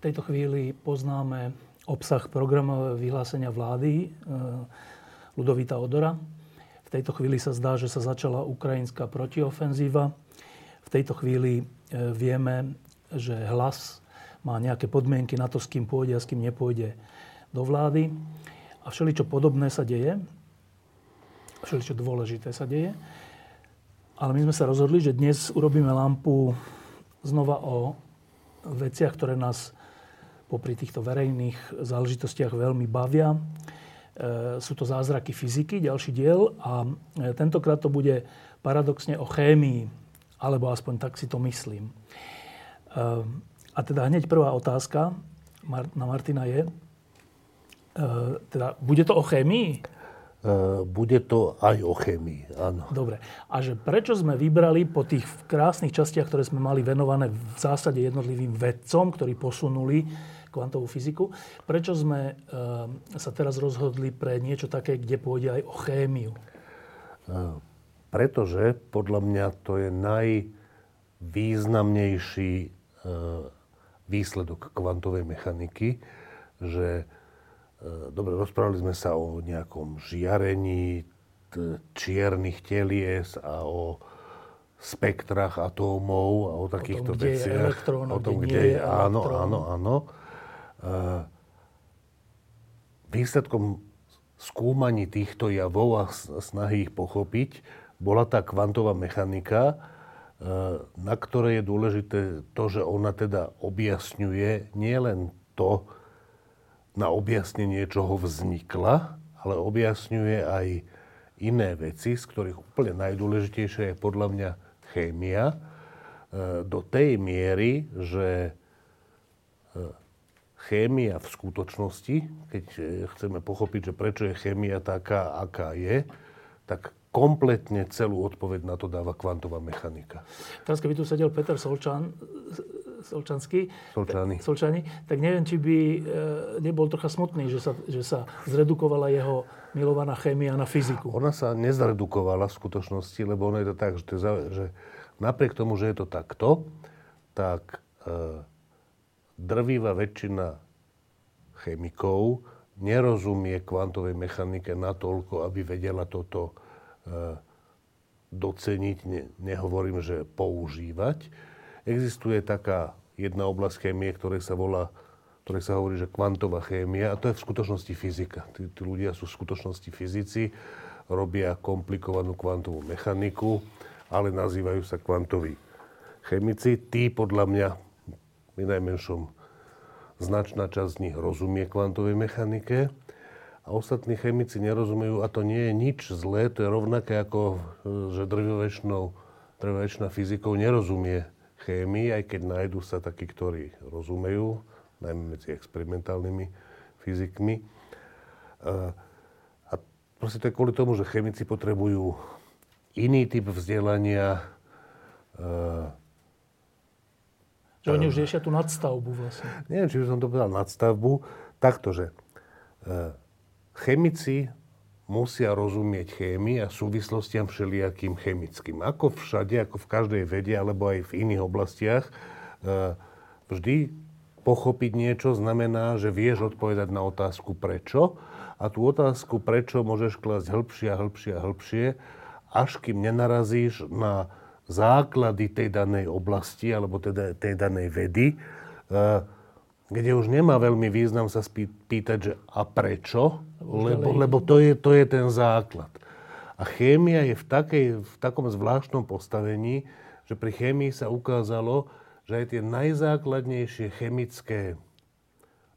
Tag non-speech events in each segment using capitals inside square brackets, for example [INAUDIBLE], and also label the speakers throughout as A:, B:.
A: Tejto chvíli poznáme obsah programového vyhlásenia vlády eh, Ludovita Odora. V tejto chvíli sa zdá, že sa začala ukrajinská protiofenzíva. V tejto chvíli eh, vieme, že hlas má nejaké podmienky na to, s kým pôjde a s kým nepôjde do vlády. A všeličo podobné sa deje. Všeličo dôležité sa deje. Ale my sme sa rozhodli, že dnes urobíme lampu znova o veciach, ktoré nás popri týchto verejných záležitostiach veľmi bavia. E, sú to zázraky fyziky, ďalší diel. A e, tentokrát to bude paradoxne o chémii, alebo aspoň tak si to myslím. E, a teda hneď prvá otázka na Martina je, teda bude to o chémii?
B: Bude to aj o chémii, áno.
A: Dobre. A že prečo sme vybrali po tých krásnych častiach, ktoré sme mali venované v zásade jednotlivým vedcom, ktorí posunuli kvantovú fyziku. Prečo sme eh, sa teraz rozhodli pre niečo také, kde pôjde aj o chémiu?
B: Eh, pretože podľa mňa to je najvýznamnejší eh, výsledok kvantovej mechaniky, že dobre, rozprávali sme sa o nejakom žiarení čiernych telies a o spektrách atómov a o takýchto
A: o tom, veciach. Je o tom, kde, kde je,
B: áno, áno, áno. Výsledkom skúmaní týchto javov a snahy ich pochopiť bola tá kvantová mechanika, na ktorej je dôležité to, že ona teda objasňuje nielen to, na objasnenie čoho vznikla, ale objasňuje aj iné veci, z ktorých úplne najdôležitejšia je podľa mňa chémia, do tej miery, že chémia v skutočnosti, keď e, chceme pochopiť, že prečo je chémia taká, aká je, tak kompletne celú odpoveď na to dáva kvantová mechanika.
A: Teraz keby tu sedel Peter Solčan, Solčanský,
B: Solčany.
A: Solčani, tak neviem, či by e, nebol trocha smutný, že sa, že sa zredukovala jeho milovaná chémia na fyziku.
B: Ona sa nezredukovala v skutočnosti, lebo ono je to tak, že, to je, že napriek tomu, že je to takto, tak e, drvivá väčšina chemikov nerozumie kvantovej mechanike natoľko, aby vedela toto e, doceniť, ne, nehovorím, že používať. Existuje taká jedna oblasť chémie, ktorej sa volá, ktorej sa hovorí, že kvantová chémia, a to je v skutočnosti fyzika. Tí, tí ľudia sú v skutočnosti fyzici, robia komplikovanú kvantovú mechaniku, ale nazývajú sa kvantoví chemici. Tí podľa mňa pri najmenšom značná časť z nich rozumie kvantovej mechanike a ostatní chemici nerozumejú a to nie je nič zlé, to je rovnaké ako, že drvovečná fyzikou nerozumie chémii, aj keď nájdú sa takí, ktorí rozumejú, najmä medzi experimentálnymi fyzikmi. A proste to je kvôli tomu, že chemici potrebujú iný typ vzdelania,
A: že oni už riešia tú nadstavbu vlastne.
B: Neviem, či by som to povedal nadstavbu. Takto, že e, chemici musia rozumieť chémii a súvislostiam všelijakým chemickým. Ako všade, ako v každej vede, alebo aj v iných oblastiach, e, vždy pochopiť niečo znamená, že vieš odpovedať na otázku prečo a tú otázku prečo môžeš klásť hĺbšie a hĺbšie a hĺbšie, až kým nenarazíš na základy tej danej oblasti alebo teda tej danej vedy, eh, kde už nemá veľmi význam sa spýtať, že a prečo, lebo, lebo to, je, to je ten základ. A chémia je v, takej, v takom zvláštnom postavení, že pri chémii sa ukázalo, že aj tie najzákladnejšie chemické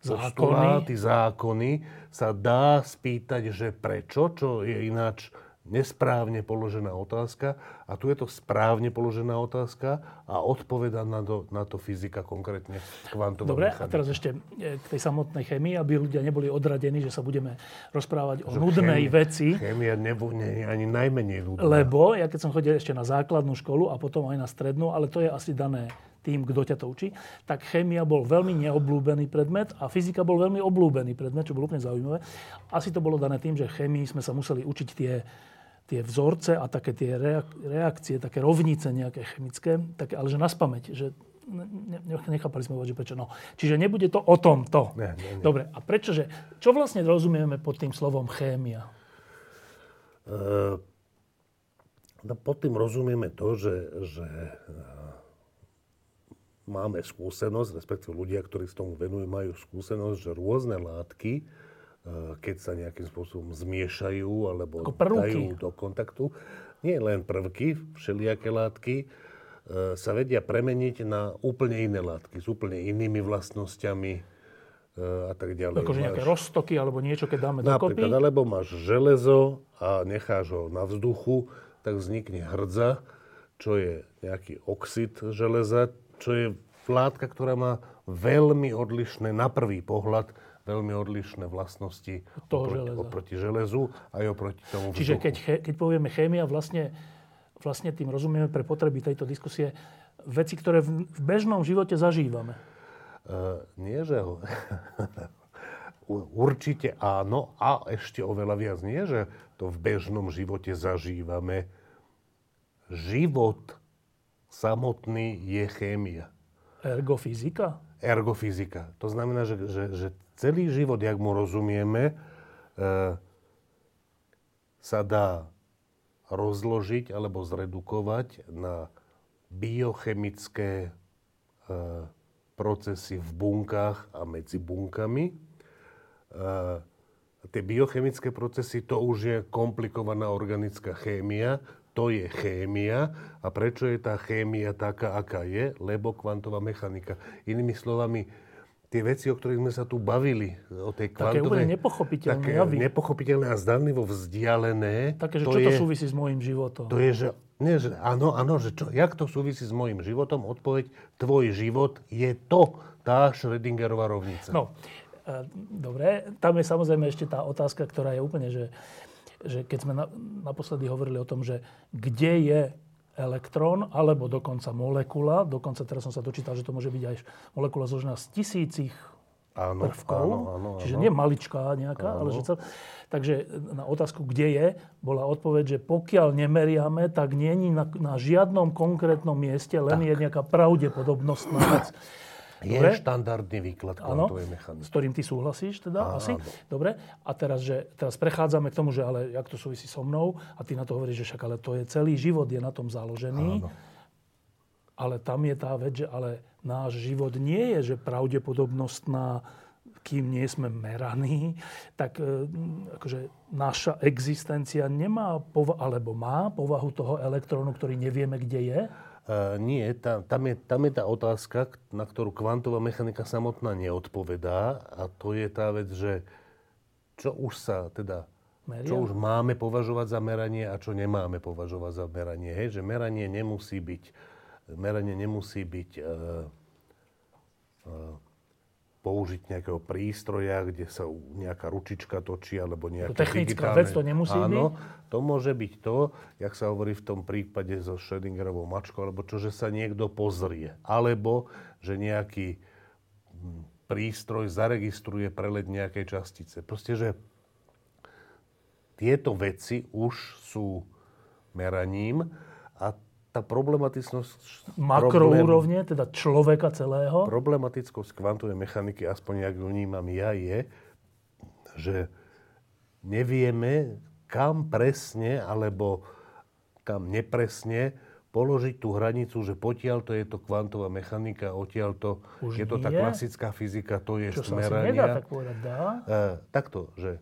B: postuláty, zákony sa dá spýtať, že prečo, čo je ináč nesprávne položená otázka a tu je to správne položená otázka a odpoveda na to, na to fyzika, konkrétne kvantová
A: Dobre,
B: mechanika.
A: a teraz ešte e, k tej samotnej chemii, aby ľudia neboli odradení, že sa budeme rozprávať o nudnej
B: Chémia-
A: veci.
B: Chémia nebo, nie ani najmenej nudná.
A: Lebo ja keď som chodil ešte na základnú školu a potom aj na strednú, ale to je asi dané tým, kto ťa to učí, tak chémia bol veľmi neobľúbený predmet a fyzika bol veľmi obľúbený predmet, čo bolo úplne zaujímavé. Asi to bolo dané tým, že chémii sme sa museli učiť tie, tie vzorce a také tie reak- reakcie, také rovnice nejaké chemické, také, ale že na spameť, že ne, ne- nechápali sme že prečo. No. Čiže nebude to o tomto.
B: Nie, nie, nie.
A: Dobre, a prečože, čo vlastne rozumieme pod tým slovom chémia?
B: Uh, no pod tým rozumieme to, že, že uh, máme skúsenosť, respektíve ľudia, ktorí s tomu venujú, majú skúsenosť, že rôzne látky, keď sa nejakým spôsobom zmiešajú alebo dajú do kontaktu, nie len prvky, všelijaké látky, uh, sa vedia premeniť na úplne iné látky s úplne inými vlastnosťami uh, a tak ďalej.
A: Akože nejaké
B: Máš-
A: roztoky alebo niečo, keď dáme dokopy?
B: Napríklad, alebo máš železo a necháš ho na vzduchu, tak vznikne hrdza, čo je nejaký oxid železa, čo je látka, ktorá má veľmi odlišné, na prvý pohľad, veľmi odlišné vlastnosti
A: toho
B: oproti,
A: železa.
B: oproti železu aj oproti tomu
A: Čiže
B: vzduchu.
A: keď, keď povieme chémia, vlastne, vlastne tým rozumieme pre potreby tejto diskusie veci, ktoré v, v bežnom živote zažívame.
B: Uh, nie, že [LAUGHS] Určite áno a ešte oveľa viac nie, že to v bežnom živote zažívame. Život samotný je chémia,
A: Ergo fyzika?
B: ergofyzika. To znamená, že, že, že celý život, jak mu rozumieme, e, sa dá rozložiť alebo zredukovať na biochemické e, procesy v bunkách a medzi bunkami. E, tie biochemické procesy, to už je komplikovaná organická chémia, to je chémia. A prečo je tá chémia taká, aká je? Lebo kvantová mechanika. Inými slovami, tie veci, o ktorých sme sa tu bavili, o tej
A: Také
B: kvantovej...
A: úplne nepochopiteľné
B: Také
A: javy.
B: nepochopiteľné a zdanlivo vzdialené.
A: Také, že
B: to
A: čo to
B: je,
A: súvisí s môjim životom?
B: To je, že, nie, že áno, áno, že čo, jak to súvisí s môjim životom? Odpoveď, tvoj život je to, tá Schrödingerová rovnica.
A: No, e, dobre. Tam je samozrejme ešte tá otázka, ktorá je úplne, že, že keď sme na, naposledy hovorili o tom, že kde je elektrón, alebo dokonca molekula, dokonca teraz som sa dočítal, že to môže byť aj molekula zložená z tisícich
B: áno,
A: prvkov,
B: áno, áno,
A: čiže
B: áno.
A: nie maličká nejaká, ale že cel... Takže na otázku, kde je, bola odpoveď, že pokiaľ nemeriame, tak nie je na, na žiadnom konkrétnom mieste, len je nejaká pravdepodobnostná vec. [CLEARS THROAT]
B: Je
A: Dobre?
B: štandardný výklad
A: Áno,
B: kvantovej mechaniky.
A: s ktorým ty súhlasíš teda
B: Áno.
A: asi. Dobre. A teraz, že, teraz prechádzame k tomu, že ale jak to súvisí so mnou a ty na to hovoríš, že však ale to je celý život je na tom založený.
B: Áno.
A: Ale tam je tá vec, že ale náš život nie je, že pravdepodobnostná, kým nie sme meraní, tak e, akože naša existencia nemá, pova- alebo má povahu toho elektrónu, ktorý nevieme, kde je.
B: Uh, nie, tá, tam, je, tam je tá otázka, na ktorú kvantová mechanika samotná neodpovedá a to je tá vec, že čo už sa teda,
A: Meria?
B: čo už máme považovať za meranie a čo nemáme považovať za meranie. Hej, že meranie nemusí byť, meranie nemusí byť uh, uh, použiť nejakého prístroja, kde sa nejaká ručička točí, alebo nejaké
A: technická
B: digitálne...
A: vec to nemusí
B: Áno,
A: byť?
B: to môže byť to, jak sa hovorí v tom prípade so Schrödingerovou mačkou, alebo čo, že sa niekto pozrie. Alebo, že nejaký hm, prístroj zaregistruje prelet nejakej častice. Proste, že tieto veci už sú meraním a tá problematickosť...
A: Makroúrovne, teda človeka celého.
B: Problematickosť kvantovej mechaniky, aspoň jak ju vnímam ja, je, že nevieme, kam presne alebo kam nepresne položiť tú hranicu, že potiaľ to je to kvantová mechanika, odtiaľ to
A: Už
B: je to tá klasická fyzika, to je
A: Čo sa asi
B: smerania.
A: nedá tak povedať, dá?
B: E, takto, že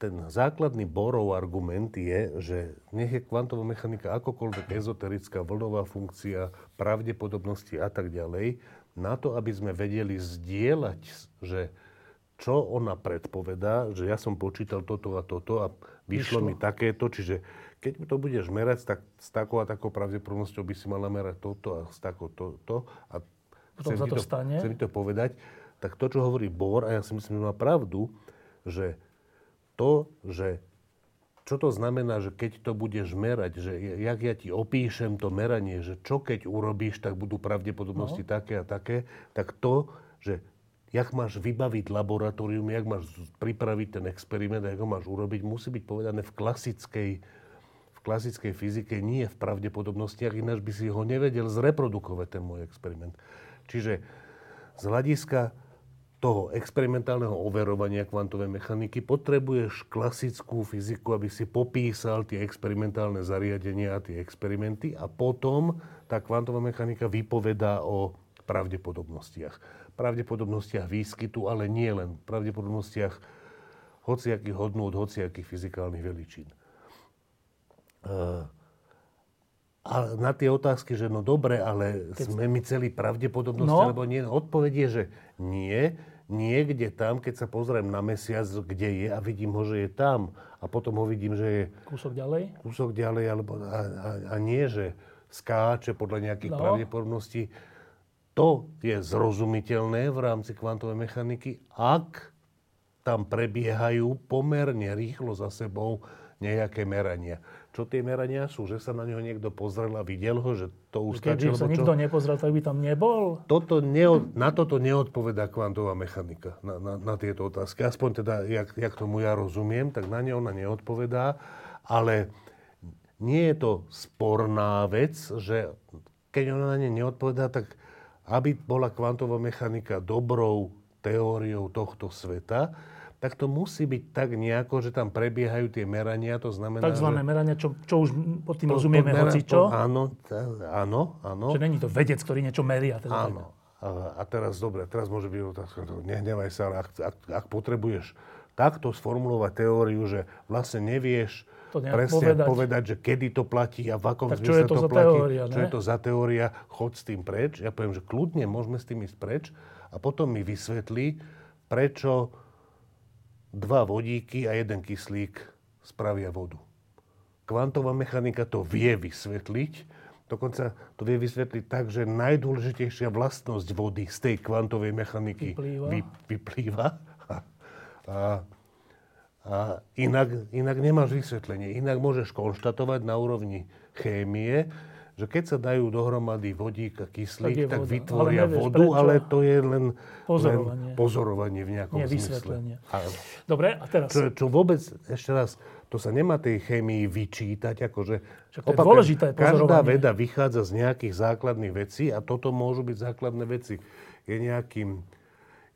B: ten základný Borov argument je, že nech je kvantová mechanika akokoľvek ezoterická vlnová funkcia, pravdepodobnosti a tak ďalej, na to, aby sme vedeli zdieľať, že čo ona predpovedá, že ja som počítal toto a toto a vyšlo, vyšlo. mi takéto, čiže keď to budeš merať, tak s takou a takou pravdepodobnosťou by si mala merať toto a s takou to, to a
A: Potom chcem, to, to, stane.
B: chcem to povedať, tak to, čo hovorí Bor, a ja si myslím, že má pravdu, že to, že čo to znamená, že keď to budeš merať, že jak ja ti opíšem to meranie, že čo keď urobíš, tak budú pravdepodobnosti no. také a také, tak to, že jak máš vybaviť laboratórium, jak máš pripraviť ten experiment, jak ho máš urobiť, musí byť povedané v klasickej, v klasickej fyzike, nie v pravdepodobnostiach, ináč by si ho nevedel zreprodukovať, ten môj experiment. Čiže z hľadiska toho experimentálneho overovania kvantovej mechaniky potrebuješ klasickú fyziku, aby si popísal tie experimentálne zariadenia a tie experimenty a potom tá kvantová mechanika vypovedá o pravdepodobnostiach. Pravdepodobnostiach výskytu, ale nie len pravdepodobnostiach hociakých hodnôt, hociakých fyzikálnych veličín. A na tie otázky, že no dobre, ale Keď... sme my celí pravdepodobnosti, no. alebo nie, odpoveď je, že nie, niekde tam, keď sa pozriem na mesiac, kde je a vidím ho, že je tam a potom ho vidím, že je...
A: Kúsok ďalej?
B: Kúsok ďalej, alebo a, a, a nie, že skáče podľa nejakých no. pravdepodobností. To je zrozumiteľné v rámci kvantovej mechaniky, ak tam prebiehajú pomerne rýchlo za sebou nejaké merania čo tie merania sú, že sa na neho niekto pozrel a videl ho, že to
A: ustačilo. Keď sa nikto nepozrel, tak by tam nebol?
B: Toto neod, na toto neodpovedá kvantová mechanika, na, na, na tieto otázky. Aspoň teda, jak, jak tomu ja rozumiem, tak na ne ona neodpovedá, ale nie je to sporná vec, že keď ona na ne neodpovedá, tak aby bola kvantová mechanika dobrou teóriou tohto sveta, tak to musí byť tak nejako, že tam prebiehajú tie merania, to znamená...
A: Takzvané že... merania, čo, čo už pod tým to, rozumieme mera, hoci čo?
B: áno, tá, áno, áno.
A: Že není to vedec, ktorý niečo meria.
B: Teda áno. A, a teraz, dobre, teraz môže byť otázka, nehnevaj sa, ak, ak, ak potrebuješ takto sformulovať teóriu, že vlastne nevieš to presne povedať. povedať, že kedy to platí a v akom tak zmysle to, to platí. Teória, čo je to za teória, choď s tým preč. Ja poviem, že kľudne môžeme s tým ísť preč a potom mi vysvetlí, prečo dva vodíky a jeden kyslík spravia vodu. Kvantová mechanika to vie vysvetliť, dokonca to vie vysvetliť tak, že najdôležitejšia vlastnosť vody z tej kvantovej mechaniky vyplýva, vy, vyplýva [LAUGHS] a, a, inak, inak nemáš vysvetlenie. Inak môžeš konštatovať na úrovni chémie, že keď sa dajú dohromady vodík a kyslík, tak, tak vytvoria ale vodu, prečo? ale to je len pozorovanie, len pozorovanie v nejakom zmysle.
A: A, Dobre, a teraz?
B: Čo, čo vôbec, ešte raz, to sa nemá tej chémii vyčítať, akože
A: Však to je dôležité
B: každá veda vychádza z nejakých základných vecí a toto môžu byť základné veci. Je nejakým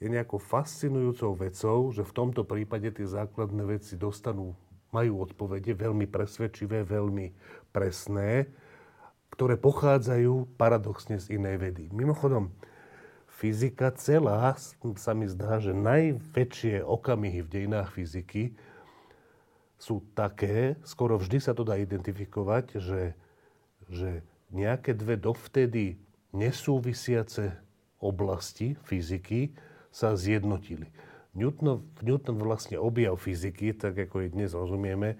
B: je nejakou fascinujúcou vecou, že v tomto prípade tie základné veci dostanú, majú odpovede veľmi presvedčivé, veľmi presné ktoré pochádzajú paradoxne z inej vedy. Mimochodom, fyzika celá sa mi zdá, že najväčšie okamihy v dejinách fyziky sú také, skoro vždy sa to dá identifikovať, že, že nejaké dve dovtedy nesúvisiace oblasti fyziky sa zjednotili. Newton, Newton vlastne objav fyziky, tak ako je dnes rozumieme,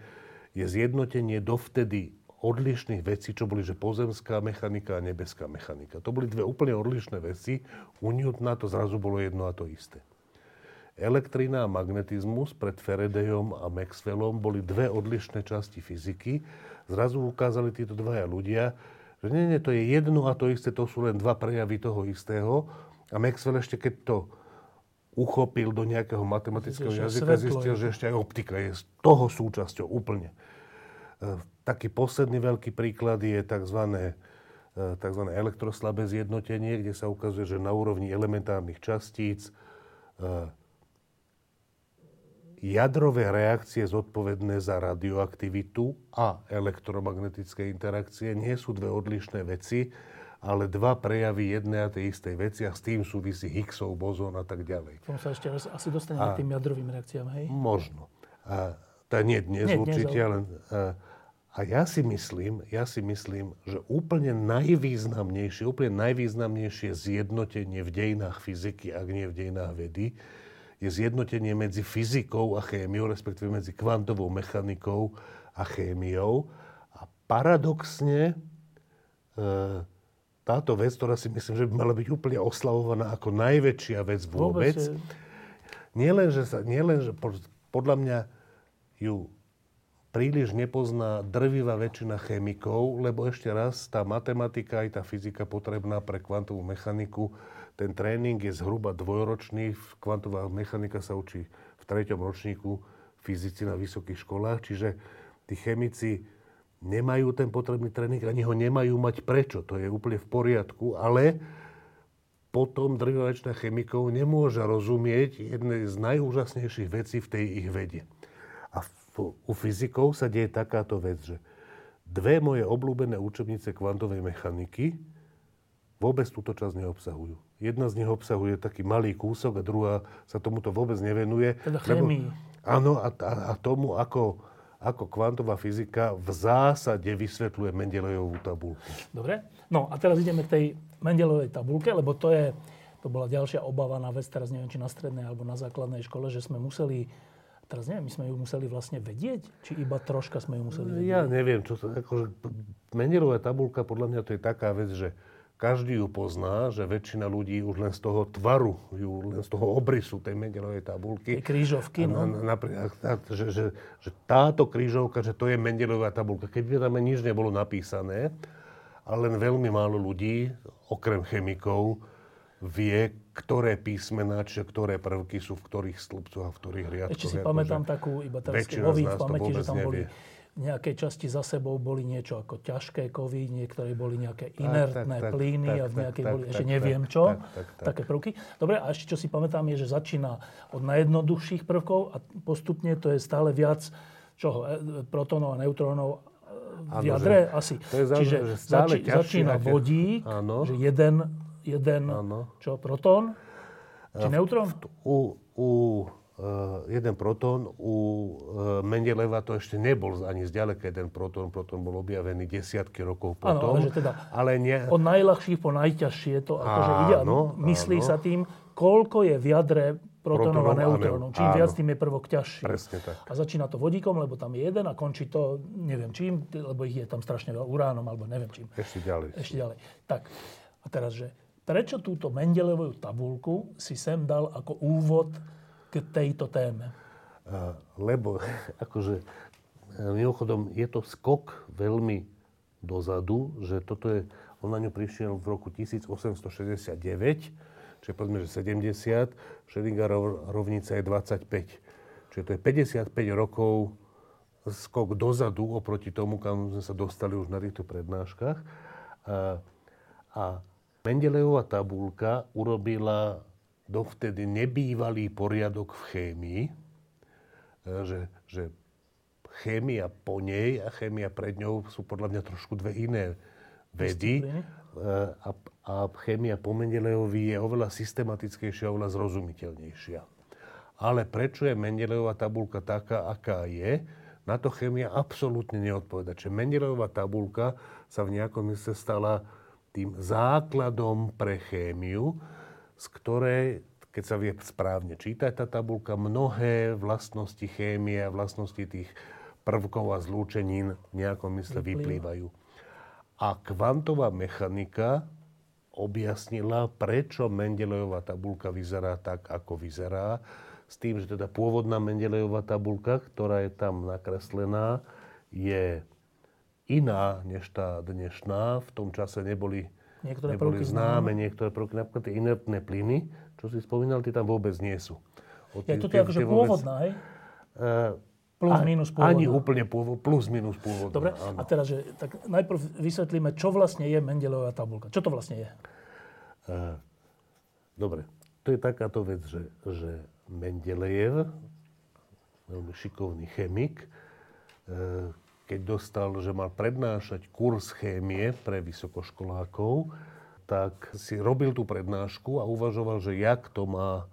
B: je zjednotenie dovtedy odlišných vecí, čo boli, že pozemská mechanika a nebeská mechanika. To boli dve úplne odlišné veci. U Newtona to zrazu bolo jedno a to isté. Elektrina a magnetizmus pred Faradayom a Maxwellom boli dve odlišné časti fyziky. Zrazu ukázali títo dvaja ľudia, že nie, nie, to je jedno a to isté, to sú len dva prejavy toho istého. A Maxwell ešte keď to uchopil do nejakého matematického jazyka, zistil, že ešte aj optika je z toho súčasťou úplne. E, taký posledný veľký príklad je tzv. E, tzv. elektroslabé zjednotenie, kde sa ukazuje, že na úrovni elementárnych častíc e, jadrové reakcie zodpovedné za radioaktivitu a elektromagnetické interakcie nie sú dve odlišné veci, ale dva prejavy jednej a tej istej veci a s tým súvisí Higgsov bozón a tak ďalej.
A: Tomu sa ešte asi dostaneme k tým jadrovým reakciám, hej?
B: Možno. A, to nie dnes nie, určite, dnes, ale... A, a ja si myslím, ja si myslím, že úplne najvýznamnejšie, úplne najvýznamnejšie zjednotenie v dejinách fyziky, ak nie v dejinách vedy, je zjednotenie medzi fyzikou a chémiou, respektíve medzi kvantovou mechanikou a chémiou. A paradoxne e, táto vec, ktorá si myslím, že by mala byť úplne oslavovaná ako najväčšia vec vôbec, vôbec nie len, že, sa, nie len, že podľa mňa ju príliš nepozná drvivá väčšina chemikov, lebo ešte raz, tá matematika aj tá fyzika potrebná pre kvantovú mechaniku ten tréning je zhruba dvojročný. Kvantová mechanika sa učí v treťom ročníku fyzici na vysokých školách, čiže tí chemici nemajú ten potrebný tréning, ani ho nemajú mať prečo. To je úplne v poriadku, ale potom drvivečná chemikov nemôže rozumieť jednej z najúžasnejších vecí v tej ich vede. A u fyzikov sa deje takáto vec, že dve moje obľúbené učebnice kvantovej mechaniky vôbec túto časť neobsahujú. Jedna z nich obsahuje taký malý kúsok a druhá sa tomuto vôbec nevenuje.
A: Teda chemii.
B: Áno, a, a, a tomu, ako, ako kvantová fyzika v zásade vysvetľuje Mendelejovú tabulku.
A: Dobre. No a teraz ideme k tej Mendelejovej tabulke, lebo to je, to bola ďalšia obava na vec, teraz neviem, či na strednej alebo na základnej škole, že sme museli Teraz neviem, my sme ju museli vlastne vedieť? Či iba troška sme ju museli vedieť?
B: Ja neviem, čo to... Akože, Mendelová tabulka, podľa mňa to je taká vec, že každý ju pozná, že väčšina ľudí už len z toho tvaru, ju, len z toho obrysu tej Mendelovej tabulky.
A: Tej krížovky, no.
B: Napríklad, že, že, že táto krížovka, že to je Mendelová tabulka. Keď tam nič nebolo napísané, ale len veľmi málo ľudí, okrem chemikov, vie, ktoré písmená, čiže ktoré prvky sú v ktorých stĺpcoch a v ktorých riadkoch.
A: Ešte si pamätám takú, iba teraz v pamäti, že tam nevie. boli nejaké časti za sebou boli niečo ako ťažké kovy, niektoré boli nejaké inertné tak, tak, plyny tak, a v nejakej tak, boli tak, ešte tak, neviem čo, tak, tak, tak. také prvky. Dobre, a ešte čo si pamätám je, že začína od najjednoduchších prvkov a postupne to je stále viac čoho, e, protónov a neutrónov e, v jadre ano, asi. To je zaujímavé, Čiže že stále zači, začína vodík, ano. že jeden, jeden čo, protón, či neutrón?
B: U, u Eh, jeden protón. U eh, Mendeleva to ešte nebol ani zďaleka jeden protón. Protón bol objavený desiatky rokov potom.
A: Áno, ale že teda ale nie... od najľahších po najťažšie to akože ide a myslí áno. sa tým, koľko je v jadre protónov a neutrónov. Čím áno. viac, tým je prvok ťažší.
B: Presne tak.
A: A začína to vodíkom, lebo tam je jeden a končí to neviem čím, lebo ich je tam strašne veľa uránom alebo neviem čím.
B: Ešte ďalej.
A: Ešte ďalej. Tak, a teraz, že prečo túto Mendelevovú tabulku si sem dal ako úvod k tejto téme?
B: Lebo, [LAUGHS] akože, mimochodom, je to skok veľmi dozadu, že toto je, on na ňu prišiel v roku 1869, čiže povedzme, že 70, Schrödingerova rovnica je 25. Čiže to je 55 rokov skok dozadu oproti tomu, kam sme sa dostali už na týchto prednáškach. A, a Mendelejová tabulka urobila dovtedy nebývalý poriadok v chémii, e, že, že chémia po nej a chémia pred ňou sú podľa mňa trošku dve iné vedy. E, a, a chémia po Mendelejovi je oveľa systematickejšia, oveľa zrozumiteľnejšia. Ale prečo je Mendelejová tabulka taká, aká je, na to chémia absolútne neodpoveda. Čiže Mendelejová tabulka sa v nejakom mysle stala tým základom pre chémiu, z ktorej, keď sa vie správne čítať tá tabulka, mnohé vlastnosti chémie a vlastnosti tých prvkov a zlúčenín v nejakom mysle vyplývajú. A kvantová mechanika objasnila, prečo Mendelejová tabulka vyzerá tak, ako vyzerá. S tým, že teda pôvodná Mendelejová tabulka, ktorá je tam nakreslená, je iná než tá dnešná. V tom čase neboli Niektoré neboli známe, niektoré prvky, napríklad tie inertné plyny, čo si spomínal, tie tam vôbec nie sú.
A: O ja, toto je akože pôvodná, hej? Uh, plus, minus pôvodná.
B: Ani úplne pôvod, plus, minus pôvodná.
A: Dobre, áno. a teraz, že, tak najprv vysvetlíme, čo vlastne je Mendelová tabulka. Čo to vlastne je? Uh,
B: dobre, to je takáto vec, že, že Mendelejev, veľmi šikovný chemik, uh, keď dostal, že mal prednášať kurz chémie pre vysokoškolákov, tak si robil tú prednášku a uvažoval, že jak to má...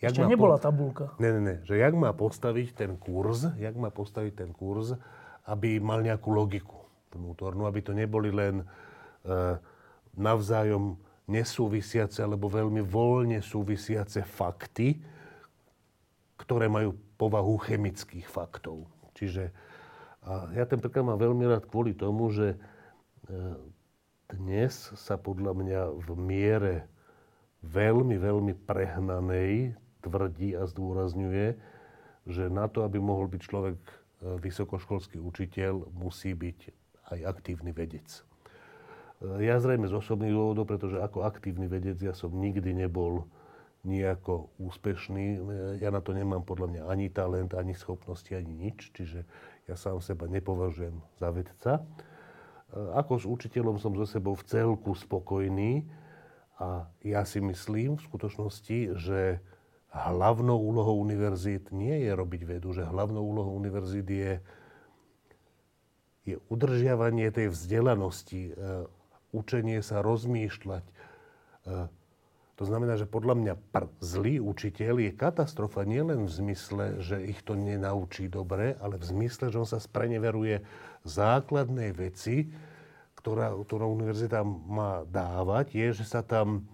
A: Jak Ešte má nebola pod... tabulka.
B: Ne, ne, ne. Že jak má postaviť ten kurz, jak má postaviť ten kurz, aby mal nejakú logiku vnútornú, aby to neboli len e, navzájom nesúvisiace alebo veľmi voľne súvisiace fakty, ktoré majú povahu chemických faktov. Čiže a ja ten príklad mám veľmi rád kvôli tomu, že e, dnes sa podľa mňa v miere veľmi, veľmi prehnanej tvrdí a zdôrazňuje, že na to, aby mohol byť človek e, vysokoškolský učiteľ, musí byť aj aktívny vedec. E, ja zrejme z osobných dôvodov, pretože ako aktívny vedec ja som nikdy nebol nejako úspešný. Ja na to nemám podľa mňa ani talent, ani schopnosti, ani nič. Čiže ja sám seba nepovažujem za vedca. E, ako s učiteľom som so sebou v celku spokojný a ja si myslím v skutočnosti, že hlavnou úlohou univerzít nie je robiť vedu, že hlavnou úlohou univerzít je, je udržiavanie tej vzdelanosti, e, učenie sa rozmýšľať, e, to znamená, že podľa mňa pr- zlý učiteľ je katastrofa nielen v zmysle, že ich to nenaučí dobre, ale v zmysle, že on sa spreneveruje základnej veci, ktorá, ktorú univerzita má dávať, je, že sa tam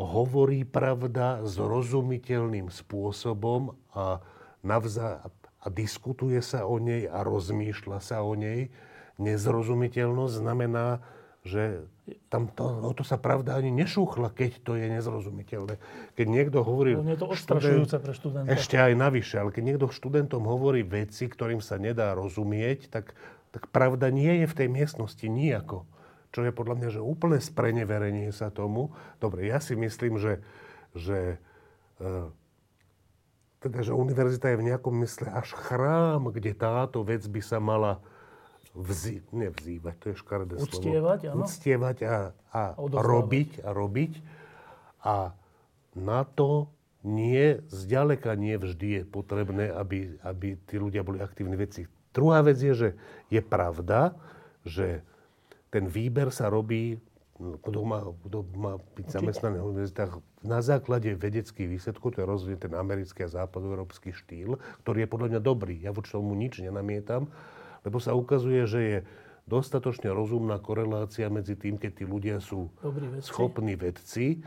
B: hovorí pravda zrozumiteľným spôsobom a, navza- a diskutuje sa o nej a rozmýšľa sa o nej. Nezrozumiteľnosť znamená, že tam to, o to sa pravda ani nešúchla, keď to je nezrozumiteľné. Keď niekto hovorí...
A: No, je to odstrašujúce pre študenta.
B: Ešte aj navyše, ale keď niekto študentom hovorí veci, ktorým sa nedá rozumieť, tak, tak pravda nie je v tej miestnosti nijako. Čo je podľa mňa, že úplné spreneverenie sa tomu. Dobre, ja si myslím, že, že e, teda, že univerzita je v nejakom mysle až chrám, kde táto vec by sa mala vzí, nevzývať, to je škaredé
A: Uctievať,
B: slovo. Áno. Uctievať a, a, a robiť a robiť. A na to nie, zďaleka nie vždy je potrebné, aby, aby tí ľudia boli aktívni veci. Druhá vec je, že je pravda, že ten výber sa robí, kto má, kto má byť zamestnaný na univerzitách, na základe vedeckých výsledkov, to je rozhodne ten americký a západoeurópsky štýl, ktorý je podľa mňa dobrý. Ja voči tomu nič nenamietam, lebo sa ukazuje, že je dostatočne rozumná korelácia medzi tým, keď tí ľudia sú vedci. schopní vedci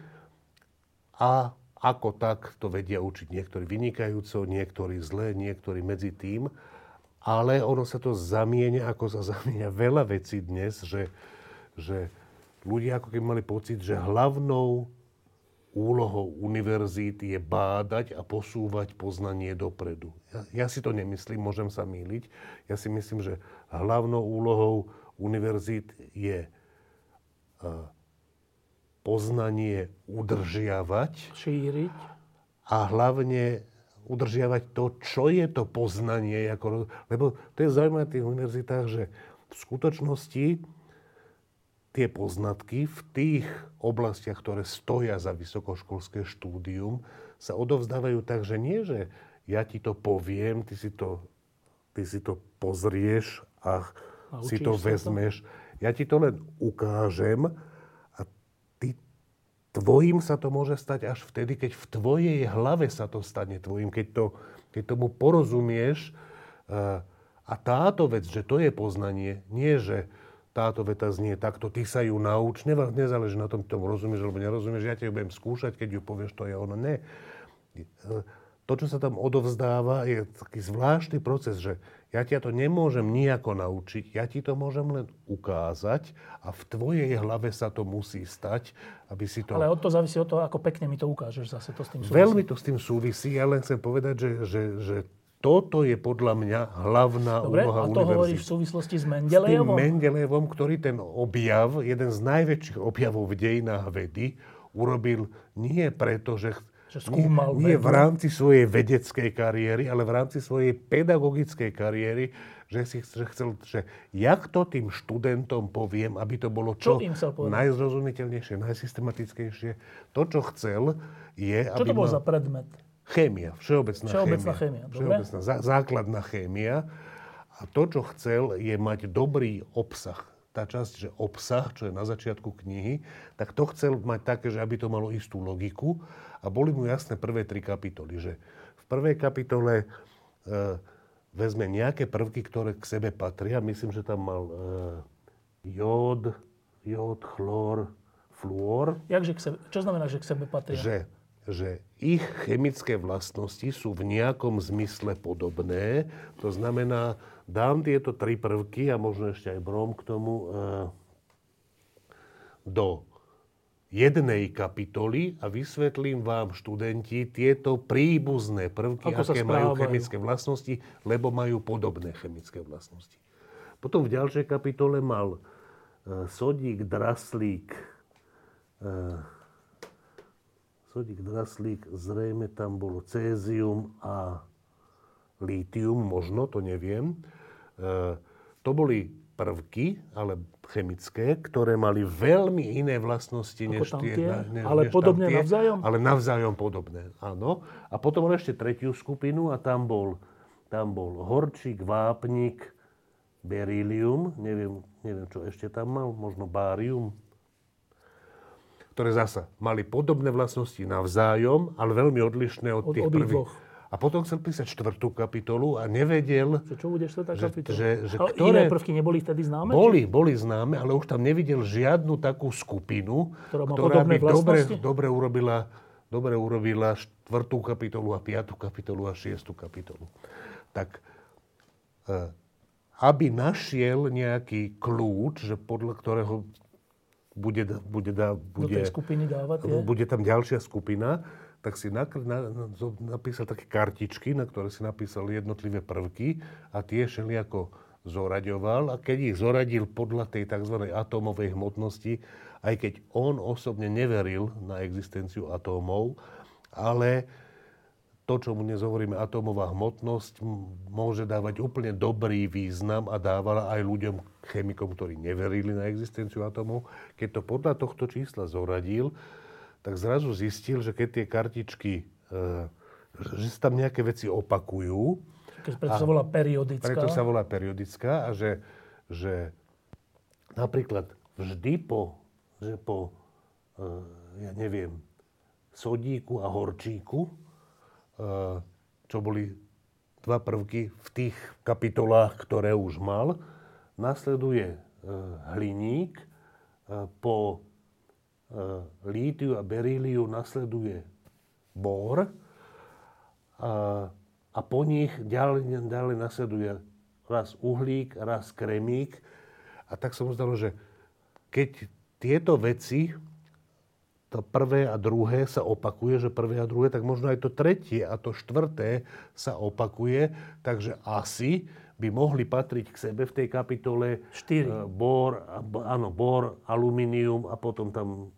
B: a ako tak to vedia učiť niektorí vynikajúco, niektorí zle, niektorí medzi tým. Ale ono sa to zamieňa, ako sa [LAUGHS] zamieňa veľa vecí dnes, že, že ľudia ako keby mali pocit, že hlavnou úlohou univerzít je bádať a posúvať poznanie dopredu. Ja, ja si to nemyslím, môžem sa míliť. Ja si myslím, že hlavnou úlohou univerzít je uh, poznanie udržiavať.
A: Šíriť.
B: A hlavne udržiavať to, čo je to poznanie. Ako, lebo to je zaujímavé v tých univerzitách, že v skutočnosti tie poznatky v tých oblastiach, ktoré stoja za vysokoškolské štúdium, sa odovzdávajú tak, že nie, že ja ti to poviem, ty si to, ty si to pozrieš a, a si to vezmeš. To? Ja ti to len ukážem a ty, tvojim sa to môže stať až vtedy, keď v tvojej hlave sa to stane tvojim, keď, to, keď tomu porozumieš. A táto vec, že to je poznanie, nie že táto veta znie takto, ty sa ju nauč, nezáleží na tom, tomu rozumieš alebo nerozumieš, ja ťa ju budem skúšať, keď ju povieš, to je ono. Ne. To, čo sa tam odovzdáva, je taký zvláštny proces, že ja ťa to nemôžem nejako naučiť, ja ti to môžem len ukázať a v tvojej hlave sa to musí stať, aby si to...
A: Ale od to závisí od toho, ako pekne mi to ukážeš zase, to s tým súvisí.
B: Veľmi to s tým súvisí, ja len chcem povedať, že, že, že toto je podľa mňa hlavná
A: Dobre,
B: úloha
A: a to hovoríš v súvislosti s Mendelejevom?
B: S tým Mendelejevom, ktorý ten objav, jeden z najväčších objavov v dejinách vedy, urobil nie preto, že
A: že skúmal
B: nie, nie v rámci svojej vedeckej kariéry, ale v rámci svojej pedagogickej kariéry, že si že chcel, že jak to tým študentom poviem, aby to bolo čo, čo najzrozumiteľnejšie, najsystematickejšie. To, čo chcel, je...
A: Čo
B: aby
A: to bol ma... za predmet?
B: Chémia, všeobecná,
A: všeobecná chémia.
B: chémia všeobecná, zá, základná chémia. A to, čo chcel, je mať dobrý obsah. Tá časť, že obsah, čo je na začiatku knihy, tak to chcel mať také, že aby to malo istú logiku. A boli mu jasné prvé tri kapitoly, že v prvej kapitole e, vezme nejaké prvky, ktoré k sebe patria. Myslím, že tam mal e, jód, jód, chlór, fluor.
A: Jakže k sebe, čo znamená, že k sebe patria?
B: Že že ich chemické vlastnosti sú v nejakom zmysle podobné. To znamená, dám tieto tri prvky a možno ešte aj brom k tomu e, do jednej kapitoly a vysvetlím vám, študenti, tieto príbuzné prvky,
A: Ako
B: aké majú chemické vlastnosti, lebo majú podobné chemické vlastnosti. Potom v ďalšej kapitole mal e, sodík, draslík, e, sodík, draslík, zrejme tam bolo cézium a lítium, možno, to neviem. E, to boli prvky, ale chemické, ktoré mali veľmi iné vlastnosti, než
A: tie, tie ne, ale než podobne tie, navzájom?
B: Ale navzájom podobné, áno. A potom ešte tretiu skupinu a tam bol, tam bol horčík, vápnik, berílium, neviem, neviem, čo ešte tam mal, možno bárium, ktoré zasa mali podobné vlastnosti navzájom, ale veľmi odlišné od, od tých prvých. Dvoch. A potom chcel písať štvrtú kapitolu a nevedel...
A: Čo, čo bude štvrtá kapitola?
B: Že, že
A: ale ktoré... iné prvky neboli vtedy známe?
B: Boli, či? boli známe, ale už tam nevidel žiadnu takú skupinu,
A: ktorá,
B: ktorá by dobre,
A: dobre,
B: urobila, dobre urobila štvrtú kapitolu a piatú kapitolu a šiestu kapitolu. Tak eh, aby našiel nejaký kľúč, že podľa ktorého bude, bude, bude,
A: Do skupiny dávať, je?
B: bude tam ďalšia skupina, tak si na, na, napísal také kartičky, na ktoré si napísal jednotlivé prvky a tie ako zoraďoval a keď ich zoradil podľa tej tzv. atómovej hmotnosti, aj keď on osobne neveril na existenciu atómov, ale to, čo mu dnes hovoríme atómová hmotnosť, môže dávať úplne dobrý význam a dávala aj ľuďom, chemikom, ktorí neverili na existenciu atómov. Keď to podľa tohto čísla zoradil, tak zrazu zistil, že keď tie kartičky, e, že sa tam nejaké veci opakujú.
A: Preto sa volá periodická.
B: Preto sa volá periodická a že, že napríklad vždy po, že po, e, ja neviem, sodíku a horčíku, čo boli dva prvky v tých kapitolách, ktoré už mal. Nasleduje eh, hliník, eh, po lítiu a beríliu nasleduje bor a, po nich ďalej, ďalej nasleduje raz uhlík, raz kremík. A tak sa mu zdalo, že keď tieto veci to prvé a druhé sa opakuje, že prvé a druhé, tak možno aj to tretie a to štvrté sa opakuje, takže asi by mohli patriť k sebe v tej kapitole
A: 4.
B: E, bor, áno, bor, alumínium a potom tam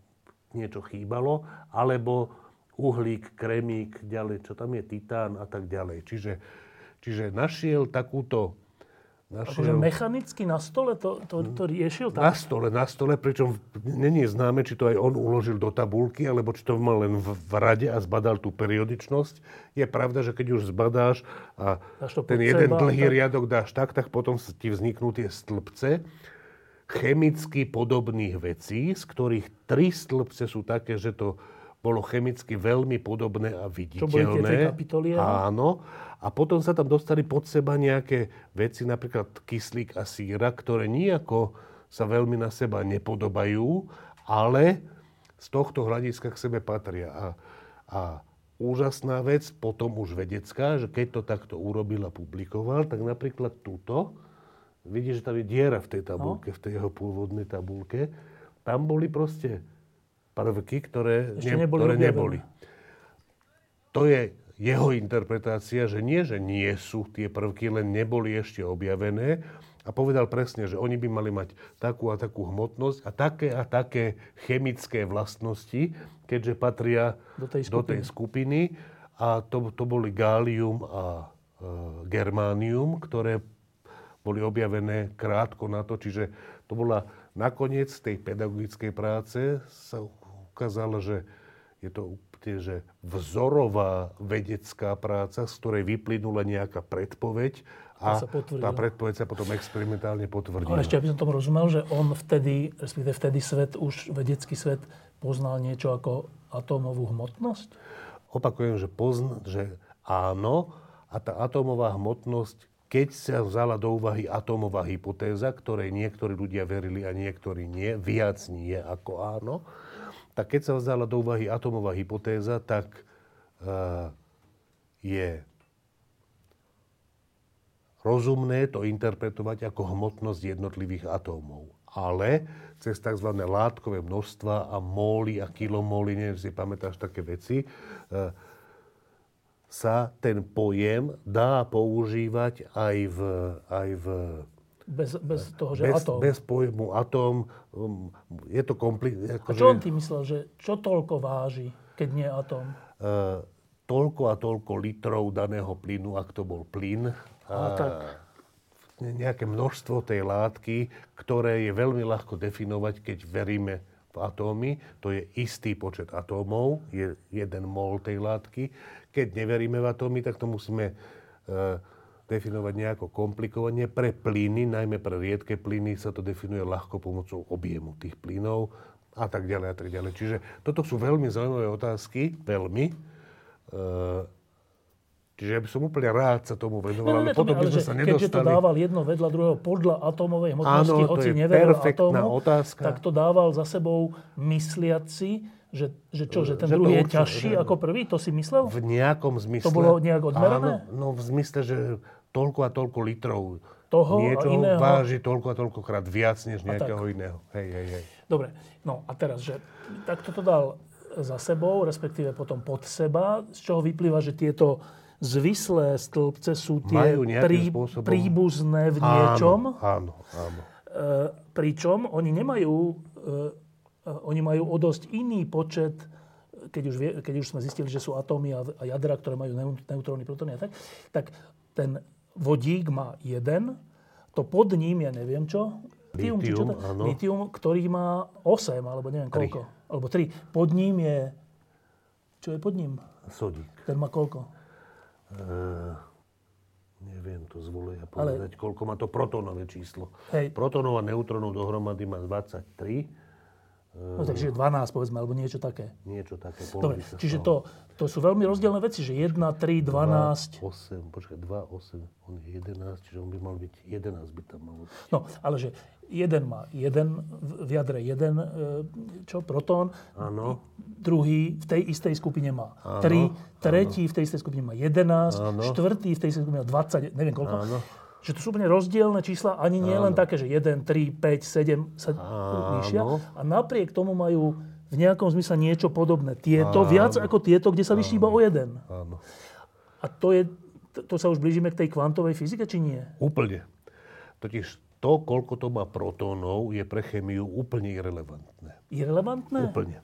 B: niečo chýbalo, alebo uhlík, kremík, ďalej, čo tam je, titán a tak ďalej. Čiže, čiže našiel takúto
A: Našiel... Akože mechanicky na stole to, to, to riešil?
B: Tak? Na stole, na stole, pričom není známe, či to aj on uložil do tabulky, alebo či to mal len v, v rade a zbadal tú periodičnosť. Je pravda, že keď už zbadáš a ten jeden seba, dlhý tak... riadok dáš tak, tak potom ti vzniknú tie stĺpce chemicky podobných vecí, z ktorých tri stĺpce sú také, že to bolo chemicky veľmi podobné a viditeľné. Čo boli
A: tie kapitoly?
B: Áno. A potom sa tam dostali pod seba nejaké veci, napríklad kyslík a síra, ktoré nejako sa veľmi na seba nepodobajú, ale z tohto hľadiska k sebe patria. A, a úžasná vec, potom už vedecká, že keď to takto urobil a publikoval, tak napríklad túto, vidíš, že tam je diera v tej tabulke, no. v tej jeho pôvodnej tabulke, tam boli proste prvky, ktoré,
A: ne, neboli, ktoré neboli.
B: To je jeho interpretácia, že nie, že nie sú tie prvky, len neboli ešte objavené. A povedal presne, že oni by mali mať takú a takú hmotnosť a také a také chemické vlastnosti, keďže patria
A: do tej skupiny.
B: Do tej skupiny a to, to boli gálium a e, germánium, ktoré boli objavené krátko na to, čiže to bola nakoniec tej pedagogickej práce sa ukázalo, že je to úplne že vzorová vedecká práca, z ktorej vyplynula nejaká predpoveď a tá predpoveď sa potom experimentálne potvrdila.
A: Ale ešte, aby som tomu rozumel, že on vtedy, respektíve vtedy svet, už vedecký svet poznal niečo ako atómovú hmotnosť?
B: Opakujem, že, pozna, že áno, a tá atómová hmotnosť, keď sa vzala do úvahy atómová hypotéza, ktorej niektorí ľudia verili a niektorí nie, viac nie ako áno, tak keď sa vzala do úvahy atomová hypotéza, tak uh, je rozumné to interpretovať ako hmotnosť jednotlivých atómov. Ale cez tzv. látkové množstva a móly a kilomóly, neviem, si pamätáš také veci, uh, sa ten pojem dá používať aj v, aj v
A: bez, bez toho, že
B: bez,
A: atóm.
B: Bez pojmu atóm. Um, je to komplikované.
A: A čo on tým myslel, že čo toľko váži, keď nie atóm?
B: Uh, toľko a toľko litrov daného plynu, ak to bol plyn.
A: A, a tak.
B: Nejaké množstvo tej látky, ktoré je veľmi ľahko definovať, keď veríme v atómy. To je istý počet atómov, je jeden mol tej látky. Keď neveríme v atómy, tak to musíme uh, definovať nejako komplikovane. Pre plyny, najmä pre riedke plyny, sa to definuje ľahko pomocou objemu tých plynov a tak ďalej a tak ďalej. Čiže toto sú veľmi zaujímavé otázky, veľmi. E, čiže ja by som úplne rád sa tomu venoval, ale potom by sme sa nedostali...
A: Keďže to dával jedno vedľa druhého podľa atomovej hmotnosti, Áno, hoci neveril atómu,
B: otázka.
A: tak to dával za sebou mysliaci, že, že čo, že ten že druhý je ťažší ako prvý? To si myslel?
B: V nejakom zmysle.
A: To bolo nejak odmerané?
B: Áno, no v zmysle, že toľko a toľko litrov
A: toho
B: niečo
A: iného.
B: váži toľko a toľko krát viac než nejakého iného. Hej, hej, hej.
A: Dobre, no a teraz, že takto to dal za sebou, respektíve potom pod seba, z čoho vyplýva, že tieto zvislé stĺpce sú tie prí, spôsobom... príbuzné v niečom.
B: Áno, áno. áno.
A: E, pričom oni nemajú e, oni majú o dosť iný počet, keď už, vie, keď už sme zistili, že sú atómy a, a jadra, ktoré majú neutróny, protóny a tak, tak ten vodík má jeden, to pod ním, ja neviem čo,
B: litium, či čo to,
A: litium, ktorý má 8, alebo neviem koľko. Alebo 3. Pod ním je... Čo je pod ním?
B: Sodík.
A: Ten má koľko?
B: Uh, neviem to zvolia povedať, Ale... koľko má to protónové číslo.
A: Hej.
B: Protónov a neutrónov dohromady má 23
A: No takže 12 povedzme, alebo niečo také.
B: Niečo také.
A: Dobre, čiže to, to sú veľmi rozdielne veci, že 1, 3, 12...
B: 2, 8, počkaj, 2, 8, on je 11, čiže on by mal byť 11 by tam mal byť.
A: No, ale že jeden má jeden, v jadre jeden, e, čo, protón.
B: Áno.
A: Druhý v tej istej skupine má 3, tretí áno. v tej istej skupine má 11, áno. štvrtý v tej istej skupine má 20, neviem koľko. Áno že to sú úplne rozdielne čísla, ani nie len také, že 1, 3, 5, 7 sa líšia. A napriek tomu majú v nejakom zmysle niečo podobné. Tieto, Áno. viac ako tieto, kde sa vyšší iba o jeden.
B: Áno.
A: A to, je, to sa už blížime k tej kvantovej fyzike, či nie?
B: Úplne. Totiž to, koľko to má protónov, je pre chemiu úplne irrelevantné.
A: Irrelevantné?
B: Úplne.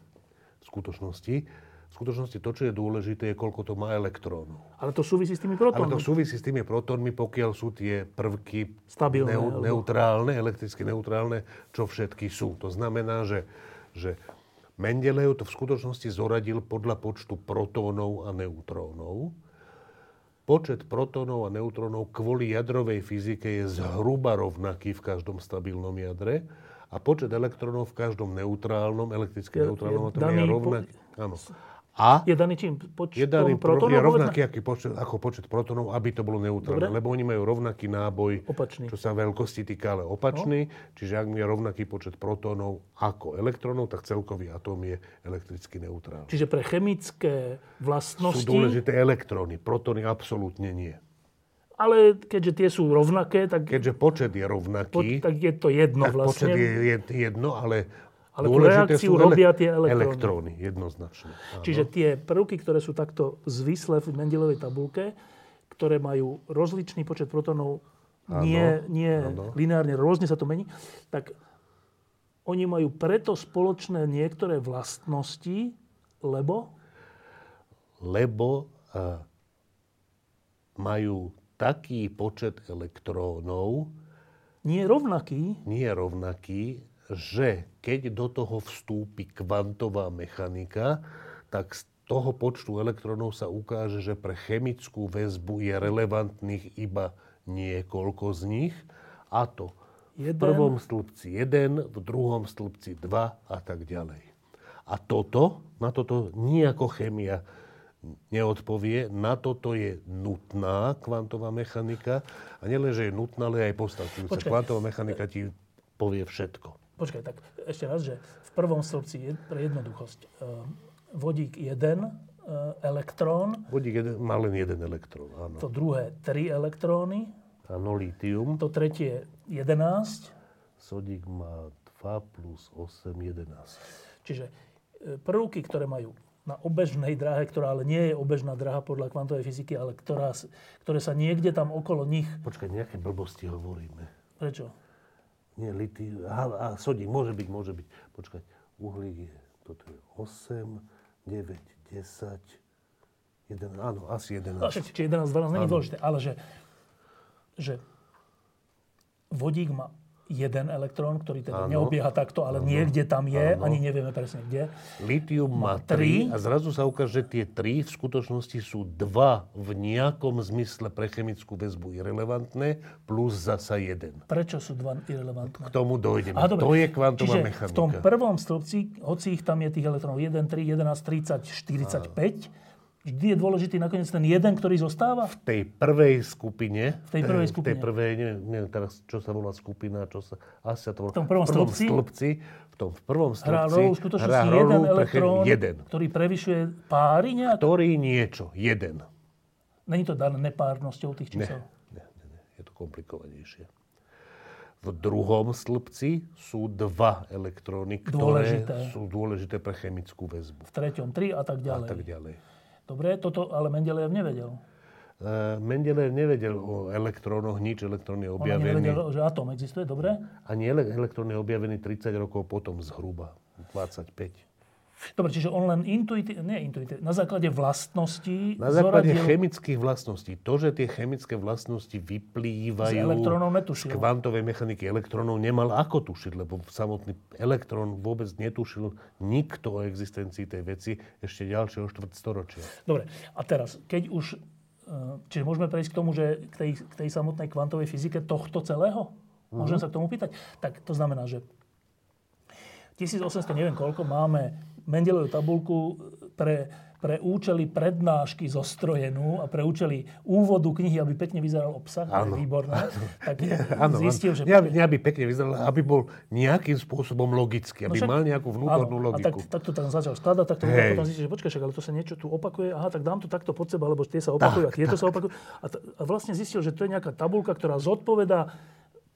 B: V skutočnosti v skutočnosti to, čo je dôležité, je, koľko to má elektrónov.
A: Ale to súvisí s tými protónmi.
B: Ale to súvisí s tými protónmi, pokiaľ sú tie prvky
A: Stabilné,
B: neu, neutrálne, elektricky neutrálne, čo všetky sú. To znamená, že, že Mendelejev to v skutočnosti zoradil podľa počtu protónov a neutrónov. Počet protónov a neutrónov kvôli jadrovej fyzike je zhruba rovnaký v každom stabilnom jadre a počet elektrónov v každom neutrálnom, elektricky neutrálnom atome je rovnaký. Po... Áno.
A: A je daný čím? Počtom je daný
B: protónov? Je rovnaký aký počet, ako počet protónov, aby to bolo neutrálne. Dobre. Lebo oni majú rovnaký náboj,
A: opačný.
B: čo sa veľkosti týka, ale opačný. No. Čiže ak je rovnaký počet protónov ako elektrónov, tak celkový atóm je elektricky neutrálny.
A: Čiže pre chemické vlastnosti...
B: Sú dôležité elektróny, protóny absolútne nie.
A: Ale keďže tie sú rovnaké, tak...
B: Keďže počet je rovnaký... Po,
A: tak je to jedno
B: tak
A: vlastne.
B: počet je jedno, ale
A: ale tú reakciu robia tie elektróny.
B: Elektróny, jednoznačne.
A: Áno. Čiže tie prvky, ktoré sú takto zvislé v Mendelovej tabulke, ktoré majú rozličný počet protonov, áno, nie, nie áno. lineárne, rôzne sa to mení, tak oni majú preto spoločné niektoré vlastnosti, lebo?
B: Lebo uh, majú taký počet elektrónov,
A: nie je rovnaký.
B: Nie rovnaký, že keď do toho vstúpi kvantová mechanika, tak z toho počtu elektrónov sa ukáže, že pre chemickú väzbu je relevantných iba niekoľko z nich, a to jeden. v prvom stĺpci 1, v druhom stĺpci 2 a tak ďalej. A toto, na toto nejako chemia neodpovie. Na toto je nutná kvantová mechanika. A nielen, že je nutná, ale aj postačujúca. Kvantová mechanika ti povie všetko.
A: Počkaj, tak ešte raz, že v prvom stĺpci je pre jednoduchosť e, vodík 1 e, elektrón,
B: Vodík jeden, má len jeden elektrón, áno.
A: to druhé 3 elektróny,
B: Áno, litium.
A: to tretie 11,
B: Sodík má 2 plus 8, 11.
A: čiže e, prvky, ktoré majú na obežnej dráhe, ktorá ale nie je obežná dráha podľa kvantovej fyziky, ale ktorá, ktoré sa niekde tam okolo nich...
B: Počkaj, nejaké blbosti hovoríme.
A: Prečo?
B: Nie, litium. Aha, a sodík, môže byť, môže byť. Počkaj, uhlík je, toto je 8, 9, 10, 11, áno, asi 11.
A: No, však, či 11, 12 nie je dôležité, ale že, že vodík má jeden elektrón, ktorý teda
B: Áno.
A: neobieha takto, ale niekde tam je, ani nevieme presne kde.
B: Litium má
A: tri.
B: 3 a zrazu sa ukáže, že tie 3 v skutočnosti sú 2 v nejakom zmysle pre chemickú väzbu irrelevantné, plus zasa 1.
A: Prečo sú dva irrelevantné?
B: K tomu dojdeme.
A: Aha, dobre.
B: To je kvantová
A: Čiže
B: mechanika.
A: v tom prvom stĺpci, hoci ich tam je tých elektrónov 1, 3, 11, 30, 45, vždy je dôležitý nakoniec ten jeden, ktorý zostáva?
B: v tej prvej skupine,
A: V tej prvej
B: v tej
A: skupine.
B: prvej, neviem, neviem teraz, čo sa volá skupina, čo sa, asi sa to volá,
A: V tom prvom stĺpci?
B: stĺpci, v tom v prvom
A: Hrá
B: stĺpci,
A: rolu v skutočnosti
B: hrá
A: jeden
B: rolu
A: elektrón,
B: jeden.
A: ktorý prevyšuje páry nejak?
B: Ktorý niečo, jeden.
A: Není to dané nepárnosťou tých
B: Ne,
A: čísel?
B: ne, ne, ne, je to komplikovanejšie. V druhom stĺpci sú dva elektróny, ktoré
A: Dôležité.
B: sú dôležité pre chemickú väzbu.
A: V treťom 3 a tak
B: A
A: ďalej.
B: tak ďalej.
A: Dobre, toto ale Mendelejev nevedel.
B: Uh, Mendeleev nevedel o elektrónoch nič, elektrón je
A: On
B: objavený.
A: nevedel, že atóm existuje, dobre?
B: Ani ele- elektrón je objavený 30 rokov potom zhruba. 25.
A: Dobre, čiže on len intuitívne, nie intuitívne, na základe vlastností
B: Na základe
A: zoradil-
B: chemických vlastností. To, že tie chemické vlastnosti vyplývajú
A: Z elektrónov
B: z kvantovej mechaniky elektrónov, nemal ako tušiť, lebo samotný elektrón vôbec netušil nikto o existencii tej veci ešte ďalšieho štvrtstoročia.
A: Dobre, a teraz, keď už... e, Čiže môžeme prejsť k tomu, že k tej, k tej samotnej kvantovej fyzike tohto celého? Môžem sa k tomu pýtať? Tak to znamená, že 1800 neviem koľko máme Mendelovú tabulku pre, pre účely prednášky zostrojenú a pre účely úvodu knihy, aby pekne vyzeral obsah,
B: Áno.
A: výborné, [LAUGHS] tak
B: Áno,
A: zistil, že...
B: nie, aby- pekne vyzeral, aby bol nejakým spôsobom logický, aby
A: však-
B: mal nejakú vnútornú
A: áno,
B: logiku.
A: A tak, tak to tam začal skladať, tak to
B: Hej.
A: potom zistil, že počkaj, však, ale to sa niečo tu opakuje, aha, tak dám to takto pod seba, lebo tie sa opakujú a tieto sa opakujú. A, t- a vlastne zistil, že to je nejaká tabulka, ktorá zodpovedá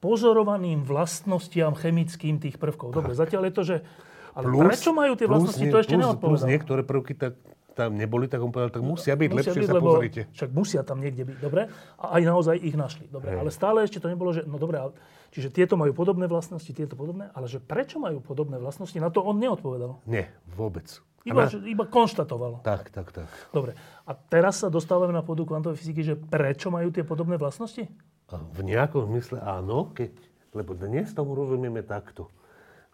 A: pozorovaným vlastnostiam chemickým tých prvkov. Dobre, zatiaľ je to, že... Ale prečo majú tie vlastnosti,
B: nie-
A: to ešte
B: plus, plus
A: neodpovedal.
B: niektoré prvky tak tam neboli, tak on povedal, tak musia byť,
A: Musia
B: lepšie
A: byť,
B: sa
A: lebo
B: pozrite.
A: Však musia tam niekde byť, dobre? A aj naozaj ich našli, dobre?
B: Hej.
A: Ale stále ešte to nebolo, že... No dobre, ale, čiže tieto majú podobné vlastnosti, tieto podobné, ale že prečo majú podobné vlastnosti, na to on neodpovedal.
B: Nie, vôbec.
A: Iba,
B: na-
A: iba konštatoval.
B: Tak, tak, tak.
A: Dobre. A teraz sa dostávame na pôdu kvantovej fyziky, že prečo majú tie podobné vlastnosti?
B: V nejakom zmysle áno, keď, lebo dnes tomu rozumieme takto,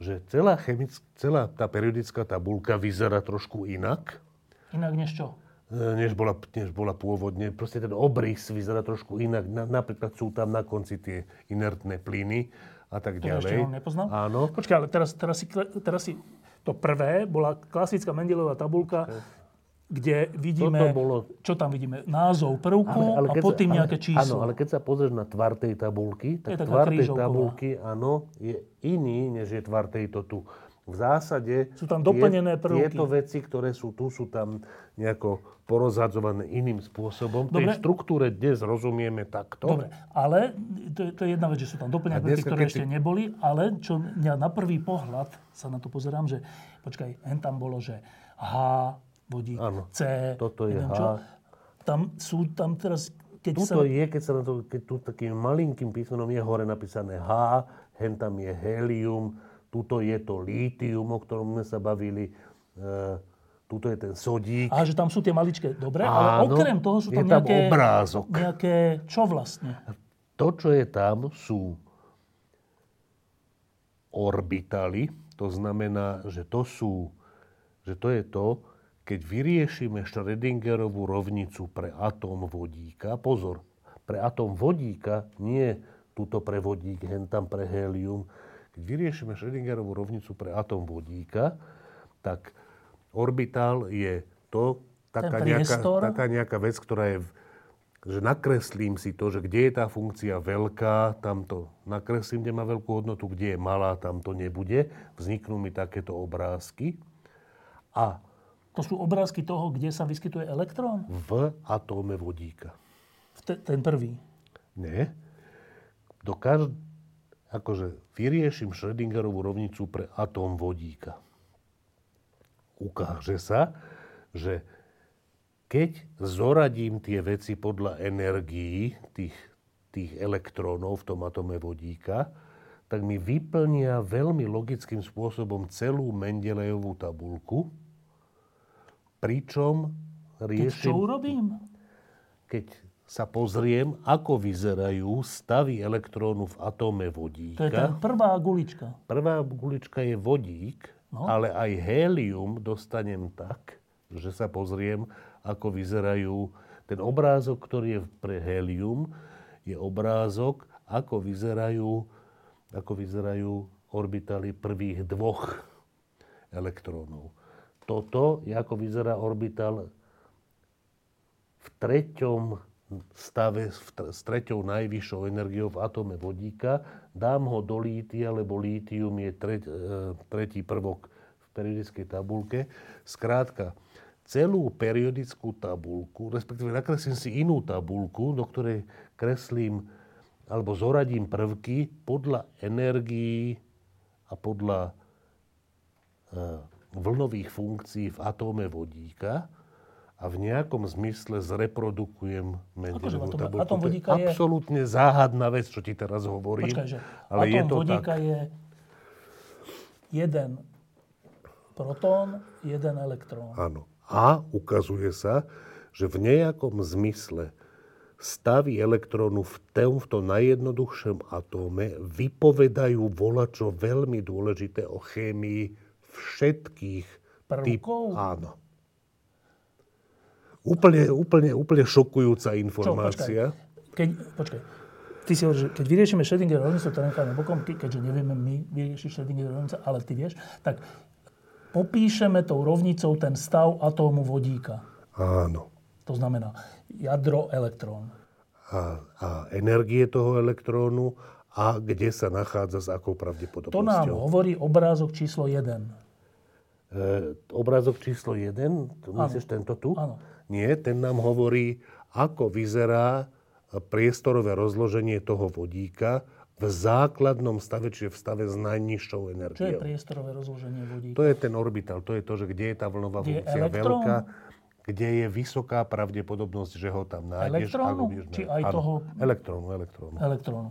B: že celá, chemick, celá tá periodická tabulka vyzerá trošku inak,
A: Inak než čo?
B: e, než bola, než bola pôvodne. Proste ten obrys vyzerá trošku inak. Na, napríklad sú tam na konci tie inertné plyny a tak
A: To
B: ďalej.
A: ešte on nepoznal?
B: Áno.
A: Počkaj, ale teraz, teraz, si, teraz si... To prvé bola klasická Mendelová tabulka, kde vidíme...
B: Bolo-
A: Čo tam vidíme? Názov prvku a
B: keď
A: pod tým
B: sa,
A: nejaké
B: ale,
A: číslo.
B: Áno, ale keď sa pozrieš na tvar tej tabulky, tak tvar tej tabulky, áno, je iný, než je tvar tejto tu. V zásade
A: Sú tam doplnené prvky.
B: tieto veci, ktoré sú tu, sú tam nejako porozhadzované iným spôsobom.
A: Dobre.
B: Tej štruktúre dnes rozumieme takto.
A: Dobre, ale to je, to je jedna vec, že sú tam doplňané
B: A
A: prvky, ktoré ešte
B: si-
A: neboli, ale čo mňa na prvý pohľad sa na to pozerám, že počkaj, hen tam bolo, že H, vodík,
B: Áno,
A: C,
B: toto je H.
A: čo. Tam sú, tam teraz, keď sa...
B: Tuto je, keď sa na to, keď tu takým malinkým písmenom je hore napísané H, hen tam je helium, tuto je to lítium, o ktorom sme sa bavili, e, tuto je ten sodík.
A: A že tam sú tie maličké, dobre, ale
B: Áno,
A: okrem toho sú
B: je
A: tam
B: tam
A: nejaké...
B: obrázok.
A: Nejaké, čo vlastne?
B: To, čo je tam, sú orbitaly. To znamená, že to sú, že to je to, keď vyriešime Schrödingerovú rovnicu pre atóm vodíka. Pozor, pre atóm vodíka, nie tuto pre vodík, hen tam pre helium. Keď vyriešime Schrödingerovú rovnicu pre atóm vodíka, tak orbitál je to, taká nejaká, taká nejaká vec, ktorá je v, že nakreslím si to, že kde je tá funkcia veľká, tam to nakreslím, kde má veľkú hodnotu, kde je malá, tam to nebude. Vzniknú mi takéto obrázky. A
A: to sú obrázky toho, kde sa vyskytuje elektrón?
B: V atóme vodíka.
A: Te, ten prvý?
B: Nie. Do každ... Akože vyriešim Schrödingerovú rovnicu pre atóm vodíka. Ukáže sa, že keď zoradím tie veci podľa energií tých, tých elektrónov v tom atome vodíka, tak mi vyplnia veľmi logickým spôsobom celú Mendelejovú tabulku, pričom riešim...
A: Keď čo urobím?
B: Keď sa pozriem, ako vyzerajú stavy elektrónu v atóme vodíka.
A: To je tá prvá gulička.
B: Prvá gulička je vodík, no? ale aj hélium dostanem tak, že sa pozriem, ako vyzerajú... Ten obrázok, ktorý je pre helium, je obrázok, ako vyzerajú, ako vyzerajú orbitaly prvých dvoch elektrónov. Toto ako vyzerá orbital v treťom stave s treťou najvyššou energiou v atome vodíka. Dám ho do lítia, lebo lítium je treť, e, tretí prvok v periodickej tabulke. Skrátka, celú periodickú tabulku, respektíve nakreslím si inú tabulku, do ktorej kreslím alebo zoradím prvky podľa energií a podľa e, vlnových funkcií v atóme vodíka a v nejakom zmysle zreprodukujem Mendelovú tabulku. Atóm vodíka je absolútne záhadná vec, čo ti teraz hovorím.
A: Počkaj, že ale atóm je to vodíka tak. je jeden protón, jeden elektrón.
B: Áno. A ukazuje sa, že v nejakom zmysle stavy elektrónu v tom, v tom najjednoduchšom atóme vypovedajú volačo veľmi dôležité o chémii všetkých
A: prvkov?
B: Typ, áno. Úplne, úplne, úplne šokujúca informácia.
A: Čo, počkaj. Keď, počkaj. Ty si hovoríš, keď vyriešime Schrödinger rovnicu, to necháme bokom, keďže nevieme my vyriešiť Schrödinger rovnicu, ale ty vieš, tak popíšeme tou rovnicou ten stav atómu vodíka.
B: Áno.
A: To znamená jadro, elektrón.
B: A, a energie toho elektrónu a kde sa nachádza s akou pravdepodobnosťou.
A: To nám hovorí obrázok číslo 1. E,
B: obrázok číslo 1, myslíš tento tu?
A: Áno.
B: Nie, ten nám hovorí, ako vyzerá priestorové rozloženie toho vodíka v základnom stave, čiže v stave s najnižšou energiou.
A: Čo je priestorové rozloženie vodíka?
B: To je ten orbital, to je to, že kde je tá vlnová kde funkcia veľká, kde je vysoká pravdepodobnosť, že ho tam nájdeš.
A: Elektrónu? Či aj ano, toho...
B: Elektrónu, elektrónu.
A: Elektrónu.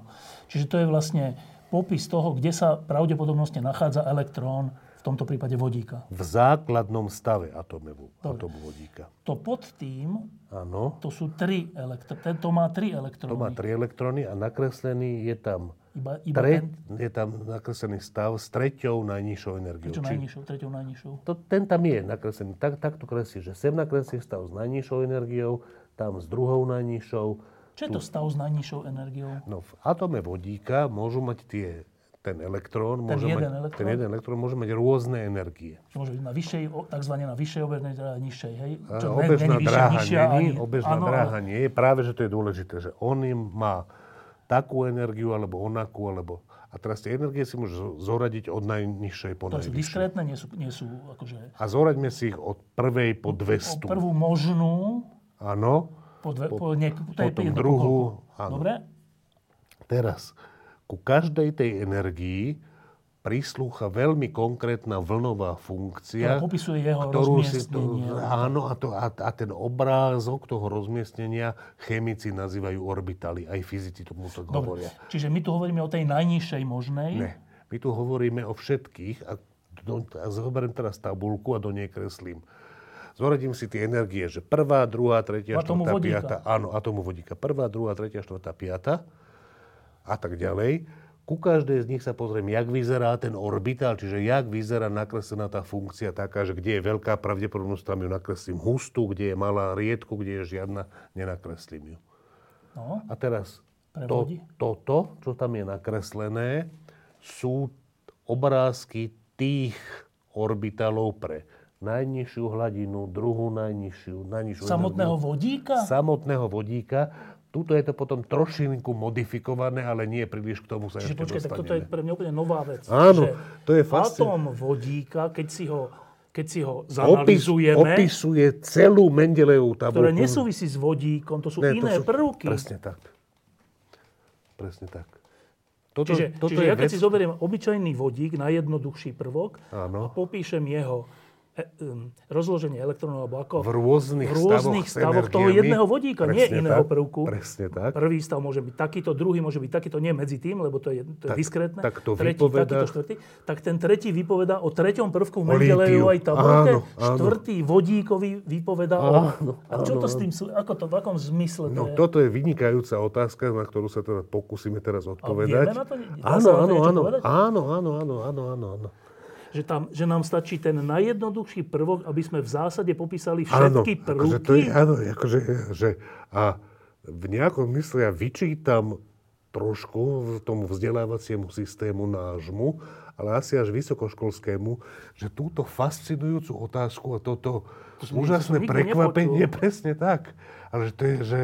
A: Čiže to je vlastne popis toho, kde sa pravdepodobnostne nachádza elektrón, v tomto prípade vodíka.
B: V základnom stave atomu, atomu vodíka.
A: To pod tým,
B: ano.
A: to sú tri elektróny. To má tri elektróny.
B: To má tri elektróny a nakreslený je tam
A: iba, iba Tre, ten...
B: Je tam nakreslený stav s treťou najnižšou energiou.
A: Treťou najnižšou, treťou najnižšou.
B: To, ten tam je nakreslený. Tak, tak to kreslí, že sem nakreslí stav s najnižšou energiou, tam s druhou najnižšou.
A: Čo je to stav s najnižšou energiou?
B: No v atome vodíka môžu mať tie ten elektrón, ten môže jeden mať, elektrón? ten jeden elektrón môže mať rôzne energie.
A: Môže byť na vyššej, takzvané na vyššej obežnej dráhe, nižšej, hej?
B: Čo, obežná ne, dráha nižšia, nie, ani, obežná áno, dráha nie je. Práve, že to je dôležité, že on im má takú energiu, alebo onakú, alebo... A teraz tie energie si môžeš zoradiť od najnižšej po
A: najvyššej. To sú diskrétne, nie sú, nie sú akože...
B: A zoraďme si ich od prvej po 200.
A: Od prvú možnú.
B: Áno.
A: Po, dve, po, po niek-
B: potom druhú.
A: Áno. Dobre?
B: Teraz, ku každej tej energii prislúcha veľmi konkrétna vlnová funkcia,
A: ktorá popisuje jeho ktorú si to,
B: Áno, a, to, a, a ten obrázok toho rozmiestnenia chemici nazývajú orbitaly. Aj fyzici tomu to hovoria.
A: Čiže my tu hovoríme o tej najnižšej možnej?
B: Ne. My tu hovoríme o všetkých. A, do, a zoberiem teraz tabulku a do nej kreslím. Zoradím si tie energie, že prvá, druhá, tretia, štvrtá, piata. Áno, atomu vodíka. Prvá, druhá, tretia, štvrtá, piata. A tak ďalej ku každej z nich sa pozriem, jak vyzerá ten orbitál, čiže jak vyzerá nakreslená tá funkcia taká, že kde je veľká pravdepodobnosť, tam ju nakreslím hustú, kde je malá riedku, kde je žiadna, nenakreslím ju.
A: No,
B: A teraz to, toto, čo tam je nakreslené, sú obrázky tých orbitálov pre najnižšiu hladinu, druhú najnižšiu, najnižšiu
A: Samotného energiu, vodíka?
B: Samotného vodíka. Tuto je to potom trošinku modifikované, ale nie príliš k tomu sa
A: Čiže
B: ešte
A: počkaj, tak toto je pre mňa úplne nová vec.
B: Áno,
A: že
B: to je fascinujúce.
A: Atóm vodíka, keď si ho, keď si ho zanalizujeme,
B: Opis, opisuje celú Mendelejovú tabulku.
A: Ktoré nesúvisí s vodíkom, to sú ne, iné to sú, prvky.
B: Presne tak. Presne tak.
A: Toto, čiže toto čiže ja keď vec... si zoberiem obyčajný vodík, najjednoduchší prvok Áno. a popíšem jeho E, rozloženie elektrónov, alebo ako...
B: V rôznych,
A: v rôznych stavoch, stavoch toho jedného vodíka, presne nie
B: tak,
A: prvku.
B: Presne tak.
A: Prvý stav môže byť takýto, druhý môže byť takýto, nie medzi tým, lebo to je, to je
B: tak,
A: diskrétne.
B: Tak to
A: tretí,
B: vypoveda...
A: takýto, štvrtý. Tak ten tretí vypovedá o treťom prvku v Mendeleju aj tabulke. Štvrtý vodíkový vypoveda. áno, o... A čo áno, to s tým sú? Ako to, v akom zmysle? To
B: no
A: je?
B: toto je vynikajúca otázka, na ktorú sa teda pokúsime teraz odpovedať.
A: A vieme na to?
B: Áno, áno, áno, áno, áno, áno, áno
A: že, tam, že nám stačí ten najjednoduchší prvok, aby sme v zásade popísali všetky
B: áno,
A: prvky.
B: Akože to je, áno, akože, že, a v nejakom mysle ja vyčítam trošku tomu vzdelávaciemu systému nášmu, ale asi až vysokoškolskému, že túto fascinujúcu otázku a toto to úžasné prekvapenie, [LAUGHS] presne tak, ale že to je, že,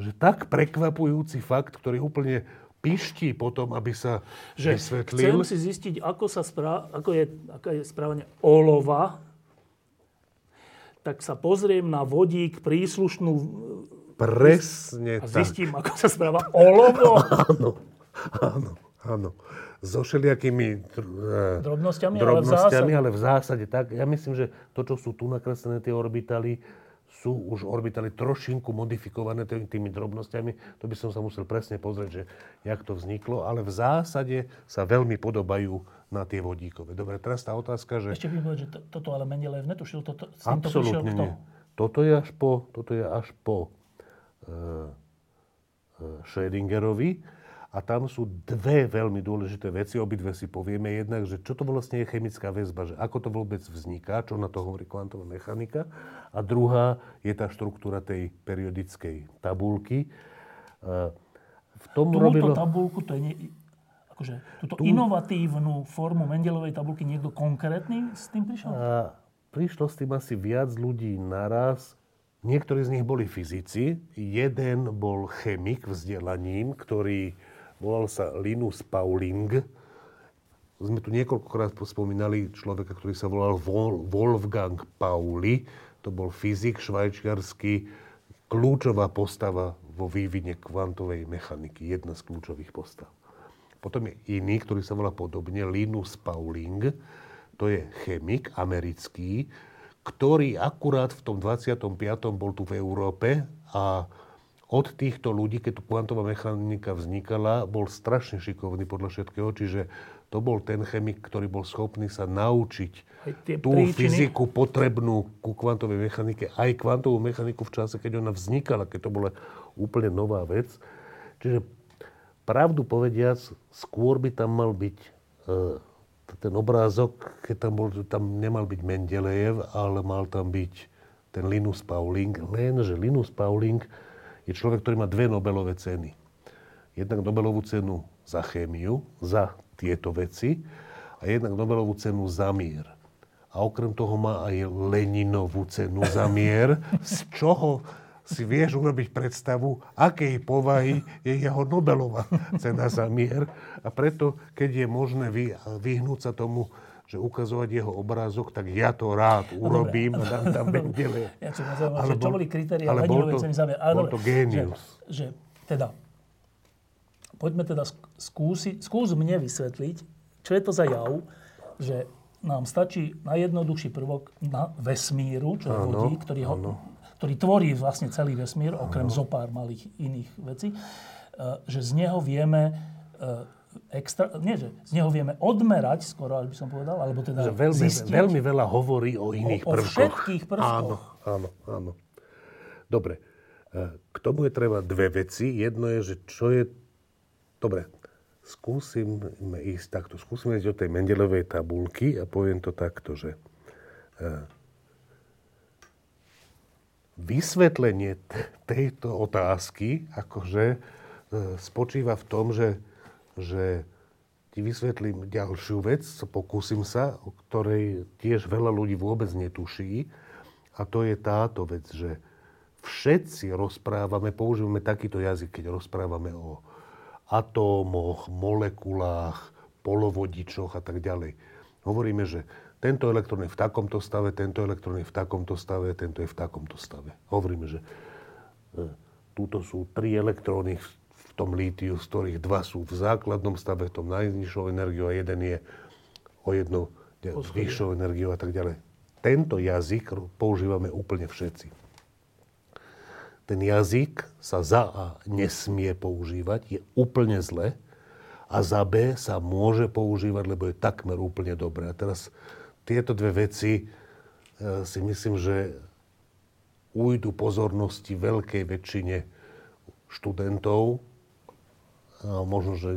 B: že tak prekvapujúci fakt, ktorý úplne pišti potom, aby sa že vysvetlil.
A: Chcem si zistiť, ako, sa správ, ako je, aká je správanie olova, tak sa pozriem na vodík príslušnú...
B: Presne
A: a zistím, tak. ako sa správa olovo. [LAUGHS]
B: áno, áno, áno. So všelijakými
A: e, drobnosťami,
B: drobnosťami
A: ale, v
B: ale v zásade tak. Ja myslím, že to, čo sú tu nakreslené tie orbitaly, sú už orbitaly trošinku modifikované tými drobnosťami. To by som sa musel presne pozrieť, že jak to vzniklo, ale v zásade sa veľmi podobajú na tie vodíkové. Dobre, teraz tá otázka, že...
A: Ešte by povedať, že to, toto ale Mendelejev netušil, toto, s
B: týmto prišiel kto? Nie. Toto je až po, toto je až po uh, uh, Schrödingerovi, a tam sú dve veľmi dôležité veci, obidve si povieme. Jednak, že čo to vlastne je chemická väzba, že ako to vôbec vzniká, čo na to hovorí kvantová mechanika. A druhá je tá štruktúra tej periodickej tabulky.
A: V tom Túto robilo... tabulku, to je nie, akože, túto tú... inovatívnu formu Mendelovej tabulky niekto konkrétny s tým prišiel? A
B: prišlo s tým asi viac ľudí naraz. Niektorí z nich boli fyzici, jeden bol chemik vzdelaním, ktorý volal sa Linus Pauling. Sme tu niekoľkokrát spomínali človeka, ktorý sa volal Wolfgang Pauli. To bol fyzik švajčiarsky, kľúčová postava vo vývine kvantovej mechaniky. Jedna z kľúčových postav. Potom je iný, ktorý sa volá podobne, Linus Pauling. To je chemik americký, ktorý akurát v tom 25. bol tu v Európe a od týchto ľudí, keď tu kvantová mechanika vznikala, bol strašne šikovný podľa všetkého, čiže to bol ten chemik, ktorý bol schopný sa naučiť tú príčiny. fyziku potrebnú ku kvantovej mechanike, aj kvantovú mechaniku v čase, keď ona vznikala, keď to bola úplne nová vec. Čiže pravdu povediac, skôr by tam mal byť e, ten obrázok, keď tam, bol, tam nemal byť Mendelejev, ale mal tam byť ten Linus Pauling. Lenže Linus Pauling je človek, ktorý má dve Nobelové ceny. Jednak Nobelovú cenu za chémiu, za tieto veci, a jednak Nobelovú cenu za mier. A okrem toho má aj Leninovú cenu za mier, z čoho si vieš urobiť predstavu, akej povahy je jeho Nobelová cena za mier. A preto, keď je možné vyhnúť sa tomu, že ukazovať jeho obrázok, tak ja to rád urobím a dám tam Mendele.
A: Ja čo, ale bol, čo boli kritéria ale bol to.
B: Ale bol to génius.
A: Že, že, teda, poďme teda skúsiť, skús mne vysvetliť, čo je to za jav, že nám stačí najjednoduchší prvok na vesmíru, čo je vodík, ktorý, ho, ktorý tvorí vlastne celý vesmír, okrem áno. zopár malých iných vecí, e, že z neho vieme e, extra, nie, že z neho vieme odmerať, skoro až by som povedal, alebo teda že
B: veľmi,
A: zistiť.
B: Veľmi veľa hovorí o iných
A: o,
B: prvkoch.
A: O všetkých prvkoch.
B: Áno, áno, áno. Dobre. E, k tomu je treba dve veci. Jedno je, že čo je... Dobre, skúsime ísť takto. Skúsime ísť do tej Mendelovej tabulky a poviem to takto, že e, vysvetlenie tejto otázky akože e, spočíva v tom, že že ti vysvetlím ďalšiu vec, pokúsim sa, o ktorej tiež veľa ľudí vôbec netuší. A to je táto vec, že všetci rozprávame, používame takýto jazyk, keď rozprávame o atómoch, molekulách, polovodičoch a tak ďalej. Hovoríme, že tento elektrón je v takomto stave, tento elektrón je v takomto stave, tento je v takomto stave. Hovoríme, že e, túto sú tri elektróny v tom lítiu, z ktorých dva sú v základnom stave, v tom najnižšou energiou a jeden je o jednu vyššou energiou a tak ďalej. Tento jazyk používame úplne všetci. Ten jazyk sa za A nesmie používať, je úplne zle a za B sa môže používať, lebo je takmer úplne dobré. A teraz tieto dve veci e, si myslím, že ujdu pozornosti veľkej väčšine študentov možno, že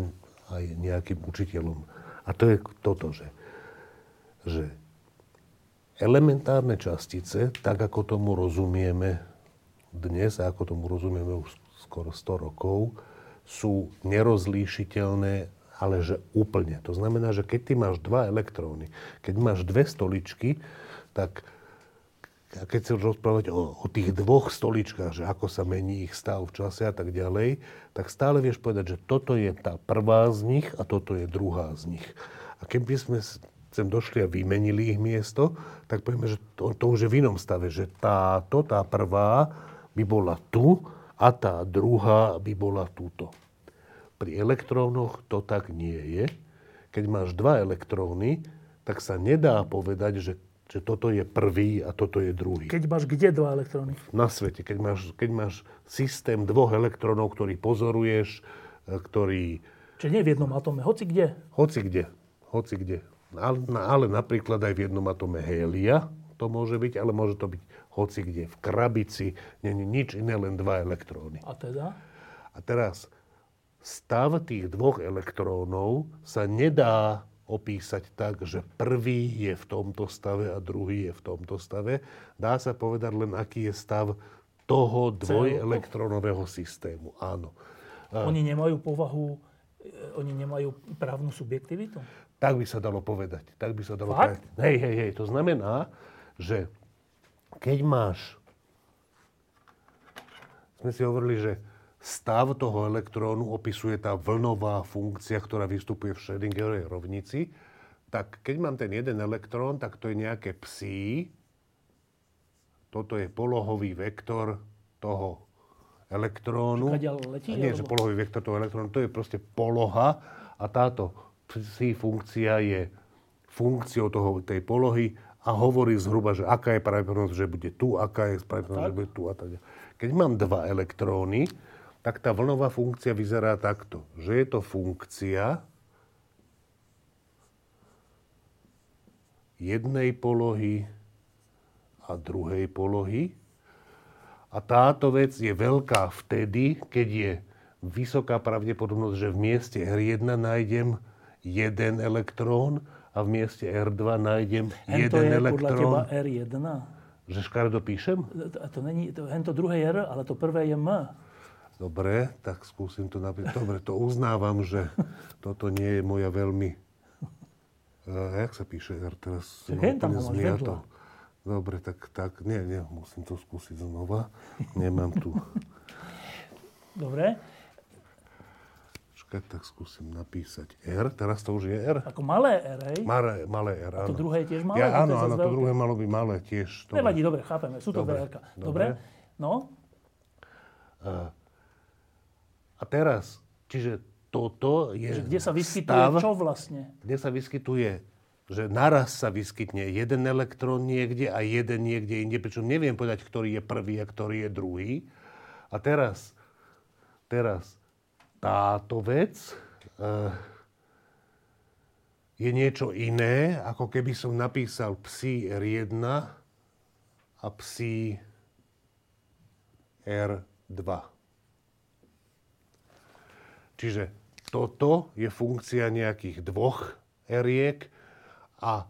B: aj nejakým učiteľom. A to je toto, že, že elementárne častice, tak ako tomu rozumieme dnes, a ako tomu rozumieme už skoro 100 rokov, sú nerozlíšiteľné ale že úplne. To znamená, že keď ty máš dva elektróny, keď máš dve stoličky, tak a keď sa rozprávať o, o tých dvoch stoličkách, že ako sa mení ich stav v čase a tak ďalej, tak stále vieš povedať, že toto je tá prvá z nich a toto je druhá z nich. A keby sme sem došli a vymenili ich miesto, tak povieme, že to, to už je v inom stave, že táto, tá prvá by bola tu a tá druhá by bola túto. Pri elektrónoch to tak nie je. Keď máš dva elektróny, tak sa nedá povedať, že, že toto je prvý a toto je druhý.
A: Keď máš kde dva elektróny?
B: Na svete. Keď máš, keď máš systém dvoch elektrónov, ktorý pozoruješ, e, ktorý...
A: Čiže nie v jednom atome, hoci kde?
B: Hoci kde. Hoci kde. Ale, ale napríklad aj v jednom atome hélia to môže byť, ale môže to byť hoci kde. V krabici není nič iné, len dva elektróny.
A: A teda?
B: A teraz stav tých dvoch elektrónov sa nedá opísať tak, že prvý je v tomto stave a druhý je v tomto stave. Dá sa povedať len, aký je stav toho dvojelektronového systému. Áno.
A: Oni nemajú povahu, e, oni nemajú právnu subjektivitu?
B: Tak by sa dalo povedať. Tak by sa dalo
A: Fakt?
B: povedať. Hej, hej, hej. To znamená, že keď máš... Sme si hovorili, že stav toho elektrónu opisuje tá vlnová funkcia, ktorá vystupuje v Schrödingerovej rovnici, tak keď mám ten jeden elektrón, tak to je nejaké psi. Toto je polohový vektor toho elektrónu.
A: letí,
B: Nie, alebo... že polohový vektor toho elektrónu, to je proste poloha a táto psi funkcia je funkciou toho, tej polohy a hovorí zhruba, že aká je pravdepodobnosť, že bude tu, aká je pravdepodobnosť, že bude tu a tak Keď mám dva elektróny, tak tá vlnová funkcia vyzerá takto. Že je to funkcia jednej polohy a druhej polohy. A táto vec je veľká vtedy, keď je vysoká pravdepodobnosť, že v mieste R1 nájdem jeden elektrón a v mieste R2 nájdem
A: Hento
B: jeden
A: je
B: elektrón.
A: podľa teba R1?
B: Že škaredo píšem?
A: To, to není, to, hento druhé R, ale to prvé je M.
B: Dobre, tak skúsim to napríklad. Dobre, to uznávam, že toto nie je moja veľmi... Uh, jak sa píše R teraz?
A: Čak, tam to.
B: Dobre, tak, tak, nie, nie, musím to skúsiť znova. Nemám tu.
A: Dobre.
B: Počkaj, tak skúsim napísať R. Teraz to už je R.
A: Ako malé R, hej?
B: Malé, malé R,
A: áno. A to druhé je tiež malé?
B: Ja, áno, áno, to druhé malo by malé tiež.
A: To Nevadí, dobre, chápeme. Sú to dve Dobre. dobre. No?
B: Uh, a teraz, čiže toto je
A: Že kde sa vyskytuje
B: stav,
A: čo vlastne?
B: Kde sa vyskytuje, že naraz sa vyskytne jeden elektrón niekde a jeden niekde inde, pričom neviem povedať, ktorý je prvý a ktorý je druhý. A teraz, teraz táto vec uh, je niečo iné, ako keby som napísal psi R1 a psi R2. Čiže toto je funkcia nejakých dvoch eriek a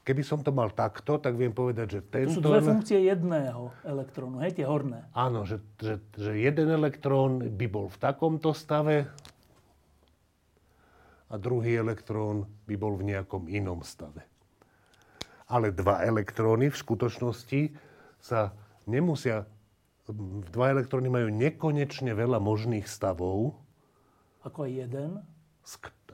B: keby som to mal takto, tak viem povedať, že tento...
A: To sú dve funkcie jedného elektrónu, hej, tie horné.
B: Áno, že, že, že jeden elektrón by bol v takomto stave a druhý elektrón by bol v nejakom inom stave. Ale dva elektróny v skutočnosti sa nemusia... Dva elektróny majú nekonečne veľa možných stavov.
A: Ako aj jeden?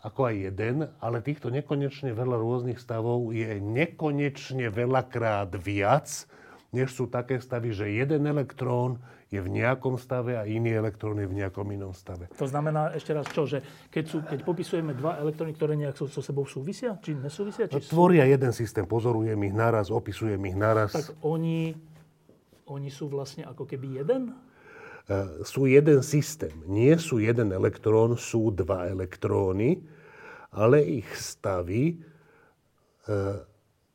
B: Ako aj jeden, ale týchto nekonečne veľa rôznych stavov je nekonečne veľakrát viac, než sú také stavy, že jeden elektrón je v nejakom stave a iný elektrón je v nejakom inom stave.
A: To znamená ešte raz čo, že keď, sú, keď popisujeme dva elektróny, ktoré nejak so, so sebou súvisia, či nesúvisia? Či
B: no, tvoria sú... jeden systém, pozorujem ich naraz, opisujem ich naraz.
A: Tak oni, oni sú vlastne ako keby jeden?
B: Uh, sú jeden systém. Nie sú jeden elektrón, sú dva elektróny, ale ich stavy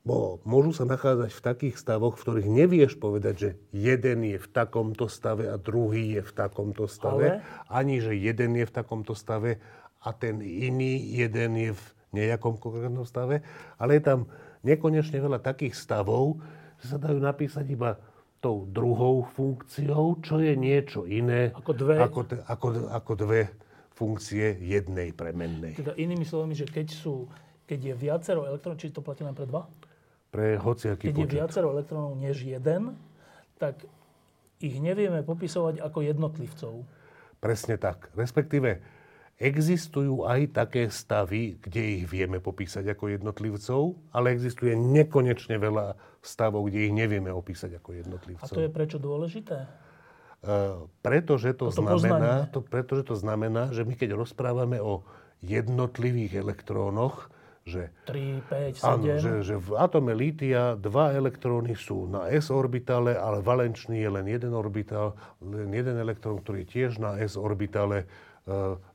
B: Bo môžu sa nachádzať v takých stavoch, v ktorých nevieš povedať, že jeden je v takomto stave a druhý je v takomto stave. Ale... Ani, že jeden je v takomto stave a ten iný jeden je v nejakom konkrétnom stave. Ale je tam nekonečne veľa takých stavov, že sa dajú napísať iba tou druhou funkciou, čo je niečo iné
A: ako dve,
B: ako, ako, ako dve funkcie jednej premennej.
A: Teda inými slovami, že keď sú keď je viacero elektrónov, či to platí len pre dva?
B: pre hociaký
A: Keď počet. je viacero elektrónov než jeden, tak ich nevieme popisovať ako jednotlivcov.
B: Presne tak. Respektíve existujú aj také stavy, kde ich vieme popísať ako jednotlivcov, ale existuje nekonečne veľa stavov, kde ich nevieme opísať ako jednotlivcov.
A: A to je prečo dôležité?
B: Uh, pretože to, znamená, to, pretože to znamená, že my keď rozprávame o jednotlivých elektrónoch, že,
A: 3, 5, 7.
B: Áno, že, že v atome lítia dva elektróny sú na s orbitále, ale valenčný je len jeden orbitál, len jeden elektrón, ktorý je tiež na s orbitále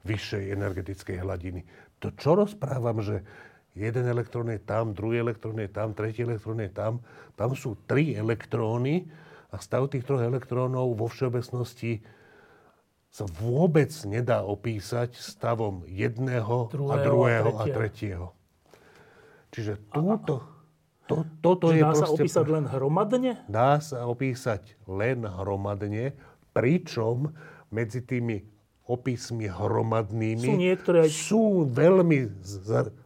B: vyššej energetickej hladiny. To čo rozprávam, že jeden elektrón je tam, druhý elektrón je tam, tretí elektrón je tam. Tam sú tri elektróny a stav tých troch elektrónov vo všeobecnosti sa vôbec nedá opísať stavom jedného druhého a druhého a tretieho. Čiže túto, to, toto
A: je
B: dá
A: proste... Dá sa opísať len hromadne?
B: Dá sa opísať len hromadne, pričom medzi tými opismi hromadnými
A: sú, niektoré...
B: sú veľmi,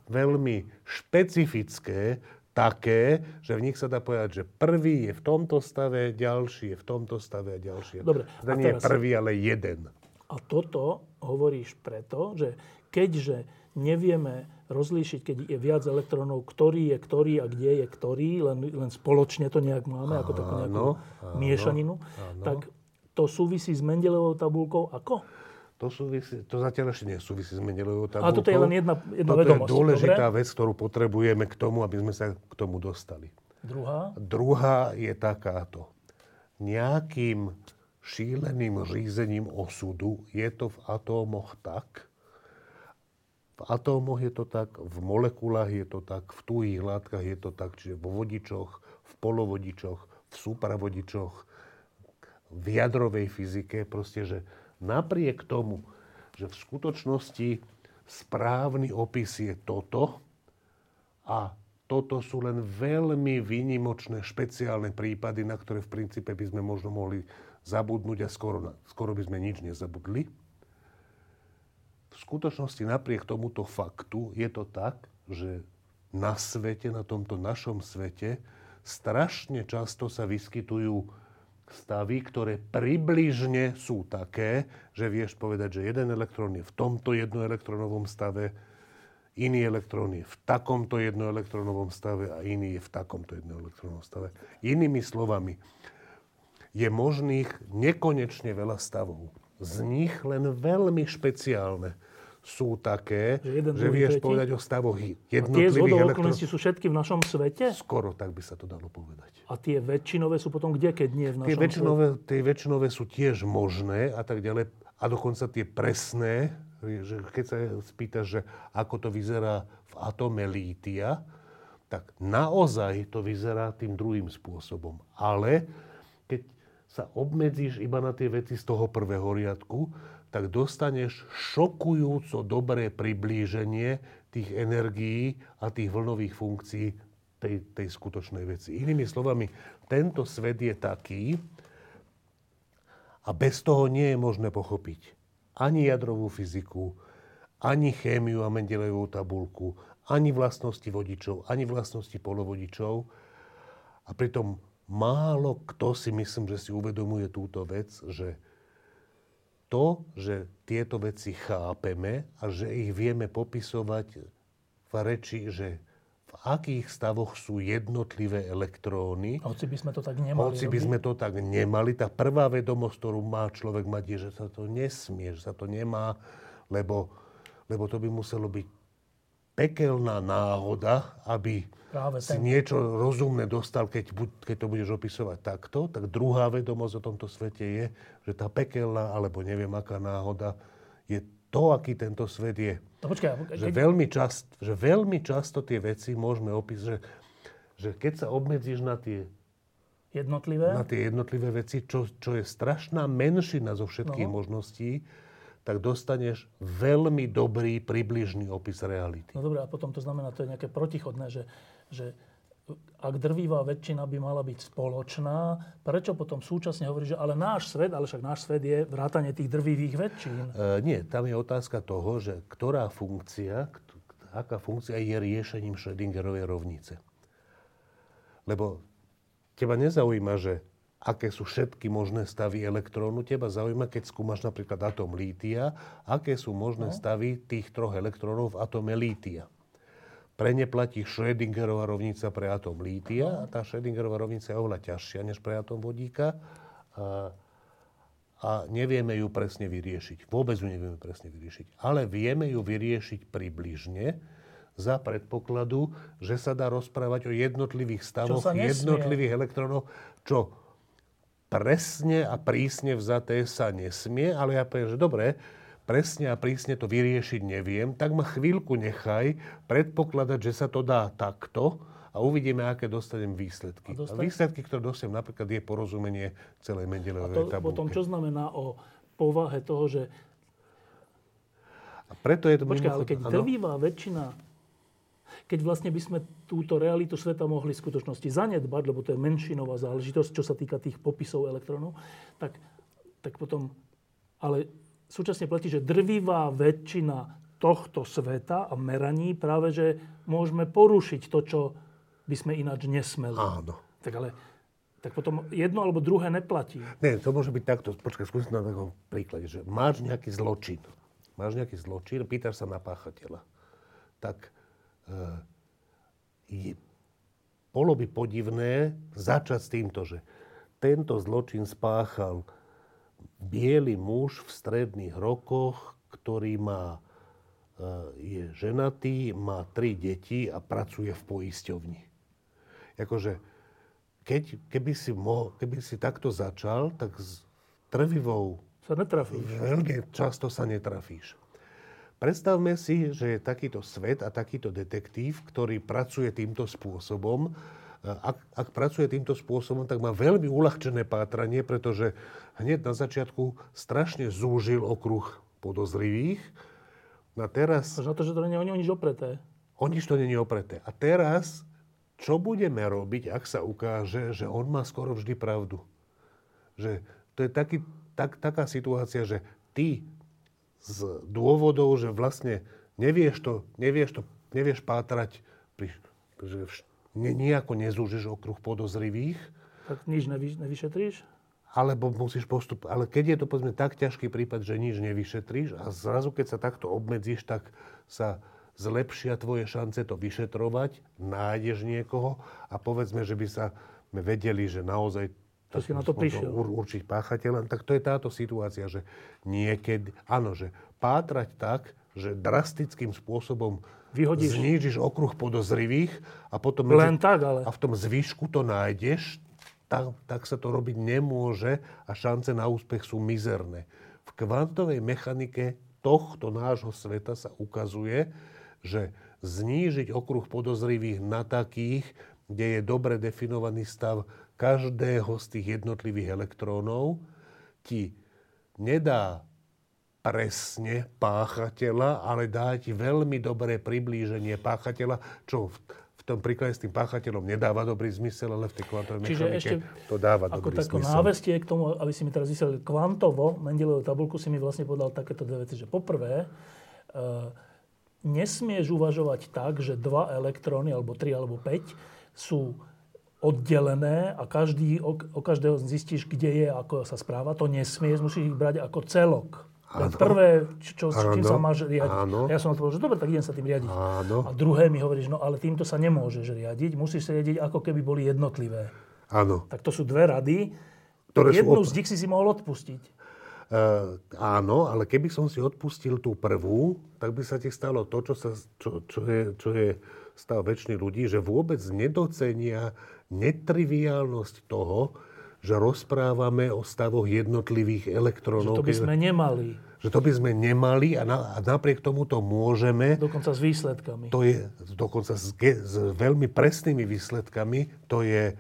B: veľmi špecifické, také, že v nich sa dá povedať, že prvý je v tomto stave, ďalší je v tomto stave a ďalší je...
A: Dobre.
B: Teda nie je prvý, ale jeden.
A: A toto hovoríš preto, že keďže nevieme rozlíšiť, keď je viac elektrónov, ktorý je ktorý a kde je ktorý, len, len spoločne to nejak máme, ako takú nejakú áno, miešaninu, áno. tak to súvisí s Mendelevou tabulkou ako?
B: To, súvisí, to zatiaľ ešte nesúvisí s Mendelevou tabulkou.
A: Ale toto je len jedna, jedna
B: toto
A: vedomosť.
B: je dôležitá dobre? vec, ktorú potrebujeme k tomu, aby sme sa k tomu dostali.
A: Druhá?
B: Druhá je takáto. Nejakým šíleným řízením osudu je to v atómoch tak, v atómoch je to tak, v molekulách je to tak, v tuhých látkach je to tak, čiže vo vodičoch, v polovodičoch, v supravodičoch, v jadrovej fyzike. Proste, že napriek tomu, že v skutočnosti správny opis je toto a toto sú len veľmi výnimočné, špeciálne prípady, na ktoré v princípe by sme možno mohli zabudnúť a skoro, skoro by sme nič nezabudli. V skutočnosti napriek tomuto faktu je to tak, že na svete, na tomto našom svete, strašne často sa vyskytujú stavy, ktoré približne sú také, že vieš povedať, že jeden elektrón je v tomto jednoelektronovom stave, iný elektrón je v takomto jednoelektronovom stave a iný je v takomto jednoelektronovom stave. Inými slovami, je možných nekonečne veľa stavov z nich len veľmi špeciálne sú také, že, že vieš tretí. povedať o stavoch jednotlivých
A: elektronov. sú všetky v našom svete?
B: Skoro tak by sa to dalo povedať.
A: A tie väčšinové sú potom kde, keď nie v našom
B: tie väčšinové, svete? Tie väčšinové sú tiež možné a tak ďalej. A dokonca tie presné, že keď sa spýtaš, že ako to vyzerá v atome lítia, tak naozaj to vyzerá tým druhým spôsobom. Ale keď sa obmedzíš iba na tie veci z toho prvého riadku, tak dostaneš šokujúco dobré priblíženie tých energií a tých vlnových funkcií tej, tej skutočnej veci. Inými slovami, tento svet je taký a bez toho nie je možné pochopiť ani jadrovú fyziku, ani chémiu a Mendelejovú tabulku, ani vlastnosti vodičov, ani vlastnosti polovodičov. A pritom málo kto si myslím, že si uvedomuje túto vec, že to, že tieto veci chápeme a že ich vieme popisovať v reči, že v akých stavoch sú jednotlivé elektróny.
A: Hoci by sme to tak nemali.
B: Hoci by sme to tak nemali. Tá prvá vedomosť, ktorú má človek mať, je, že sa to nesmie, že sa to nemá, lebo, lebo to by muselo byť pekelná náhoda, aby Práve si ten... niečo rozumné dostal, keď, keď to budeš opisovať takto, tak druhá vedomosť o tomto svete je, že tá pekelná, alebo neviem aká náhoda, je to, aký tento svet je.
A: No počkaj,
B: že, veľmi čast, že veľmi často tie veci môžeme opísať, že, že keď sa obmedzíš na tie
A: jednotlivé,
B: na tie jednotlivé veci, čo, čo je strašná menšina zo všetkých no. možností, tak dostaneš veľmi dobrý približný opis reality.
A: No dobré, a potom to znamená, to je nejaké protichodné, že, že ak drvivá väčšina by mala byť spoločná, prečo potom súčasne hovorí, že ale náš svet, ale však náš svet je vrátanie tých drvivých väčšín?
B: E, nie, tam je otázka toho, že ktorá funkcia, aká funkcia je riešením Schrödingerovej rovnice. Lebo teba nezaujíma, že aké sú všetky možné stavy elektrónu. Teba zaujíma, keď skúmaš napríklad atóm lítia, aké sú možné no. stavy tých troch elektrónov v atóme lítia. Pre ne platí Schrödingerová rovnica pre atóm lítia a tá Schrödingerová rovnica je oveľa ťažšia než pre atóm vodíka a, a nevieme ju presne vyriešiť. Vôbec ju nevieme presne vyriešiť. Ale vieme ju vyriešiť približne za predpokladu, že sa dá rozprávať o jednotlivých stavoch jednotlivých elektrónov, čo presne a prísne vzaté sa nesmie, ale ja poviem, že dobre, presne a prísne to vyriešiť neviem, tak ma chvíľku nechaj predpokladať, že sa to dá takto a uvidíme, aké dostanem výsledky. A, dostane... a výsledky, ktoré dostanem, napríklad je porozumenie celej Mendelejovej tabulky.
A: potom čo znamená o povahe toho, že...
B: A preto je to
A: Počkaj, ale keď drvivá väčšina keď vlastne by sme túto realitu sveta mohli v skutočnosti zanedbať, lebo to je menšinová záležitosť, čo sa týka tých popisov elektrónov, tak, tak potom... Ale súčasne platí, že drvivá väčšina tohto sveta a meraní práve, že môžeme porušiť to, čo by sme ináč nesmeli.
B: Áno.
A: Tak ale tak potom jedno alebo druhé neplatí.
B: Nie, to môže byť takto. Počkaj, skúsim na takom príklade, že máš nejaký zločin. Máš nejaký zločin, pýtaš sa na páchateľa. Tak je, bolo by podivné začať s týmto, že tento zločin spáchal biely muž v stredných rokoch, ktorý má, e, je ženatý, má tri deti a pracuje v poisťovni. Akože, keď, keby, si mo, keby si takto začal, tak s trvivou...
A: Sa netrafíš.
B: Veľmi často sa netrafíš. Predstavme si, že je takýto svet a takýto detektív, ktorý pracuje týmto spôsobom. Ak, ak pracuje týmto spôsobom, tak má veľmi uľahčené pátranie, pretože hneď na začiatku strašne zúžil okruh podozrivých.
A: A teraz... Až na to, že to nie je o nič opreté.
B: O nič to nie je opreté. A teraz, čo budeme robiť, ak sa ukáže, že on má skoro vždy pravdu? Že to je taký, tak, taká situácia, že ty z dôvodov, že vlastne nevieš to, nevieš to, nevieš pátrať, pri, že vš, ne, nejako nezúžiš okruh podozrivých.
A: Tak nič nevy, nevyšetríš?
B: Alebo musíš postup. Ale keď je to povedzme tak ťažký prípad, že nič nevyšetríš a zrazu keď sa takto obmedzíš, tak sa zlepšia tvoje šance to vyšetrovať, nájdeš niekoho a povedzme, že by sa vedeli, že naozaj
A: to si na to prišiel.
B: Určiť páchateľa. Tak to je táto situácia, že niekedy, áno, že pátrať tak, že drastickým spôsobom Vyhodíš. znížiš okruh podozrivých a potom...
A: Len medzi, tak, ale...
B: A v tom zvyšku to nájdeš, tak, tak sa to robiť nemôže a šance na úspech sú mizerné. V kvantovej mechanike tohto nášho sveta sa ukazuje, že znížiť okruh podozrivých na takých, kde je dobre definovaný stav každého z tých jednotlivých elektrónov ti nedá presne páchateľa, ale dá ti veľmi dobré priblíženie páchateľa, čo v, v tom príklade s tým páchateľom nedáva dobrý zmysel, ale v tej kvantovej Čiže mechanike ešte to dáva
A: ako
B: dobrý
A: zmysel. Ako návestie k tomu, aby si mi teraz vysvetlil kvantovo, Mendelovú tabulku si mi vlastne povedal takéto dve veci, že poprvé, nesmieš uvažovať tak, že dva elektróny, alebo tri, alebo 5 sú oddelené a každý, o, o každého zistíš, kde je, ako sa správa. To nesmieš, musíš ich brať ako celok. To je prvé, čo, čo, čím sa máš riadiť. Áno. Ja som povedal, že dobre, tak idem sa tým riadiť.
B: Áno.
A: A druhé mi hovoríš, no ale týmto sa nemôžeš riadiť, musíš sa riadiť, ako keby boli jednotlivé.
B: Áno.
A: Tak to sú dve rady. Ktoré Jednu op- z nich si si mohol odpustiť.
B: Uh, áno, ale keby som si odpustil tú prvú, tak by sa ti stalo to, čo, sa, čo, čo, je, čo je stav väčšiny ľudí, že vôbec nedocenia netriviálnosť toho, že rozprávame o stavoch jednotlivých elektrónov.
A: Že to by sme nemali.
B: Že to by sme nemali a, na, a napriek tomu to môžeme.
A: Dokonca s výsledkami.
B: To je dokonca s, s veľmi presnými výsledkami. To je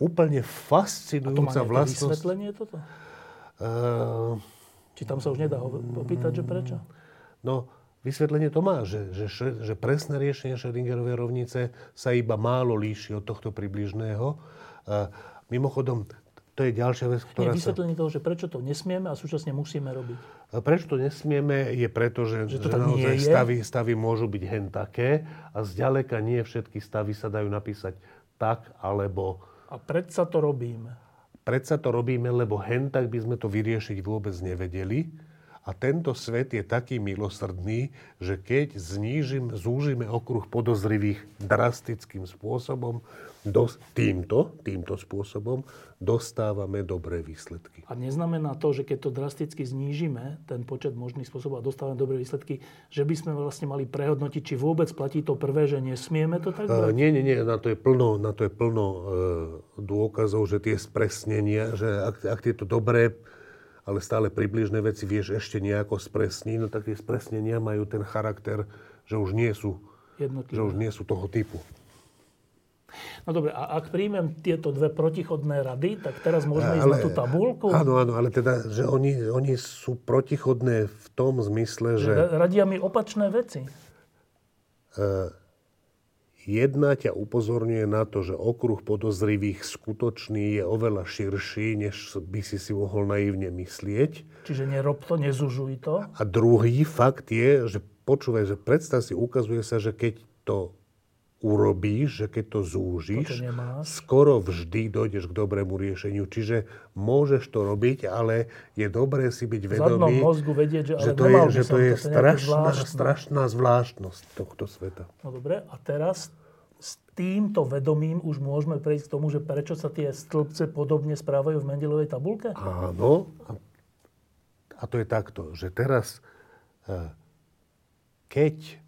B: úplne fascinujúca vlastnosť.
A: to má vysvetlenie toto? Uh, Či tam sa už nedá opýtať, že prečo?
B: No, vysvetlenie to má, že, že, že presné riešenie Schrödingerovej rovnice sa iba málo líši od tohto približného. Uh, mimochodom, to je ďalšia vec, ktorá
A: Nie, vysvetlenie sa... toho, že prečo to nesmieme a súčasne musíme robiť.
B: A prečo to nesmieme, je preto, že, že, to že naozaj stavy, stavy môžu byť hen také a zďaleka nie všetky stavy sa dajú napísať tak alebo...
A: A predsa to robíme
B: predsa to robíme, lebo hen tak by sme to vyriešiť vôbec nevedeli. A tento svet je taký milosrdný, že keď znížim, zúžime okruh podozrivých drastickým spôsobom, dos, týmto, týmto spôsobom dostávame dobré výsledky.
A: A neznamená to, že keď to drasticky znížime, ten počet možných spôsobov a dostávame dobré výsledky, že by sme vlastne mali prehodnotiť, či vôbec platí to prvé, že nesmieme to tak
B: brať? Uh, nie, nie, nie. Na to je plno, na to je plno uh, dôkazov, že tie spresnenia, že ak, ak tieto dobré ale stále približné veci vieš ešte nejako spresniť, no tak tie spresnenia majú ten charakter, že už nie sú, že už nie sú toho typu.
A: No dobre, a ak príjmem tieto dve protichodné rady, tak teraz môžeme ale, ísť na tú tabulku?
B: Áno, áno, ale teda, že oni, oni sú protichodné v tom zmysle, že...
A: Radia mi opačné veci.
B: Uh, Jedna ťa upozorňuje na to, že okruh podozrivých skutočný je oveľa širší, než by si si mohol naivne myslieť.
A: Čiže nerob to, nezužuj to.
B: A druhý fakt je, že počúvaj, že predstav si, ukazuje sa, že keď to urobíš, že keď to zúžiš, skoro vždy dojdeš k dobrému riešeniu. Čiže môžeš to robiť, ale je dobré si byť vedomý,
A: mozgu vedieť, že, ale
B: že to je, že to je strašná, strašná zvláštnosť tohto sveta.
A: No dobre, a teraz s týmto vedomím už môžeme prejsť k tomu, že prečo sa tie stĺpce podobne správajú v Mendelovej tabulke?
B: Áno. A to je takto, že teraz, e, keď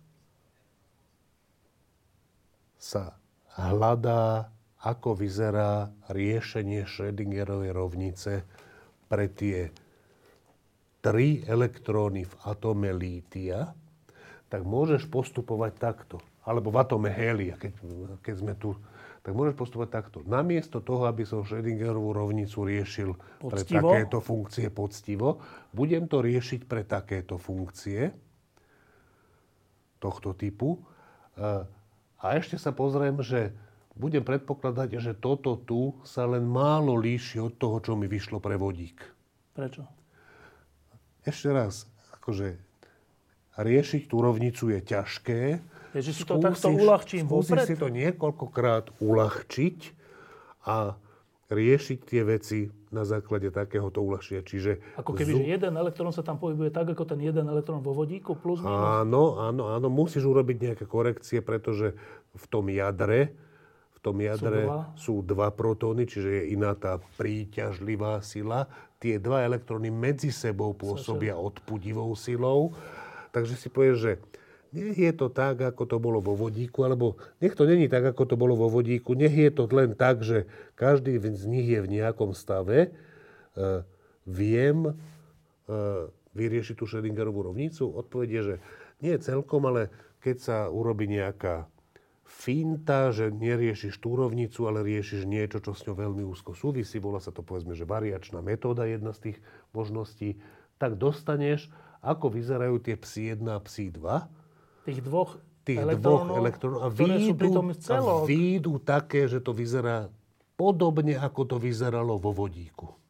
B: sa hľadá, ako vyzerá riešenie Schrödingerovej rovnice pre tie tri elektróny v atome lítia, tak môžeš postupovať takto alebo v atome hélia, keď, keď sme tu, tak môžeš postupovať takto. Namiesto toho, aby som Schrödingerovú rovnicu riešil poctivo? pre takéto funkcie poctivo, budem to riešiť pre takéto funkcie tohto typu. A ešte sa pozriem, že budem predpokladať, že toto tu sa len málo líši od toho, čo mi vyšlo pre vodík.
A: Prečo?
B: Ešte raz, akože riešiť tú rovnicu je ťažké,
A: ja, že si to takto uľahčím
B: vopred? si to niekoľkokrát uľahčiť a riešiť tie veci na základe takéhoto uľahčenia. Čiže
A: ako keby, zu... že jeden elektrón sa tam pohybuje tak, ako ten jeden elektrón vo vodíku, plus minus?
B: Áno, áno, áno. Musíš urobiť nejaké korekcie, pretože v tom jadre, v tom jadre sú dva, sú dva protóny, čiže je iná tá príťažlivá sila. Tie dva elektróny medzi sebou pôsobia odpudivou silou. Takže si povieš, že nech je to tak, ako to bolo vo vodíku, alebo nech to není tak, ako to bolo vo vodíku, nech je to len tak, že každý z nich je v nejakom stave, uh, viem uh, vyriešiť tú Schrödingerovú rovnicu? Odpovedie, že nie celkom, ale keď sa urobí nejaká finta, že neriešiš tú rovnicu, ale riešiš niečo, čo s ňou veľmi úzko súvisí, volá sa to povedzme, že variačná metóda, jedna z tých možností, tak dostaneš, ako vyzerajú tie psi 1 a psi 2,
A: tých dvoch
B: tých elektrónov, dvoch elektrónov a výjdu, a výjdu také, že to vyzerá podobne, ako to vyzeralo vo vodíku.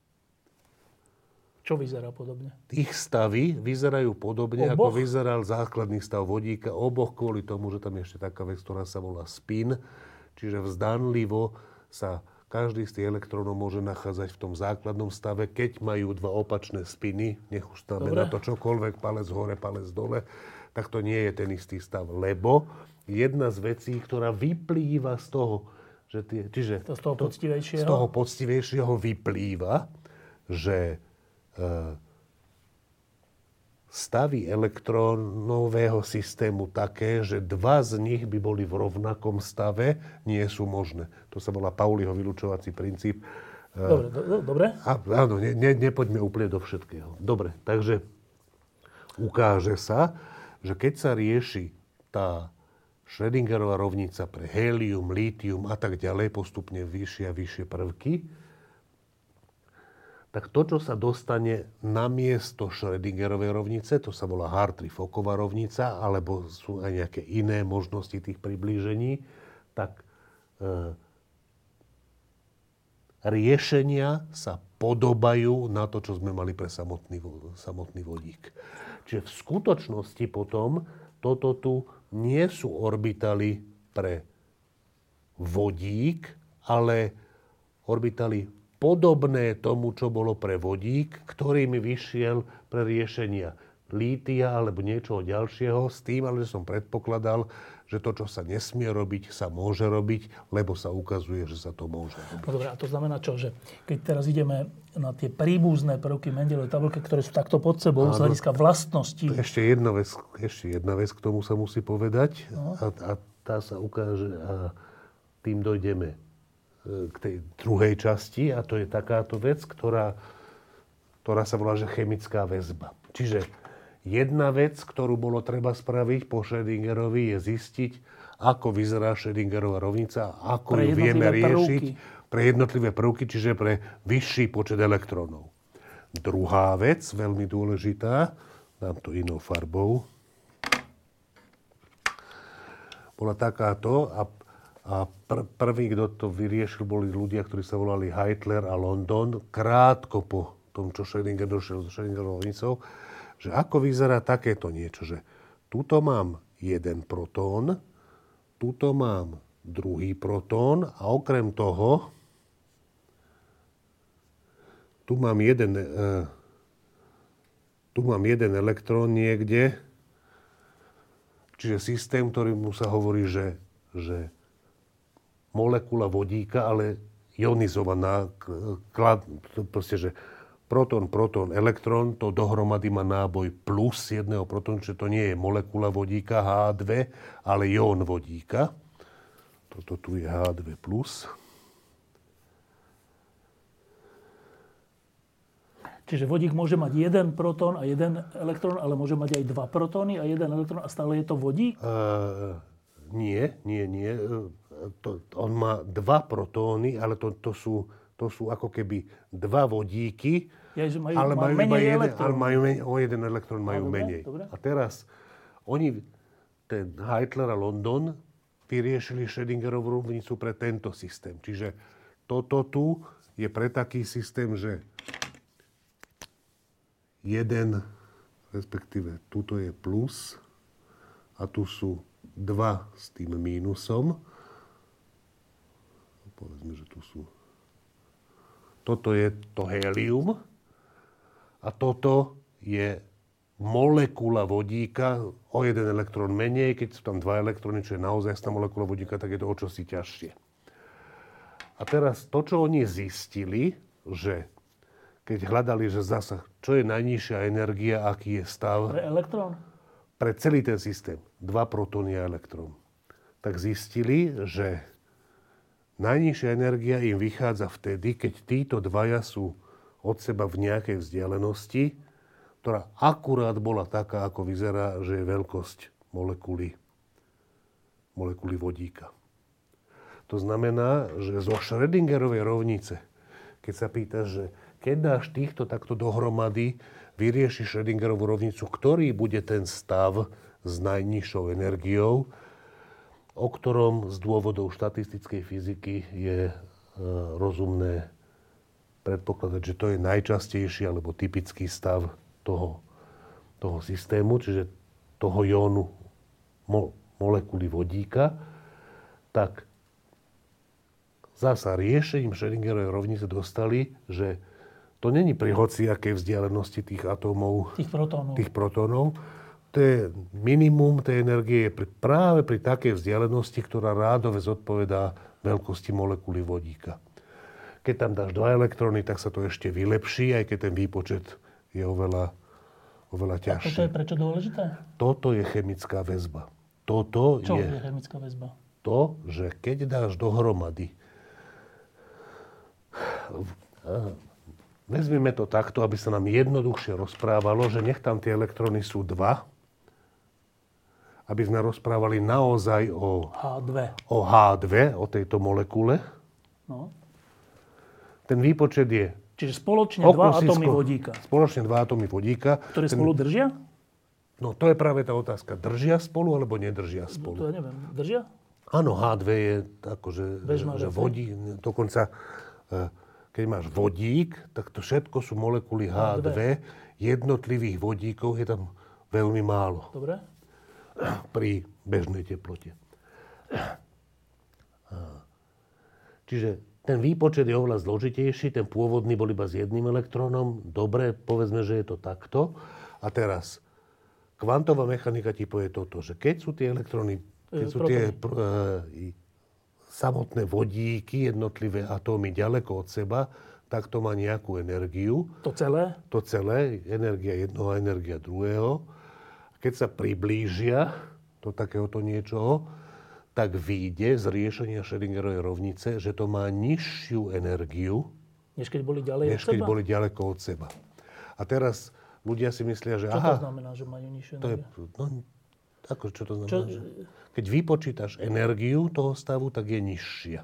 A: Čo vyzerá podobne?
B: Ich stavy vyzerajú podobne, Oboch? ako vyzeral základný stav vodíka. Oboch kvôli tomu, že tam je ešte taká vec, ktorá sa volá spin. Čiže vzdanlivo sa každý z tých elektrónov môže nachádzať v tom základnom stave, keď majú dva opačné spiny, nech už znamená to čokoľvek, palec hore, palec dole, tak to nie je ten istý stav. Lebo jedna z vecí, ktorá vyplýva z toho, že tie, čiže
A: to z toho poctivejšieho?
B: Z toho poctivejšieho vyplýva, že e, stavy elektrónového systému také, že dva z nich by boli v rovnakom stave, nie sú možné. To sa volá Pauliho vylúčovací princíp.
A: Dobre, do, dobre.
B: A, áno, ne, ne, nepoďme úplne do všetkého. Dobre, takže ukáže sa, že keď sa rieši tá Schrödingerová rovnica pre helium, lítium a tak ďalej, postupne vyššie a vyššie prvky, tak to, čo sa dostane na miesto Schrödingerovej rovnice, to sa volá Hartree-Focková rovnica, alebo sú aj nejaké iné možnosti tých priblížení, tak e, riešenia sa podobajú na to, čo sme mali pre samotný, samotný vodík. Čiže v skutočnosti potom toto tu nie sú orbitaly pre vodík, ale orbitaly podobné tomu, čo bolo pre vodík, ktorý vyšiel pre riešenia lítia alebo niečoho ďalšieho, s tým, ale som predpokladal, že to, čo sa nesmie robiť, sa môže robiť, lebo sa ukazuje, že sa to môže robiť.
A: No dobré, a to znamená čo? Že keď teraz ideme na tie príbuzné prvky Mendelovej tabulky, ktoré sú takto pod sebou Áno, z hľadiska vlastnosti.
B: Ešte jedna vec, ešte jedna vec k tomu sa musí povedať no. a, a tá sa ukáže a tým dojdeme k tej druhej časti a to je takáto vec, ktorá, ktorá sa volá, že chemická väzba. Čiže jedna vec, ktorú bolo treba spraviť po Schrödingerovi, je zistiť, ako vyzerá Schrödingerová rovnica, ako ju vieme riešiť prvky. pre jednotlivé prvky, čiže pre vyšší počet elektrónov. Druhá vec, veľmi dôležitá, dám to inou farbou, bola takáto, a a pr- prvý, kto to vyriešil, boli ľudia, ktorí sa volali Heitler a London, krátko po tom, čo Schrödinger došiel so Schrödingerovou že ako vyzerá takéto niečo, že tuto mám jeden protón, tuto mám druhý protón a okrem toho tu mám jeden, uh, tu mám jeden elektrón niekde, čiže systém, ktorý mu sa hovorí, že, že molekula vodíka, ale ionizovaná, klad, proste, že proton, proton, elektrón, to dohromady má náboj plus jedného protónu, čiže to nie je molekula vodíka H2, ale ión vodíka. Toto tu je H2+. Plus.
A: Čiže vodík môže mať jeden protón a jeden elektrón, ale môže mať aj dva protóny a jeden elektrón a stále je to vodík? Uh,
B: nie, nie, nie to, on má dva protóny, ale to, to, sú, to sú ako keby dva vodíky,
A: ja, majú, ale majú, menej
B: jeden, ale majú menej, o jeden elektrón majú dobre, menej. Dobre. A teraz oni, ten Heitler a London, vyriešili Schrödingerovú rovnicu pre tento systém. Čiže toto tu je pre taký systém, že jeden, respektíve tuto je plus a tu sú dva s tým mínusom povedzme, že tu sú... Toto je to helium a toto je molekula vodíka o jeden elektrón menej. Keď sú tam dva elektróny, čo je naozaj molekula vodíka, tak je to o čosi ťažšie. A teraz to, čo oni zistili, že keď hľadali, že zasa, čo je najnižšia energia, aký je stav...
A: Pre elektrón?
B: Pre celý ten systém. Dva protóny a elektrón. Tak zistili, že Najnižšia energia im vychádza vtedy, keď títo dvaja sú od seba v nejakej vzdialenosti, ktorá akurát bola taká, ako vyzerá, že je veľkosť molekuly, molekuly vodíka. To znamená, že zo Schrödingerovej rovnice, keď sa pýtaš, že keď dáš týchto takto dohromady, vyriešiš Schrödingerovú rovnicu, ktorý bude ten stav s najnižšou energiou, o ktorom z dôvodov štatistickej fyziky je e, rozumné predpokladať, že to je najčastejší alebo typický stav toho, toho systému, čiže toho jónu mo, molekuly vodíka, tak zasa riešením Schrödingerovej rovnice dostali, že to není pri hociakej vzdialenosti tých atómov,
A: tých protónov.
B: tých protónov. To je minimum tej energie je pri, práve pri takej vzdialenosti, ktorá rádove zodpovedá veľkosti molekuly vodíka. Keď tam dáš dva elektróny, tak sa to ešte vylepší, aj keď ten výpočet je oveľa, oveľa ťažší.
A: A toto je prečo dôležité?
B: Toto je chemická väzba. Toto
A: Čo
B: je,
A: je chemická väzba?
B: to, že keď dáš dohromady Vezmeme to takto, aby sa nám jednoduchšie rozprávalo, že nech tam tie elektróny sú dva, aby sme rozprávali naozaj o
A: H2.
B: o H2, o tejto molekule.
A: No.
B: Ten výpočet je...
A: Čiže spoločne dva atómy vodíka,
B: Spoločne dva atómy vodíka.
A: ktoré
B: Ten-
A: spolu držia?
B: No to je práve tá otázka. Držia spolu alebo nedržia
A: To
B: spolu?
A: ja neviem. Držia?
B: Áno, H2 je akože,
A: Bežná
B: že vodík, dokonca e, keď máš vodík, tak to všetko sú molekuly H2. Jednotlivých vodíkov je tam veľmi málo
A: Dobre?
B: pri bežnej teplote. Čiže ten výpočet je oveľa zložitejší, ten pôvodný bol iba s jedným elektrónom. Dobre, povedzme, že je to takto. A teraz, kvantová mechanika ti povie toto, že keď sú tie elektróny, keď
A: E,
B: sú tie e, samotné vodíky, jednotlivé atómy ďaleko od seba, tak to má nejakú energiu
A: To celé?
B: to celé, energia jednoho a energia druhého. Keď sa priblížia do takéhoto niečoho, tak vyjde z riešenia Schrödingerovej rovnice, že to má nižšiu energiu,
A: Než keď boli ďalej
B: než
A: od
B: keď
A: seba?
B: boli ďaleko od seba. A teraz ľudia si myslia, že
A: Čo to
B: aha,
A: znamená, že majú nižšiu
B: to je...
A: energiu?
B: No, ako, čo to znamená?
A: Čo,
B: Že, keď vypočítaš energiu toho stavu, tak je nižšia.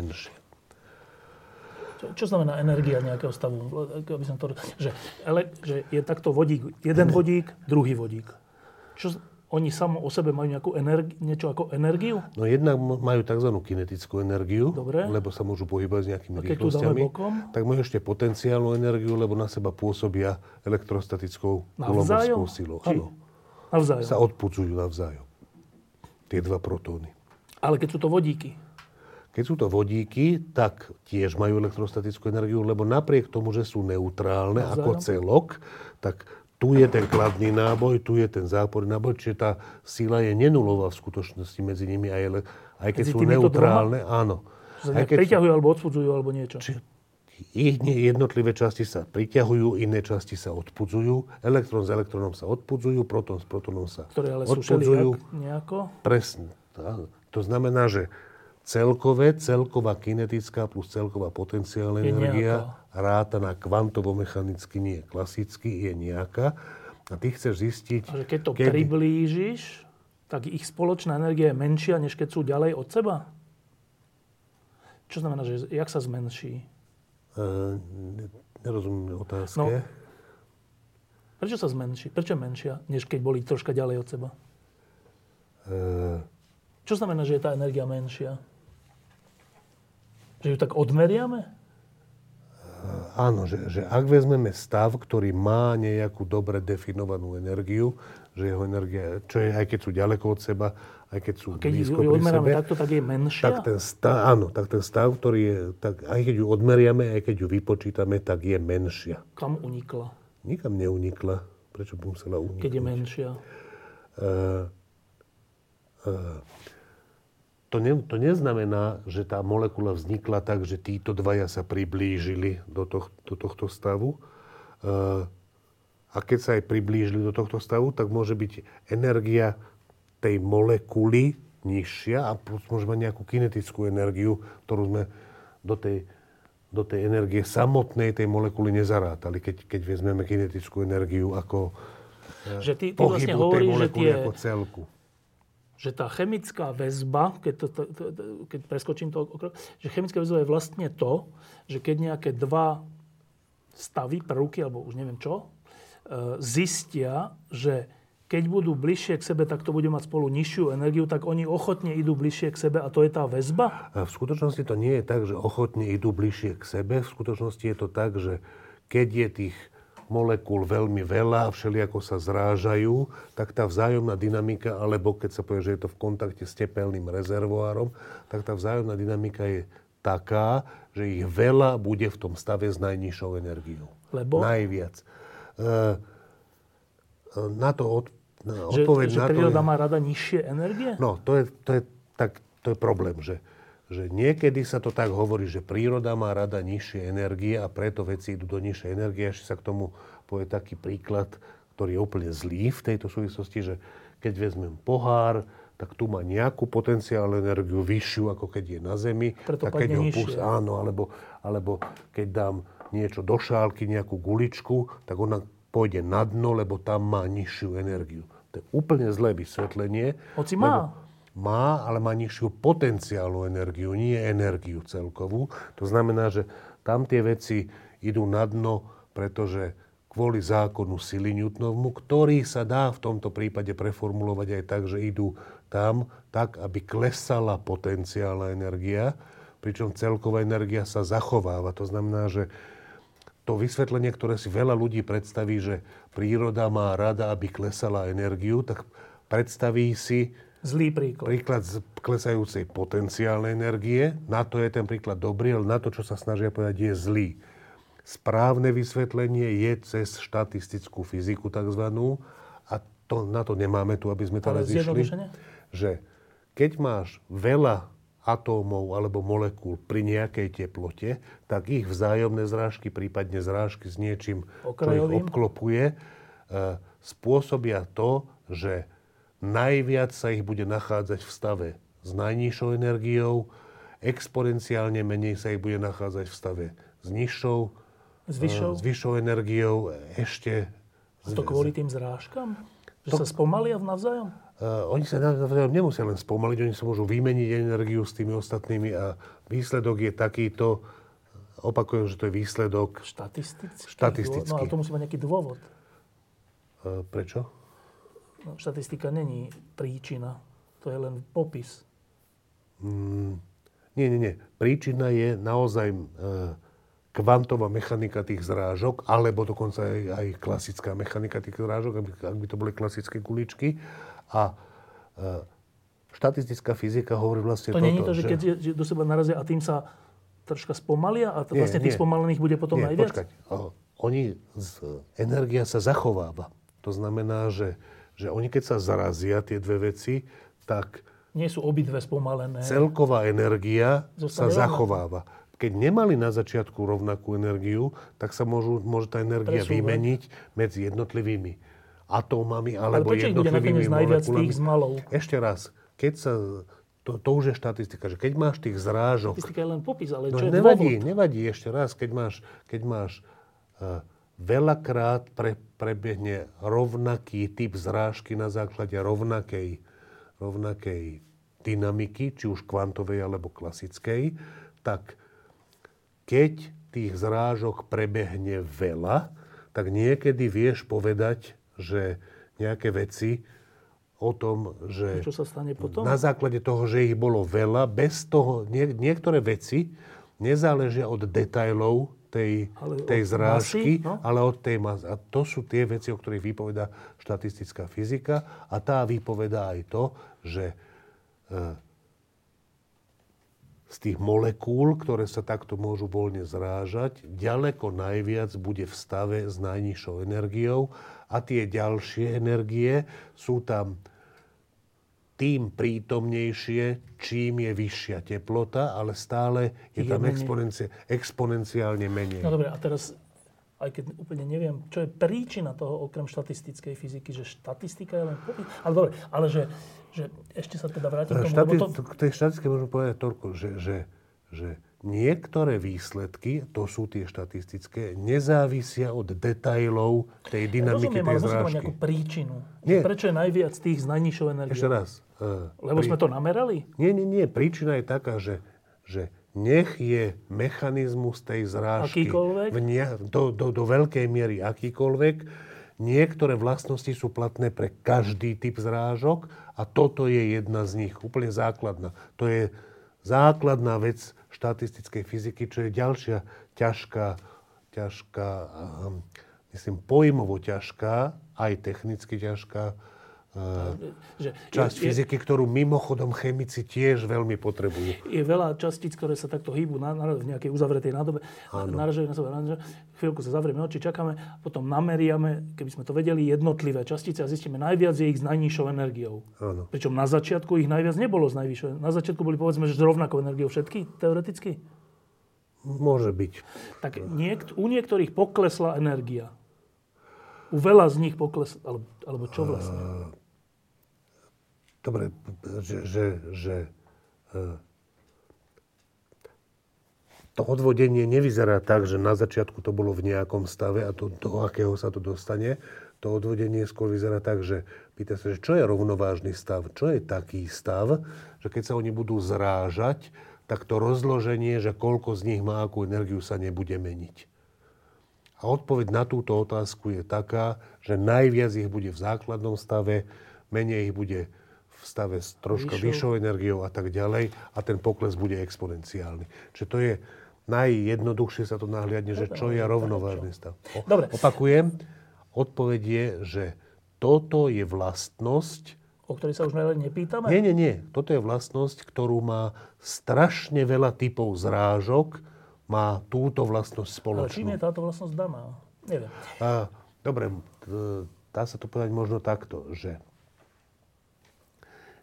B: Menšia.
A: čo, čo znamená energia nejakého stavu? Aby som to, že, ele, že je takto vodík, jeden vodík, druhý vodík. Čo, oni samo o sebe majú nejakú energi- niečo ako energiu?
B: No jednak majú tzv. kinetickú energiu,
A: Dobre.
B: lebo sa môžu pohybovať s nejakými
A: A
B: rýchlosťami.
A: bokom?
B: Tak majú ešte potenciálnu energiu, lebo na seba pôsobia elektrostatickou kulomovskou silou.
A: Či-
B: Áno,
A: Navzájom.
B: sa odpudzujú navzájom. Tie dva protóny.
A: Ale keď sú to vodíky.
B: Keď sú to vodíky, tak tiež majú elektrostatickú energiu, lebo napriek tomu, že sú neutrálne
A: Navzájom?
B: ako celok, tak tu je ten kladný náboj, tu je ten záporný náboj, čiže tá sila je nenulová v skutočnosti medzi nimi, aj, ele- aj keď
A: Medzi
B: sú neutrálne, áno.
A: Že sa
B: Aj keď sú-
A: priťahujú alebo odsudzujú alebo niečo.
B: Či ich jednotlivé časti sa priťahujú, iné časti sa odpudzujú. Elektrón s elektrónom sa odpudzujú, protón s protónom sa
A: Ktoré ale sú
B: odpudzujú.
A: všelijak nejako.
B: Presne. Áno. To znamená, že celkové, celková kinetická plus celková potenciálna energia rátaná kvantovo-mechanicky, nie klasicky, je nejaká. A ty chceš zistiť,
A: A že keď to
B: kedy-
A: priblížiš, tak ich spoločná energia je menšia, než keď sú ďalej od seba? Čo znamená, že jak sa zmenší?
B: Ne- nerozumiem otázke.
A: No. Prečo sa zmenší? Prečo je menšia, než keď boli troška ďalej od seba?
B: E,
A: Čo znamená, že je tá energia menšia? Že ju tak odmeriame?
B: Áno, že, že ak vezmeme stav, ktorý má nejakú dobre definovanú energiu, že jeho energia, čo je aj keď sú ďaleko od seba, aj keď sú
A: Keď
B: blízko
A: ju odmeráme
B: sebe,
A: takto, tak je menšia?
B: tak ten stav, áno, tak ten stav, ktorý je, tak aj keď ju odmeriame, aj keď ju vypočítame, tak je menšia.
A: Kam unikla,
B: Nikam neunikla. Prečo by musela uniknúť?
A: keď je menšia?
B: Uh, uh, to, ne, to neznamená, že tá molekula vznikla tak, že títo dvaja sa priblížili do, toh, do tohto stavu. Uh, a keď sa aj priblížili do tohto stavu, tak môže byť energia tej molekuly nižšia a plus môže mať nejakú kinetickú energiu, ktorú sme do tej, do tej energie samotnej tej molekuly nezarátali, keď, keď vezmeme kinetickú energiu ako
A: Že ty, ty vlastne hovoríš, že, tie,
B: ako celku.
A: Že tá chemická väzba, keď, to, to, to, keď preskočím to okrok, že chemická väzba je vlastne to, že keď nejaké dva stavy, prvky, alebo už neviem čo, e, zistia, že keď budú bližšie k sebe, tak to bude mať spolu nižšiu energiu, tak oni ochotne idú bližšie k sebe a to je tá väzba?
B: V skutočnosti to nie je tak, že ochotne idú bližšie k sebe. V skutočnosti je to tak, že keď je tých molekúl veľmi veľa a všelijako sa zrážajú, tak tá vzájomná dynamika, alebo keď sa povie, že je to v kontakte s tepelným rezervoárom, tak tá vzájomná dynamika je taká, že ich veľa bude v tom stave s najnižšou energiou.
A: Lebo?
B: Najviac. E, na to od,
A: že, odpoveď že na príroda to je, má rada nižšie energie?
B: No, to je, to je, tak, to je problém, že, že niekedy sa to tak hovorí, že príroda má rada nižšie energie a preto veci idú do nižšej energie. Ešte sa k tomu povie taký príklad, ktorý je úplne zlý v tejto súvislosti, že keď vezmem pohár, tak tu má nejakú potenciálnu energiu vyššiu, ako keď je na Zemi.
A: Preto
B: tak keď
A: ho
B: pust, áno, alebo, alebo keď dám niečo do šálky, nejakú guličku, tak ona pôjde na dno, lebo tam má nižšiu energiu. To je úplne zlé vysvetlenie.
A: Hoci má.
B: Má, ale má nižšiu potenciálnu energiu, nie energiu celkovú. To znamená, že tam tie veci idú na dno, pretože kvôli zákonu sily Newtonovmu, ktorý sa dá v tomto prípade preformulovať aj tak, že idú tam tak, aby klesala potenciálna energia, pričom celková energia sa zachováva. To znamená, že to vysvetlenie, ktoré si veľa ľudí predstaví, že príroda má rada, aby klesala energiu, tak predstaví si
A: Zlý príklad.
B: Príklad z klesajúcej potenciálnej energie. Na to je ten príklad dobrý, ale na to, čo sa snažia povedať, je zlý. Správne vysvetlenie je cez štatistickú fyziku takzvanú a to, na to nemáme tu, aby sme teraz išli. Že keď máš veľa atómov alebo molekúl pri nejakej teplote, tak ich vzájomné zrážky, prípadne zrážky s niečím, Okrajovým. čo ich obklopuje, e, spôsobia to, že najviac sa ich bude nachádzať v stave s najnižšou energiou, exponenciálne menej sa ich bude nachádzať v stave s nižšou,
A: s vyššou,
B: e, s vyššou energiou, ešte...
A: A to kvôli tým zrážkam? Že to... sa spomalia navzájom?
B: Uh, oni sa navzájom nemusia len spomaliť, oni sa môžu vymeniť energiu s tými ostatnými a výsledok je takýto, opakujem, že to je výsledok...
A: Štatistický?
B: Štatistický.
A: No ale to musí mať nejaký dôvod.
B: Uh, prečo?
A: Štatistika není príčina, to je len popis.
B: Mm, nie, nie, nie. Príčina je naozaj uh, kvantová mechanika tých zrážok, alebo dokonca aj, aj klasická mechanika tých zrážok, ak by to boli klasické kuličky. A e, štatistická fyzika hovorí vlastne
A: to
B: toto.
A: To nie je to, že, že keď je, do seba narazia a tým sa troška spomalia a to nie, vlastne tých nie. spomalených bude potom nie, najviac?
B: Počkať. Oni, energia sa zachováva. To znamená, že, že oni keď sa zarazia, tie dve veci, tak...
A: Nie sú obidve spomalené.
B: Celková energia Zostane sa zachováva. Keď nemali na začiatku rovnakú energiu, tak sa môžu, môže tá energia Presúvať. vymeniť medzi jednotlivými atómami alebo ale jednotlivými molekulami.
A: tých zmalov?
B: Ešte raz, keď sa to, to už je štatistika, že keď máš tých zrážok...
A: Štatistika je len popis, ale no,
B: čo
A: je
B: nevadí,
A: dôvod?
B: nevadí ešte raz, keď máš, keď máš uh, veľakrát pre, prebiehne rovnaký typ zrážky na základe rovnakej, rovnakej dynamiky, či už kvantovej alebo klasickej, tak keď tých zrážok prebehne veľa, tak niekedy vieš povedať, že nejaké veci o tom, že...
A: Čo sa stane potom?
B: Na základe toho, že ich bolo veľa, bez toho... Nie, niektoré veci nezáležia od detajlov tej, ale tej zrážky, masy, no? ale od tej masy. A to sú tie veci, o ktorých vypoveda štatistická fyzika a tá vypoveda aj to, že e, z tých molekúl, ktoré sa takto môžu voľne zrážať, ďaleko najviac bude v stave s najnižšou energiou a tie ďalšie energie sú tam tým prítomnejšie, čím je vyššia teplota, ale stále je, je tam exponencia, exponenciálne menej.
A: No dobre, a teraz, aj keď úplne neviem, čo je príčina toho okrem štatistickej fyziky, že štatistika je len. Ale dobre, ale že, že ešte sa teda vrátim k tomu. Štati- to...
B: K tej štatistike môžem povedať toľko, že, že, že niektoré výsledky, to sú tie štatistické, nezávisia od detajlov tej dynamiky
A: Rozumiem,
B: tej
A: zrážky.
B: Rozumiem,
A: nejakú príčinu. Nie. Prečo je najviac tých s najnižšou energiou?
B: Ešte raz.
A: Uh, Lebo prí... sme to namerali?
B: Nie, nie, nie. Príčina je taká, že, že nech je mechanizmus tej zrážky? V ne, do, do, do veľkej miery akýkoľvek, niektoré vlastnosti sú platné pre každý typ zrážok a toto je jedna z nich, úplne základná. To je základná vec štatistickej fyziky, čo je ďalšia ťažká, ťažká, ehm, myslím, pojmovo ťažká, aj technicky ťažká že časť je, fyziky, ktorú mimochodom chemici tiež veľmi potrebujú.
A: Je veľa častíc, ktoré sa takto hýbu na, na, v nejakej uzavretej nádobe. Naražajú na seba. Chvíľku sa zavrieme oči, čakáme, potom nameriame, keby sme to vedeli, jednotlivé častice a zistíme, najviac je ich s najnižšou energiou.
B: Áno.
A: Pričom na začiatku ich najviac nebolo s najvyššou. Na začiatku boli povedzme, že s rovnakou energiou všetky, teoreticky.
B: Môže byť.
A: Tak niekt, u niektorých poklesla energia. U veľa z nich poklesla, alebo, alebo čo vlastne?
B: Dobre, že, že, že to odvodenie nevyzerá tak, že na začiatku to bolo v nejakom stave a to, do akého sa to dostane. To odvodenie skôr vyzerá tak, že pýta sa, že čo je rovnovážny stav, čo je taký stav, že keď sa oni budú zrážať, tak to rozloženie, že koľko z nich má akú energiu, sa nebude meniť. A odpoveď na túto otázku je taká, že najviac ich bude v základnom stave, menej ich bude v stave s troška vyššou energiou a tak ďalej a ten pokles bude exponenciálny. Čiže to je najjednoduchšie sa to nahliadne, že čo je rovnovážny stav. O, Dobre. Opakujem, odpoveď je, že toto je vlastnosť,
A: o ktorej sa už nepýtame?
B: Nie, nie, nie. Toto je vlastnosť, ktorú má strašne veľa typov zrážok, má túto vlastnosť spoločnú. Ale
A: čím je táto vlastnosť daná? Neviem.
B: A, dobre, dá sa to povedať možno takto, že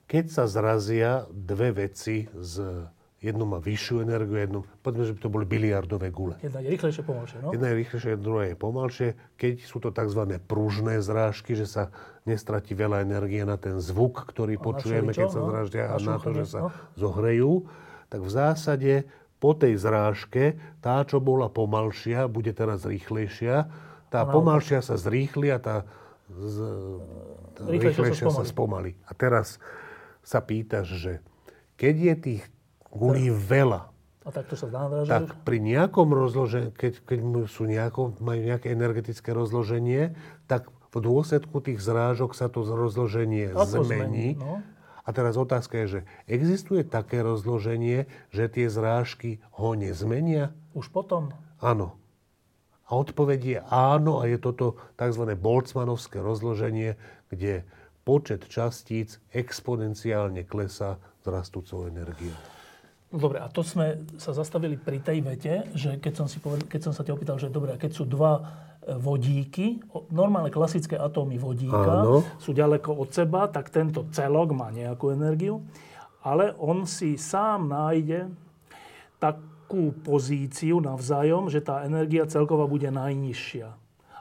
B: keď sa zrazia dve veci z jednu má vyššiu energiu, jednu, povedzme, že by to boli biliardové gule.
A: Jedna je rýchlejšie, pomalšie, no?
B: Jedna je rýchlejšie, druhá je pomalšie. Keď sú to tzv. pružné zrážky, že sa nestratí veľa energie na ten zvuk, ktorý a počujeme, keď sa no? zráždia a na to, že sa no? zohrejú, tak v zásade po tej zrážke tá, čo bola pomalšia, bude teraz rýchlejšia. Tá pomalšia sa zrýchli a tá, z, tá rýchlejšia, rýchlejšia sa spomalí. A teraz sa pýtaš, že keď je tých gulí veľa,
A: a tak to sa zdá,
B: tak pri nejakom rozložení, keď, keď sú nejako, majú nejaké energetické rozloženie, tak v dôsledku tých zrážok sa to rozloženie Ako zmení. zmení no? A teraz otázka je, že existuje také rozloženie, že tie zrážky ho nezmenia?
A: Už potom?
B: Áno. A odpoveď je áno a je toto tzv. boltzmanovské rozloženie, kde počet častíc exponenciálne klesá s rastúcou energiou.
A: Dobre, a to sme sa zastavili pri tej vete, že keď som, si povedal, keď som sa ťa opýtal, že dobre, keď sú dva e, vodíky, normálne klasické atómy vodíka Áno. sú ďaleko od seba, tak tento celok má nejakú energiu, ale on si sám nájde takú pozíciu navzájom, že tá energia celková bude najnižšia.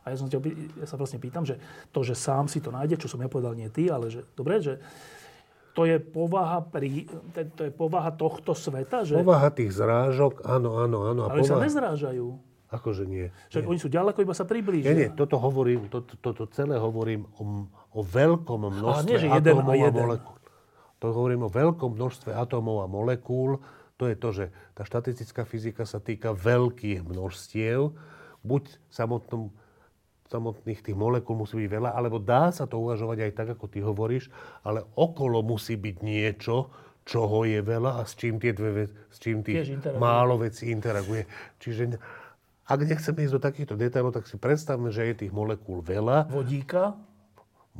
A: A ja, som ťa, ja sa vlastne pýtam, že to, že sám si to nájde, čo som ja povedal, nie ty, ale že, dobre, že to je povaha, pri, to je povaha tohto sveta? Že...
B: Povaha tých zrážok, áno, áno, áno.
A: A ale povaha... sa nezrážajú.
B: Akože nie.
A: Že oni sú ďaleko, iba sa priblížia.
B: Nie, nie, toto hovorím, toto, toto celé hovorím o, o veľkom množstve nie, že jeden atómov a, jeden. a molekúl. To hovorím o veľkom množstve atómov a molekúl. To je to, že tá štatistická fyzika sa týka veľkých množstiev, buď samotnom samotných tých molekúl musí byť veľa, alebo dá sa to uvažovať aj tak, ako ty hovoríš, ale okolo musí byť niečo, čoho je veľa a s čím tie dve s čím tých málo vecí interaguje. Čiže ak nechceme ísť do takýchto detailov, tak si predstavme, že je tých molekúl veľa.
A: Vodíka?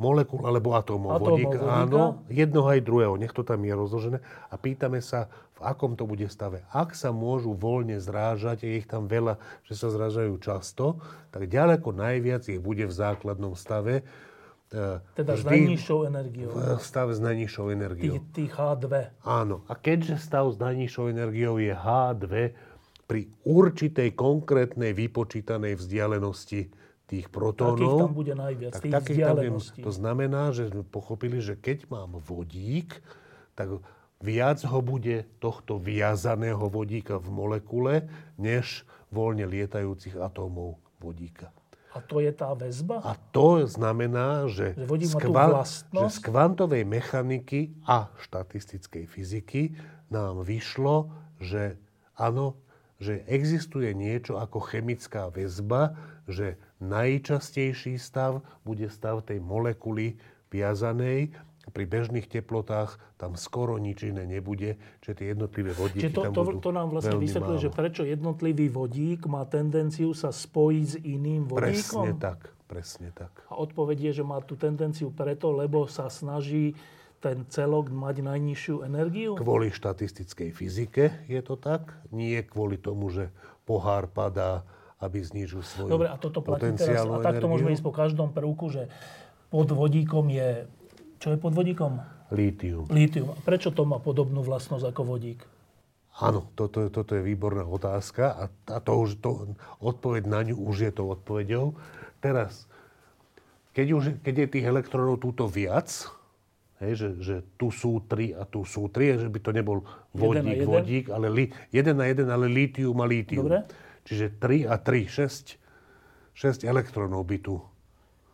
B: Molekúl alebo atómov, atómov vodíka, vodíka. Áno, jednoho aj druhého, nech to tam je rozložené. A pýtame sa, v akom to bude stave. Ak sa môžu voľne zrážať, je ich tam veľa, že sa zrážajú často, tak ďaleko najviac ich bude v základnom stave.
A: E, teda s najnižšou energiou.
B: V stave s najnižšou energiou.
A: Tých, tých H2.
B: Áno. A keďže stav s najnižšou energiou je H2 pri určitej konkrétnej vypočítanej vzdialenosti tých protónov. Takých
A: tam bude najviac, tak tých vzdialeností.
B: To znamená, že sme pochopili, že keď mám vodík, tak viac ho bude tohto viazaného vodíka v molekule, než voľne lietajúcich atómov vodíka.
A: A to je tá väzba?
B: A to znamená, že, že, z, kva- že z kvantovej mechaniky a štatistickej fyziky nám vyšlo, že áno, že existuje niečo ako chemická väzba, že najčastejší stav bude stav tej molekuly viazanej. Pri bežných teplotách tam skoro nič iné nebude, čiže tie jednotlivé vodíky
A: Čiže to,
B: tam
A: to,
B: budú
A: to nám vlastne vysvetľuje, že prečo jednotlivý vodík má tendenciu sa spojiť s iným vodíkom?
B: Presne tak, presne tak.
A: A odpoveď je, že má tú tendenciu preto, lebo sa snaží ten celok mať najnižšiu energiu?
B: Kvôli štatistickej fyzike je to tak, nie kvôli tomu, že pohár padá, aby znížil svoju
A: Dobre, a toto platí teraz. A takto
B: energiu.
A: môžeme ísť po každom prvku, že pod vodíkom je... Čo je pod vodíkom?
B: Lítium.
A: Lítium. A prečo to má podobnú vlastnosť ako vodík?
B: Áno, toto, toto je výborná otázka a, a to už, to, odpoveď na ňu už je to odpoveďou. Teraz, keď, už, keď je tých elektrónov túto viac, hej, že, že tu sú tri a tu sú tri, že by to nebol
A: Jeden
B: vodík,
A: jeden?
B: vodík, ale li, jeden na jeden, ale lítium a lítium.
A: Dobre.
B: Čiže 3 a 3, 6, 6 elektrónov by tu.